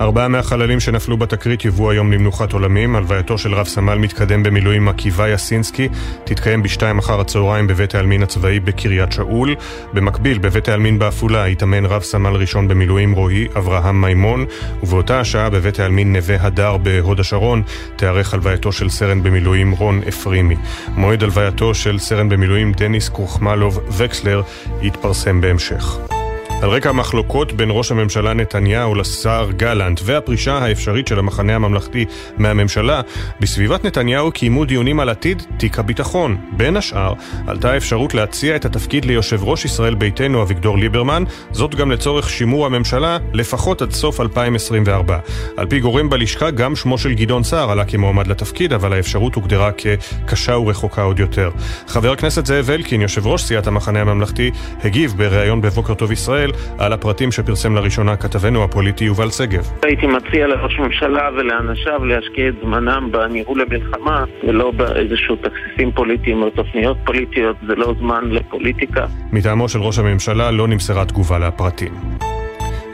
ארבעה מהחללים שנפלו בתקרית יובאו היום למנוחת עולמים. הלווייתו של רב סמל מתקדם במילואים עקיבא יסינסקי תתקיים בשתיים אחר הצהריים בבית העלמין הצבאי בקריית שאול. במקביל, בבית העלמין בעפולה ייטמן רב סמל ראשון במילואים רועי אברהם מימון, ובאותה השעה בבית העלמין נווה הדר בהוד השרון תיערך הלווייתו של סרן במילואים רון אפרימי. מועד הלווייתו של סרן במילואים דניס קרוחמלוב וקסלר יתפרסם בהמשך. על רקע המחלוקות בין ראש הממשלה נתניהו לשר גלנט והפרישה האפשרית של המחנה הממלכתי מהממשלה, בסביבת נתניהו קיימו דיונים על עתיד תיק הביטחון. בין השאר, עלתה האפשרות להציע את התפקיד ליושב ראש ישראל ביתנו אביגדור ליברמן, זאת גם לצורך שימור הממשלה לפחות עד סוף 2024. על פי גורם בלשכה, גם שמו של גדעון סער עלה כמועמד לתפקיד, אבל האפשרות הוגדרה כקשה ורחוקה עוד יותר. חבר הכנסת זאב אלקין, יושב ראש סיעת המחנה הממלכתי, הגיב בריאיון בבוקר טוב ישראל ישראל על הפרטים שפרסם לראשונה כתבנו הפוליטי יובל שגב. הייתי מציע לראש ממשלה ולאנשיו להשקיע את זמנם בניהול המלחמה ולא באיזשהו תכסיסים פוליטיים או תוכניות פוליטיות, זה לא זמן לפוליטיקה. מטעמו של ראש הממשלה לא נמסרה תגובה לפרטים.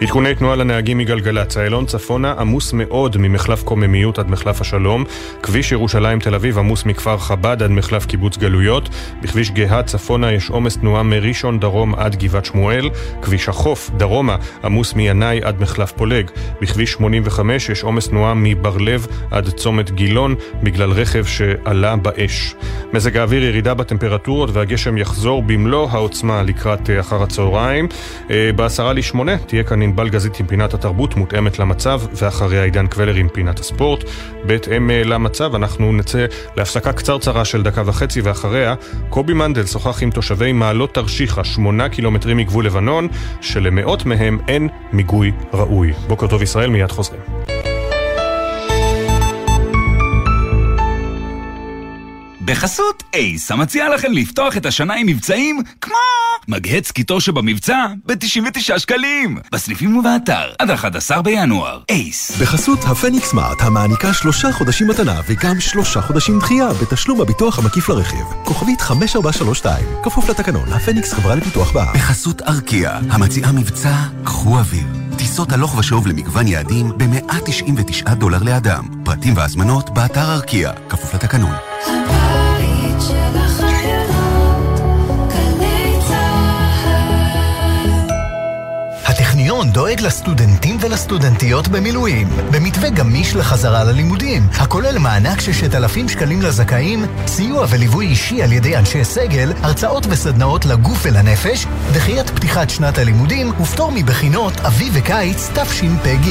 עדכוני תנועה לנהגים מגלגלצ, איילון צפונה עמוס מאוד ממחלף קוממיות עד מחלף השלום, כביש ירושלים תל אביב עמוס מכפר חב"ד עד מחלף קיבוץ גלויות, בכביש גאה צפונה יש עומס תנועה מראשון דרום עד גבעת שמואל, כביש החוף דרומה עמוס מינאי עד מחלף פולג, בכביש 85 יש עומס תנועה מבר לב עד צומת גילון בגלל רכב שעלה באש. מזג האוויר ירידה בטמפרטורות והגשם יחזור במלוא העוצמה לקראת אה, אחר הצהריים. אה, בעשרה לשמונה תהיה כאן ענבל גזית עם פינת התרבות מותאמת למצב, ואחריה עידן קבלר עם פינת הספורט. בהתאם אה, למצב אנחנו נצא להפסקה קצרצרה של דקה וחצי, ואחריה קובי מנדל שוחח עם תושבי מעלות תרשיחא, שמונה קילומטרים מגבול לבנון, שלמאות מהם אין מיגוי ראוי. בוקר טוב ישראל, מיד חוזרים. בחסות אייס, המציע לכם לפתוח את השנה עם מבצעים כמו מגהץ קיטור שבמבצע ב-99 שקלים. בסניפים ובאתר עד 11 בינואר. אייס. בחסות הפניקס סמארט המעניקה שלושה חודשים מתנה וגם שלושה חודשים דחייה בתשלום הביטוח המקיף לרכיב. כוכבית 5432, כפוף לתקנון, הפניקס חברה לפיתוח בע"מ. בחסות ארקיע, המציעה מבצע קחו אוויר. טיסות הלוך ושוב למגוון יעדים ב-199 דולר לאדם. פרטים והזמנות באתר ארקיע, כפוף לתקנון. דואג לסטודנטים ולסטודנטיות במילואים, במתווה גמיש לחזרה ללימודים, הכולל מענק ששת אלפים שקלים לזכאים, סיוע וליווי אישי על ידי אנשי סגל, הרצאות וסדנאות לגוף ולנפש, דחיית פתיחת שנת הלימודים ופטור מבחינות אביב וקיץ תשפ"ג.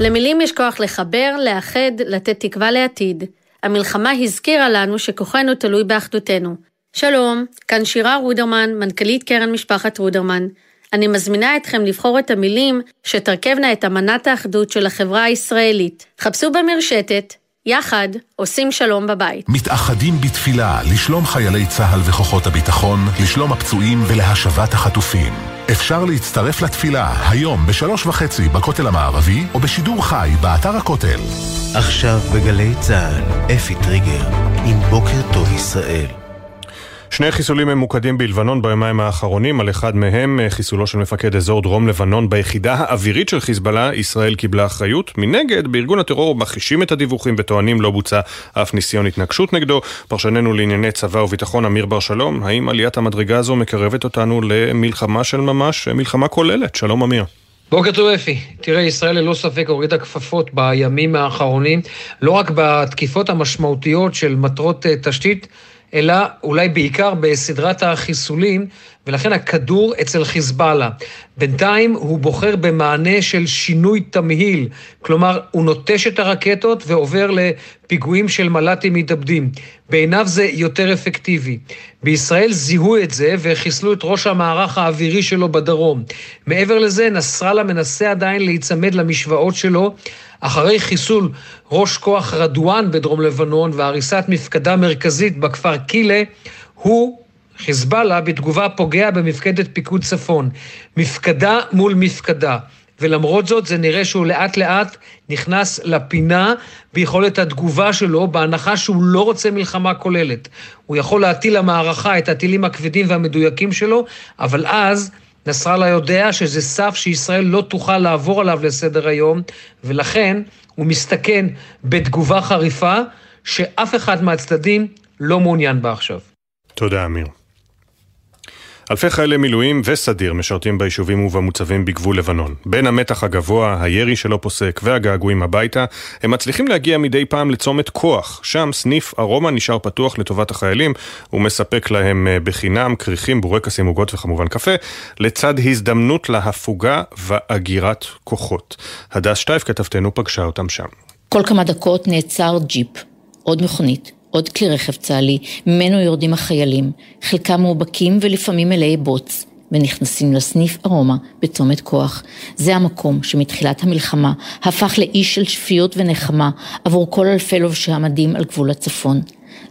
למילים יש כוח לחבר, לאחד, לתת תקווה לעתיד. המלחמה הזכירה לנו שכוחנו תלוי באחדותנו. שלום, כאן שירה רודרמן, מנכ"לית קרן משפחת רודרמן. אני מזמינה אתכם לבחור את המילים שתרכבנה את אמנת האחדות של החברה הישראלית. חפשו במרשתת, יחד עושים שלום בבית. מתאחדים בתפילה לשלום חיילי צה"ל וכוחות הביטחון, לשלום הפצועים ולהשבת החטופים. אפשר להצטרף לתפילה היום בשלוש וחצי בכותל המערבי או בשידור חי באתר הכותל. עכשיו בגלי צה"ל, אפי טריגר, עם בוקר טוב ישראל. שני חיסולים ממוקדים בלבנון ביומיים האחרונים, על אחד מהם אה, חיסולו של מפקד אזור דרום לבנון ביחידה האווירית של חיזבאללה, ישראל קיבלה אחריות. מנגד, בארגון הטרור מכחישים את הדיווחים וטוענים לא בוצע אף ניסיון התנגשות נגדו. פרשננו לענייני צבא וביטחון אמיר בר שלום, האם עליית המדרגה הזו מקרבת אותנו למלחמה של ממש, מלחמה כוללת? שלום אמיר. בוקר טוב אפי. תראה, ישראל ללא ספק הורידה כפפות בימים האחרונים, לא רק בתקיפות המשמעותיות של מטרות אה, תשתית, אלא אולי בעיקר בסדרת החיסולים, ולכן הכדור אצל חיזבאללה. בינתיים הוא בוחר במענה של שינוי תמהיל, כלומר, הוא נוטש את הרקטות ועובר לפיגועים של מל"טים מתאבדים. בעיניו זה יותר אפקטיבי. בישראל זיהו את זה וחיסלו את ראש המערך האווירי שלו בדרום. מעבר לזה, נסראללה מנסה עדיין להיצמד למשוואות שלו. אחרי חיסול ראש כוח רדואן בדרום לבנון והריסת מפקדה מרכזית בכפר קילה, הוא חיזבאללה בתגובה פוגע במפקדת פיקוד צפון. מפקדה מול מפקדה. ולמרות זאת זה נראה שהוא לאט לאט נכנס לפינה ביכולת התגובה שלו, בהנחה שהוא לא רוצה מלחמה כוללת. הוא יכול להטיל למערכה את הטילים הכבדים והמדויקים שלו, אבל אז נסראללה יודע שזה סף שישראל לא תוכל לעבור עליו לסדר היום, ולכן הוא מסתכן בתגובה חריפה שאף אחד מהצדדים לא מעוניין בה עכשיו. תודה, אמיר. אלפי חיילי מילואים וסדיר משרתים ביישובים ובמוצבים בגבול לבנון. בין המתח הגבוה, הירי שלא פוסק והגעגועים הביתה, הם מצליחים להגיע מדי פעם לצומת כוח. שם סניף ארומה נשאר פתוח לטובת החיילים, ומספק להם אה, בחינם כריכים, בורקסים, עוגות וכמובן קפה, לצד הזדמנות להפוגה ואגירת כוחות. הדס שטייף כתבתנו פגשה אותם שם. כל כמה דקות נעצר ג'יפ, עוד מכונית. עוד כלי רכב צה"לי, ממנו יורדים החיילים, חלקם מאובקים ולפעמים מלאי בוץ, ונכנסים לסניף ארומה בצומת כוח. זה המקום שמתחילת המלחמה הפך לאי של שפיות ונחמה עבור כל אלפי לובשי המדים על גבול הצפון.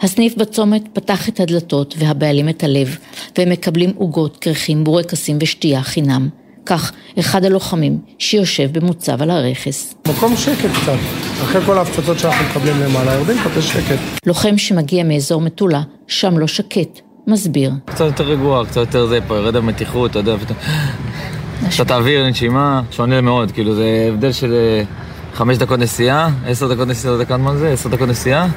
הסניף בצומת פתח את הדלתות והבעלים את הלב, והם מקבלים עוגות, כרכים, בורקסים ושתייה חינם. כך אחד הלוחמים שיושב במוצב על הרכס. מקום שקט קצת, אחרי כל ההפצצות שאנחנו מקבלים למעלה, יורדים קצת שקט. לוחם שמגיע מאזור מטולה, שם לא שקט, מסביר. קצת יותר רגוע, קצת יותר זה, פה יורד המתיחות, אתה יודע, קצת אוויר, נשימה, שונה מאוד, כאילו זה הבדל של אה, חמש דקות נסיעה, עשר דקות נסיעה, דקה מה זה, עשר דקות נסיעה.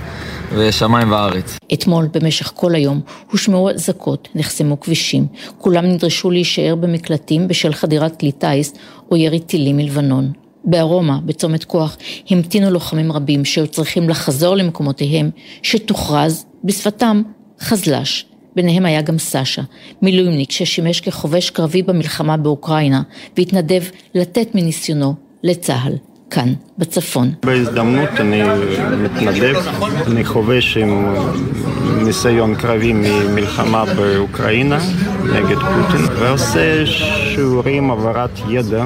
ושמיים וארץ. אתמול, במשך כל היום, הושמעו אזעקות, נחסמו כבישים. כולם נדרשו להישאר במקלטים בשל חדירת כלי טיס או ירי טילים מלבנון. בארומה, בצומת כוח, המתינו לוחמים רבים שהיו צריכים לחזור למקומותיהם, שתוכרז, בשפתם, חזל"ש. ביניהם היה גם סשה, מילואימניק ששימש כחובש קרבי במלחמה באוקראינה, והתנדב לתת מניסיונו לצה"ל. כאן, בצפון. בהזדמנות אני מתנדב, אני חובש עם ניסיון קרבי ממלחמה באוקראינה נגד פוטין ועושה שיעורים העברת ידע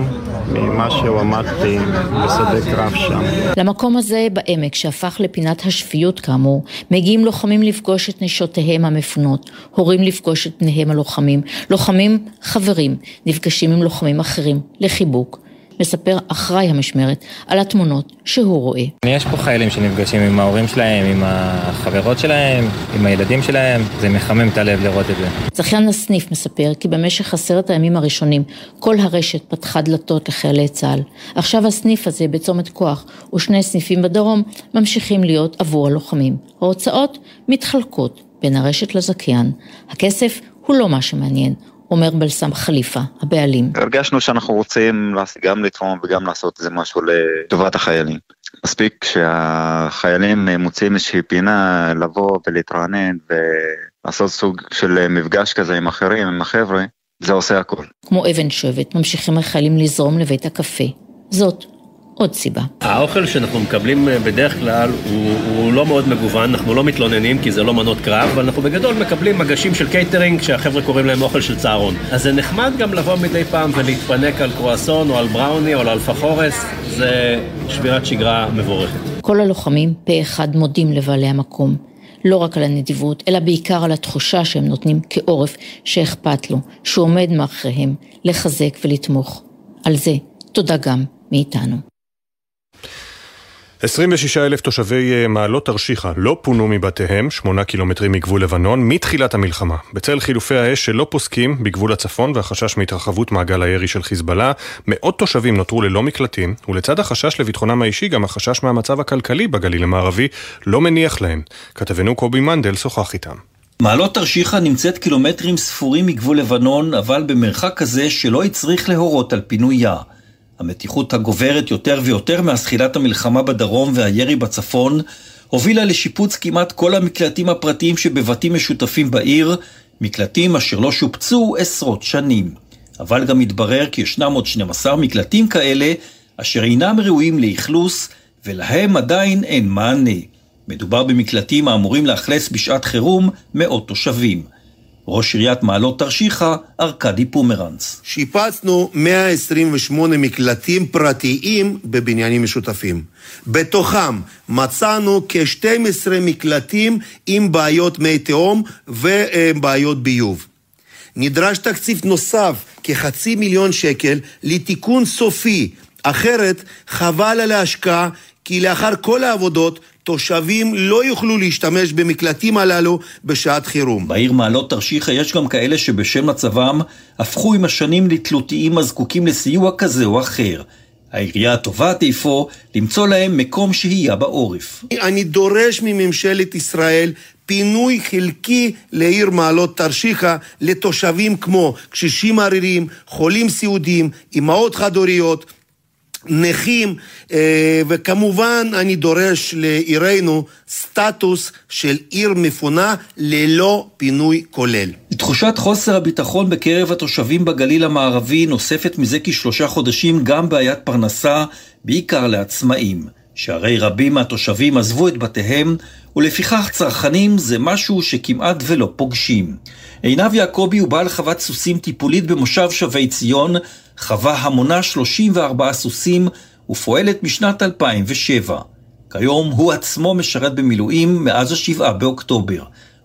ממה שלמדתי בשדה קרב שם. למקום הזה בעמק, שהפך לפינת השפיות כאמור, מגיעים לוחמים לפגוש את נשותיהם המפונות, הורים לפגוש את בניהם הלוחמים, לוחמים חברים נפגשים עם לוחמים אחרים לחיבוק. מספר אחראי המשמרת על התמונות שהוא רואה. יש פה חיילים שנפגשים עם ההורים שלהם, עם החברות שלהם, עם הילדים שלהם, זה מחמם את הלב לראות את זה. זכיין הסניף מספר כי במשך עשרת הימים הראשונים כל הרשת פתחה דלתות לחיילי צה"ל. עכשיו הסניף הזה בצומת כוח ושני סניפים בדרום ממשיכים להיות עבור הלוחמים. ההוצאות מתחלקות בין הרשת לזכיין. הכסף הוא לא מה שמעניין, אומר בלסם חליפה, הבעלים. הרגשנו שאנחנו רוצים גם לתרום וגם לעשות איזה משהו לטובת החיילים. מספיק שהחיילים מוצאים איזושהי פינה לבוא ולהתרענן ולעשות סוג של מפגש כזה עם אחרים, עם החבר'ה, זה עושה הכל. כמו אבן שבת, ממשיכים החיילים לזרום לבית הקפה. זאת עוד סיבה. האוכל שאנחנו מקבלים אה, בדרך כלל הוא, הוא לא מאוד מגוון, אנחנו לא מתלוננים כי זה לא מנות קרב, אבל אנחנו בגדול מקבלים מגשים של קייטרינג שהחבר'ה קוראים להם אוכל של צהרון. אז זה נחמד גם לבוא מדי פעם ולהתפנק על קרואסון או על בראוני או על אלפחורס, זה שבירת שגרה מבורכת. כל הלוחמים פה אחד מודים לבעלי המקום. לא רק על הנדיבות, אלא בעיקר על התחושה שהם נותנים כעורף שאכפת לו, שהוא עומד מאחריהם, לחזק ולתמוך. על זה תודה גם מאיתנו. 26 אלף תושבי אה, מעלות תרשיחא לא פונו מבתיהם, 8 קילומטרים מגבול לבנון, מתחילת המלחמה. בצל חילופי האש שלא פוסקים בגבול הצפון והחשש מהתרחבות מעגל הירי של חיזבאללה, מאות תושבים נותרו ללא מקלטים, ולצד החשש לביטחונם האישי, גם החשש מהמצב הכלכלי בגליל המערבי לא מניח להם. כתבנו קובי מנדל שוחח איתם. מעלות תרשיחא נמצאת קילומטרים ספורים מגבול לבנון, אבל במרחק כזה שלא הצריך להורות על פינוי יער. המתיחות הגוברת יותר ויותר מאז תחילת המלחמה בדרום והירי בצפון הובילה לשיפוץ כמעט כל המקלטים הפרטיים שבבתים משותפים בעיר, מקלטים אשר לא שופצו עשרות שנים. אבל גם התברר כי ישנם עוד 12 מקלטים כאלה אשר אינם ראויים לאכלוס ולהם עדיין אין מענה. מדובר במקלטים האמורים לאכלס בשעת חירום מאות תושבים. ראש עיריית מעלות תרשיחא, ארכדי פומרנץ. שיפצנו 128 מקלטים פרטיים בבניינים משותפים. בתוכם מצאנו כ-12 מקלטים עם בעיות מי תהום ובעיות ביוב. נדרש תקציב נוסף, כחצי מיליון שקל, לתיקון סופי. אחרת, חבל על ההשקעה, כי לאחר כל העבודות תושבים לא יוכלו להשתמש במקלטים הללו בשעת חירום. בעיר מעלות תרשיחא יש גם כאלה שבשל מצבם הפכו עם השנים לתלותיים הזקוקים לסיוע כזה או אחר. העירייה תובעת אפוא למצוא להם מקום שהייה בעורף. אני דורש מממשלת ישראל פינוי חלקי לעיר מעלות תרשיחא לתושבים כמו קשישים עריריים, חולים סיעודיים, אמהות חד-הוריות, נכים, אה, וכמובן אני דורש לעירנו סטטוס של עיר מפונה ללא פינוי כולל. תחושת חוסר הביטחון בקרב התושבים בגליל המערבי נוספת מזה כשלושה חודשים גם בעיית פרנסה, בעיקר לעצמאים. שהרי רבים מהתושבים עזבו את בתיהם, ולפיכך צרכנים זה משהו שכמעט ולא פוגשים. עינב יעקבי הוא בעל חוות סוסים טיפולית במושב שבי ציון, חווה המונה 34 סוסים ופועלת משנת 2007. כיום הוא עצמו משרת במילואים מאז השבעה באוקטובר,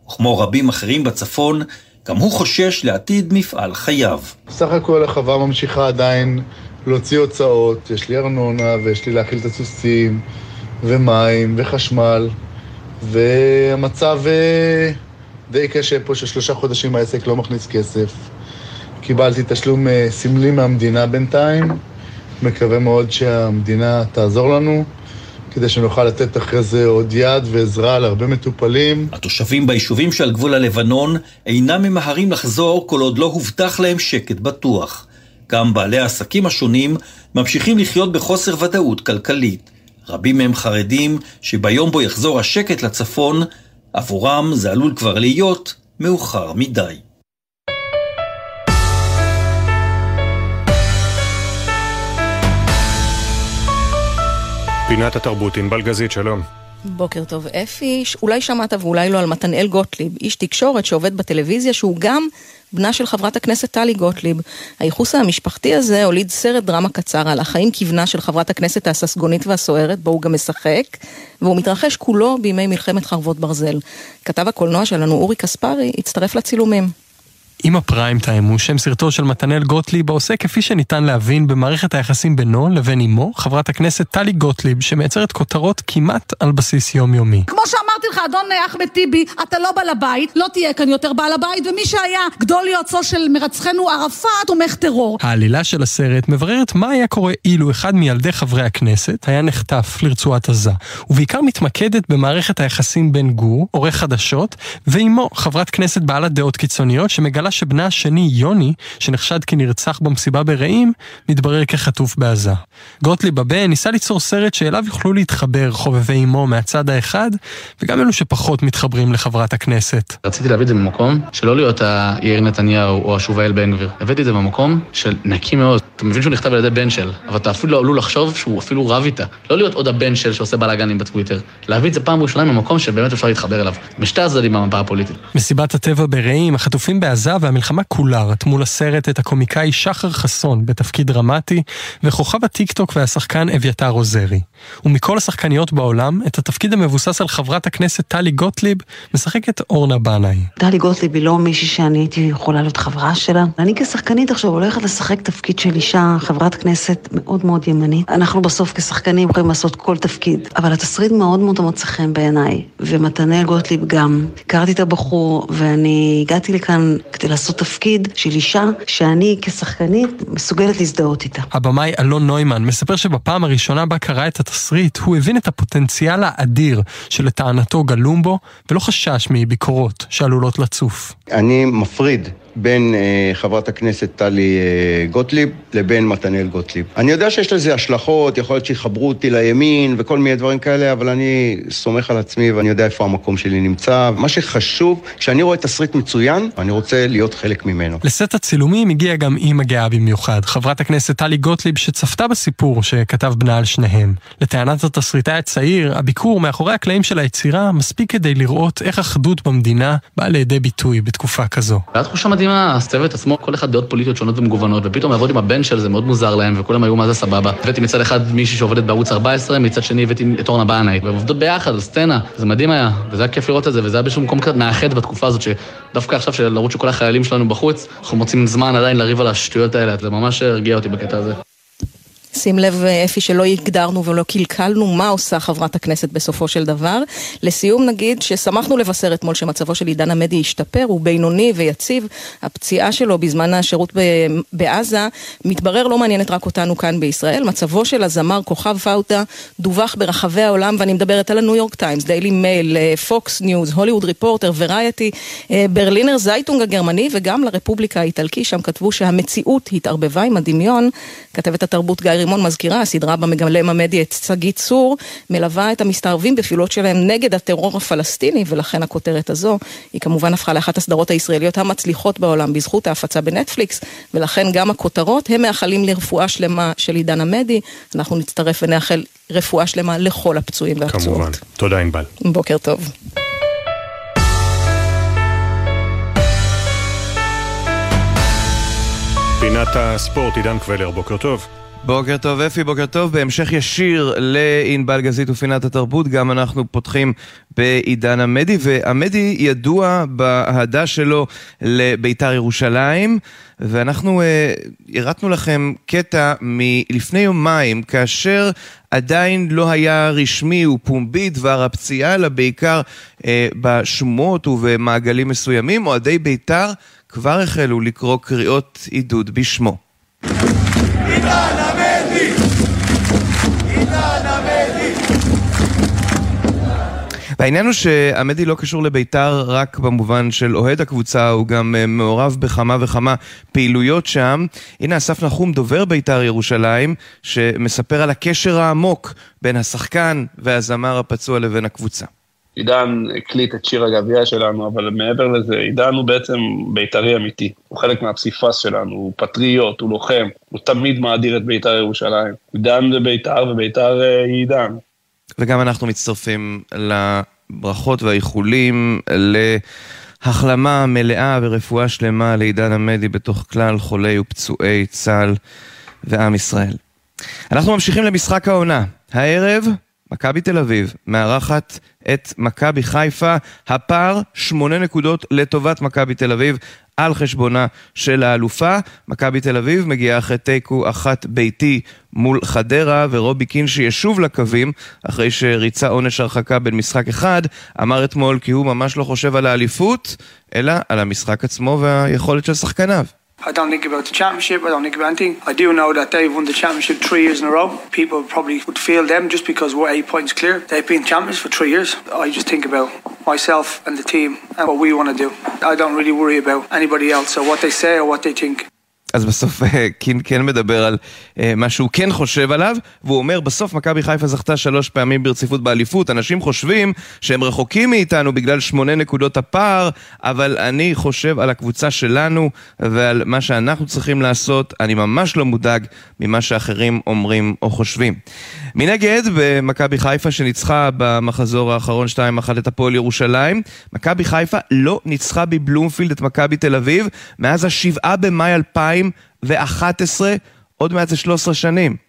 וכמו רבים אחרים בצפון, גם הוא חושש לעתיד מפעל חייו. בסך הכל החווה ממשיכה עדיין להוציא הוצאות, יש לי ארנונה ויש לי להאכיל את הסוסים, ומים וחשמל, והמצב אה, די קשה פה ששלושה חודשים העסק לא מכניס כסף. קיבלתי תשלום אה, סמלי מהמדינה בינתיים, מקווה מאוד שהמדינה תעזור לנו. כדי שנוכל לתת אחרי זה עוד יד ועזרה להרבה מטופלים. התושבים ביישובים שעל גבול הלבנון אינם ממהרים לחזור כל עוד לא הובטח להם שקט בטוח. גם בעלי העסקים השונים ממשיכים לחיות בחוסר ודאות כלכלית. רבים מהם חרדים שביום בו יחזור השקט לצפון, עבורם זה עלול כבר להיות מאוחר מדי. פינת התרבות, ענבל גזית, שלום. בוקר טוב אפי, אולי שמעת ואולי לא על מתנאל גוטליב, איש תקשורת שעובד בטלוויזיה שהוא גם בנה של חברת הכנסת טלי גוטליב. הייחוס המשפחתי הזה הוליד סרט דרמה קצר על החיים כבנה של חברת הכנסת הססגונית והסוערת, בו הוא גם משחק, והוא מתרחש כולו בימי מלחמת חרבות ברזל. כתב הקולנוע שלנו אורי קספרי הצטרף לצילומים. עם הפריים טיים הוא שם סרטו של מתנאל גוטליב העושה כפי שניתן להבין במערכת היחסים בינו לבין אמו, חברת הכנסת טלי גוטליב, שמייצרת כותרות כמעט על בסיס יומיומי. כמו שאמרתי לך, אדון אחמד טיבי, אתה לא בעל הבית, לא תהיה כאן יותר בעל הבית, ומי שהיה גדול יועצו של מרצחנו ערפאת, תומך טרור. העלילה של הסרט מבררת מה היה קורה אילו אחד מילדי חברי הכנסת היה נחטף לרצועת עזה, ובעיקר מתמקדת במערכת היחסים בין גור, עורך חדשות, ואימו, חברת כנסת בעלת דעות קיצוניות, שמגלה שבנה השני, יוני, שנחשד כי נרצח במסיבה ברעים, מתברר כחטוף בעזה. גוטליב הבן ניסה ליצור סרט שאליו יוכלו להתחבר חובבי אמו מהצד האחד, וגם אלו שפחות מתחברים לחברת הכנסת. רציתי להביא את זה במקום שלא להיות היאיר נתניהו או השובאל בן גביר. הבאתי את זה במקום של נקי מאוד. אתה מבין שהוא נכתב על ידי בן של, אבל אתה אפילו לא עלול לחשוב שהוא אפילו רב איתה. לא להיות עוד הבן של שעושה בלאגנים בטוויטר. להביא את זה פעם ראשונה ממקום שבאמת אפשר להתחבר אליו. בשתי הצדדים במפה הפוליטית. מסיבת הטבע ברעים, החטופים בעזה והמלחמה כולה רתמו לסרט את הקומיקאי שחר חסון בתפקיד דרמטי, וכוכב הטיקטוק והשחקן אביתר עוזרי. ומכל השחקניות בעולם, את התפקיד המבוסס על חברת הכנסת טלי גוטליב, משחקת אורנה בנאי. טלי גוטליב היא לא מישהי שאני הייתי יכולה להיות חברה שלה. אני כשחקנית עכשיו הולכת לשחק תפקיד של אישה, חברת כנסת מאוד מאוד ימנית. אנחנו בסוף כשחקנים יכולים לעשות כל תפקיד, אבל התסריט מאוד מאוד מוצא חן בעיניי, ומתנאל גוטליב גם. הכרתי את הבחור, ואני הגעתי לכאן כדי לעשות תפקיד של אישה שאני כשחקנית מסוגלת להזדהות איתה. הבמאי אלון נוימן מספר שבפעם הראשונה בה קרא את התסריט, הוא הבין את הפוטנציאל האדיר שלטענתו גלום בו, ולא חשש מביקורות שעלולות לצוף. אני מפריד בין אה, חברת הכנסת טלי אה, גוטליב לבין מתנאל גוטליב. אני יודע שיש לזה השלכות, יכול להיות שיחברו אותי לימין וכל מיני דברים כאלה, אבל אני סומך על עצמי ואני יודע איפה המקום שלי נמצא. מה שחשוב, כשאני רואה תסריט מצוין, אני רוצה להיות חלק ממנו. לסט הצילומים הגיעה גם אימא גאה במיוחד, חברת הכנסת טלי גוטליב שצפתה בסיפור שכתב בנה על שניהם. לטענת התסריטאי הצעיר, הביקור מאחורי הקלעים של היצירה מספיק כדי לראות איך אחדות במדינה באה לידי ביטוי בתקופה כזו. ואז תחושה מדהימה, הסצוות עצמו, כל אחד דעות פוליטיות שונות ומגוונות, ופתאום לעבוד עם הבן של זה מאוד מוזר להם, וכולם היו מה זה סבבה. הבאתי מצד אחד מישהי שעובדת בערוץ 14, מצד שני הבאתי את אורנה בנאי, ועובדות ביחד על סצנה, זה מדהים היה, וזה היה כיף לראות את זה, וזה היה באיזשהו מקום קצת מאחד בתקופה הזאת, שדווקא עכשיו, שלרוץ שכל החיילים שלנו בחוץ, אנחנו מוצאים זמן עדיין לריב על השטויות האלה, זה ממש הרגיע אותי בקטע הזה. שים לב, אפי, שלא הגדרנו ולא קלקלנו מה עושה חברת הכנסת בסופו של דבר. לסיום נגיד ששמחנו לבשר אתמול שמצבו של עידן עמדי השתפר, הוא בינוני ויציב. הפציעה שלו בזמן השירות בעזה, מתברר לא מעניינת רק אותנו כאן בישראל. מצבו של הזמר כוכב פאודה דווח ברחבי העולם, ואני מדברת על הניו יורק טיימס, דיילי מייל, פוקס ניוז, הוליווד ריפורטר, וראייטי, ברלינר זייטונג הגרמני וגם לרפובליקה האיטלקי, שם כתבו שהמציאות התערבבה עם הדמיון. כתבת התרבות גיא רימון מזכירה, הסדרה בה מגלם עמדי את שגיא צור, מלווה את המסתערבים בפעולות שלהם נגד הטרור הפלסטיני, ולכן הכותרת הזו, היא כמובן הפכה לאחת הסדרות הישראליות המצליחות בעולם בזכות ההפצה בנטפליקס, ולכן גם הכותרות הם מאחלים לרפואה שלמה של עידן עמדי, אנחנו נצטרף ונאחל רפואה שלמה לכל הפצועים והפצועות. כמובן. תודה ענבל. בוקר טוב. פינת הספורט, עידן קבלר, בוקר טוב. בוקר טוב אפי, בוקר טוב. בהמשך ישיר לענבל גזית ופינת התרבות, גם אנחנו פותחים בעידן עמדי, ועמדי ידוע באהדה שלו לביתר ירושלים, ואנחנו הרטנו uh, לכם קטע מלפני יומיים, כאשר עדיין לא היה רשמי ופומבי דבר הפציעה, אלא בעיקר uh, בשמועות ובמעגלים מסוימים, אוהדי ביתר כבר החלו לקרוא קריאות עידוד בשמו. עידן עמדי! עידן עמדי! והעניין הוא שעמדי לא קשור לביתר רק במובן של אוהד הקבוצה, הוא גם מעורב בכמה וכמה פעילויות שם. הנה אסף נחום, דובר ביתר ירושלים, שמספר על הקשר העמוק בין השחקן והזמר הפצוע לבין הקבוצה. עידן הקליט את שיר הגביע שלנו, אבל מעבר לזה, עידן הוא בעצם בית"רי אמיתי. הוא חלק מהפסיפס שלנו, הוא פטריוט, הוא לוחם, הוא תמיד מאדיר את בית"ר ירושלים. עידן זה בית"ר ובית"ר אה, היא עידן. וגם אנחנו מצטרפים לברכות והאיחולים להחלמה מלאה ורפואה שלמה לעידן עמדי בתוך כלל חולי ופצועי צה"ל ועם ישראל. אנחנו ממשיכים למשחק העונה. הערב, מכבי תל אביב מארחת את מכבי חיפה, הפער שמונה נקודות לטובת מכבי תל אביב על חשבונה של האלופה. מכבי תל אביב מגיעה אחרי תיקו אחת ביתי מול חדרה, ורובי קינשי ישוב לקווים אחרי שריצה עונש הרחקה בין משחק אחד, אמר אתמול כי הוא ממש לא חושב על האליפות, אלא על המשחק עצמו והיכולת של שחקניו. I don't think about the championship, I don't think about anything. I do know that they've won the championship three years in a row. People probably would feel them just because we're eight points clear. They've been champions for three years. I just think about myself and the team and what we want to do. I don't really worry about anybody else or what they say or what they think. אז בסוף אה, קין כן מדבר על אה, מה שהוא כן חושב עליו, והוא אומר, בסוף מכבי חיפה זכתה שלוש פעמים ברציפות באליפות. אנשים חושבים שהם רחוקים מאיתנו בגלל שמונה נקודות הפער, אבל אני חושב על הקבוצה שלנו ועל מה שאנחנו צריכים לעשות. אני ממש לא מודאג ממה שאחרים אומרים או חושבים. מנגד, במכבי חיפה שניצחה במחזור האחרון 2-1 את הפועל ירושלים, מכבי חיפה לא ניצחה בבלומפילד את מכבי תל אביב מאז השבעה במאי 2011, עוד מעט זה 13 שנים.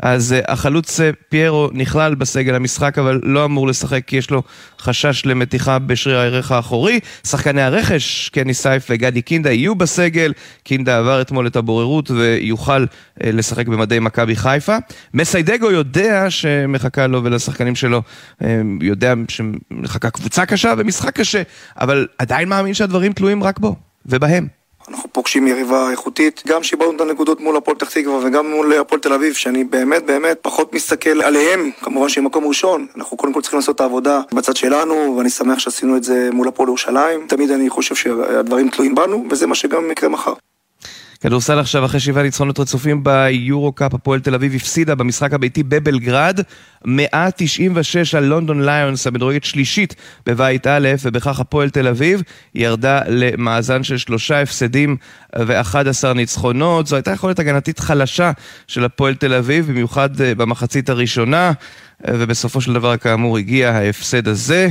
אז uh, החלוץ uh, פיירו נכלל בסגל המשחק, אבל לא אמור לשחק כי יש לו חשש למתיחה בשריר הערך האחורי. שחקני הרכש, קני סייף וגדי קינדה, יהיו בסגל. קינדה עבר אתמול את הבוררות ויוכל uh, לשחק במדי מכבי חיפה. מסיידגו יודע שמחכה לו ולשחקנים שלו, יודע שמחכה קבוצה קשה ומשחק קשה, אבל עדיין מאמין שהדברים תלויים רק בו ובהם. אנחנו פוגשים יריבה איכותית, גם שיבלנו את הנקודות מול הפועל פתח תקווה וגם מול הפועל תל אביב, שאני באמת באמת פחות מסתכל עליהם, כמובן שהם מקום ראשון, אנחנו קודם כל צריכים לעשות את העבודה בצד שלנו, ואני שמח שעשינו את זה מול הפועל ירושלים, תמיד אני חושב שהדברים תלויים בנו, וזה מה שגם יקרה מחר. כדורסל עכשיו אחרי שבעה ניצחונות רצופים ביורו קאפ, הפועל תל אביב הפסידה במשחק הביתי בבלגרד 196 על לונדון ליונס, המדורגת שלישית בבית א', ובכך הפועל תל אביב ירדה למאזן של שלושה הפסדים ו-11 ניצחונות. זו הייתה יכולת הגנתית חלשה של הפועל תל אביב, במיוחד אה, במחצית הראשונה, ובסופו של דבר כאמור הגיע ההפסד הזה.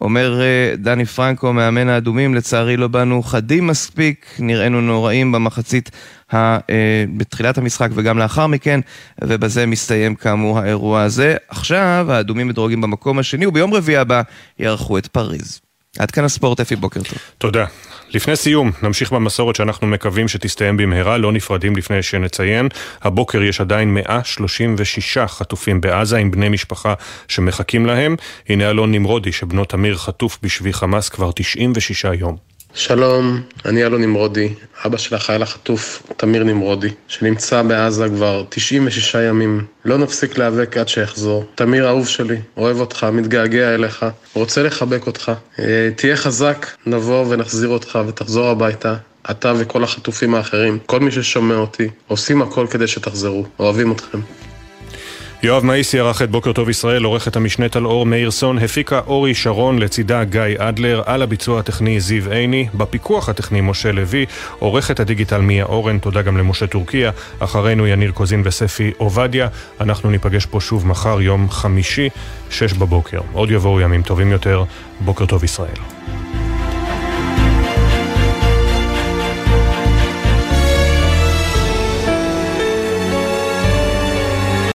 אומר אה, דני פרנקו, מאמן האדומים, לצערי לא באנו חדים מספיק, נראינו נוראים במחצית, ה, אה, בתחילת המשחק וגם לאחר מכן, ובזה מסתיים כאמור האירוע הזה. עכשיו האדומים מדורגים במקום השני, וביום רביעי הבא יערכו את פריז. עד כאן הספורט, אפי, בוקר טוב. תודה. לפני סיום, נמשיך במסורת שאנחנו מקווים שתסתיים במהרה, לא נפרדים לפני שנציין. הבוקר יש עדיין 136 חטופים בעזה עם בני משפחה שמחכים להם. הנה אלון נמרודי, שבנו תמיר חטוף בשבי חמאס כבר 96 יום. שלום, אני אלון נמרודי, אבא של החייל החטוף, תמיר נמרודי, שנמצא בעזה כבר 96 ימים. לא נפסיק להיאבק עד שיחזור. תמיר אהוב שלי, אוהב אותך, מתגעגע אליך, רוצה לחבק אותך. אה, תהיה חזק, נבוא ונחזיר אותך ותחזור הביתה. אתה וכל החטופים האחרים, כל מי ששומע אותי, עושים הכל כדי שתחזרו. אוהבים אתכם. יואב מאיסי ערך את בוקר טוב ישראל, עורכת המשנה על אור מאירסון, הפיקה אורי שרון, לצידה גיא אדלר, על הביצוע הטכני זיו עיני, בפיקוח הטכני משה לוי, עורכת הדיגיטל מיה אורן, תודה גם למשה טורקיה, אחרינו יניר קוזין וספי עובדיה, אנחנו ניפגש פה שוב מחר יום חמישי, שש בבוקר. עוד יבואו ימים טובים יותר, בוקר טוב ישראל.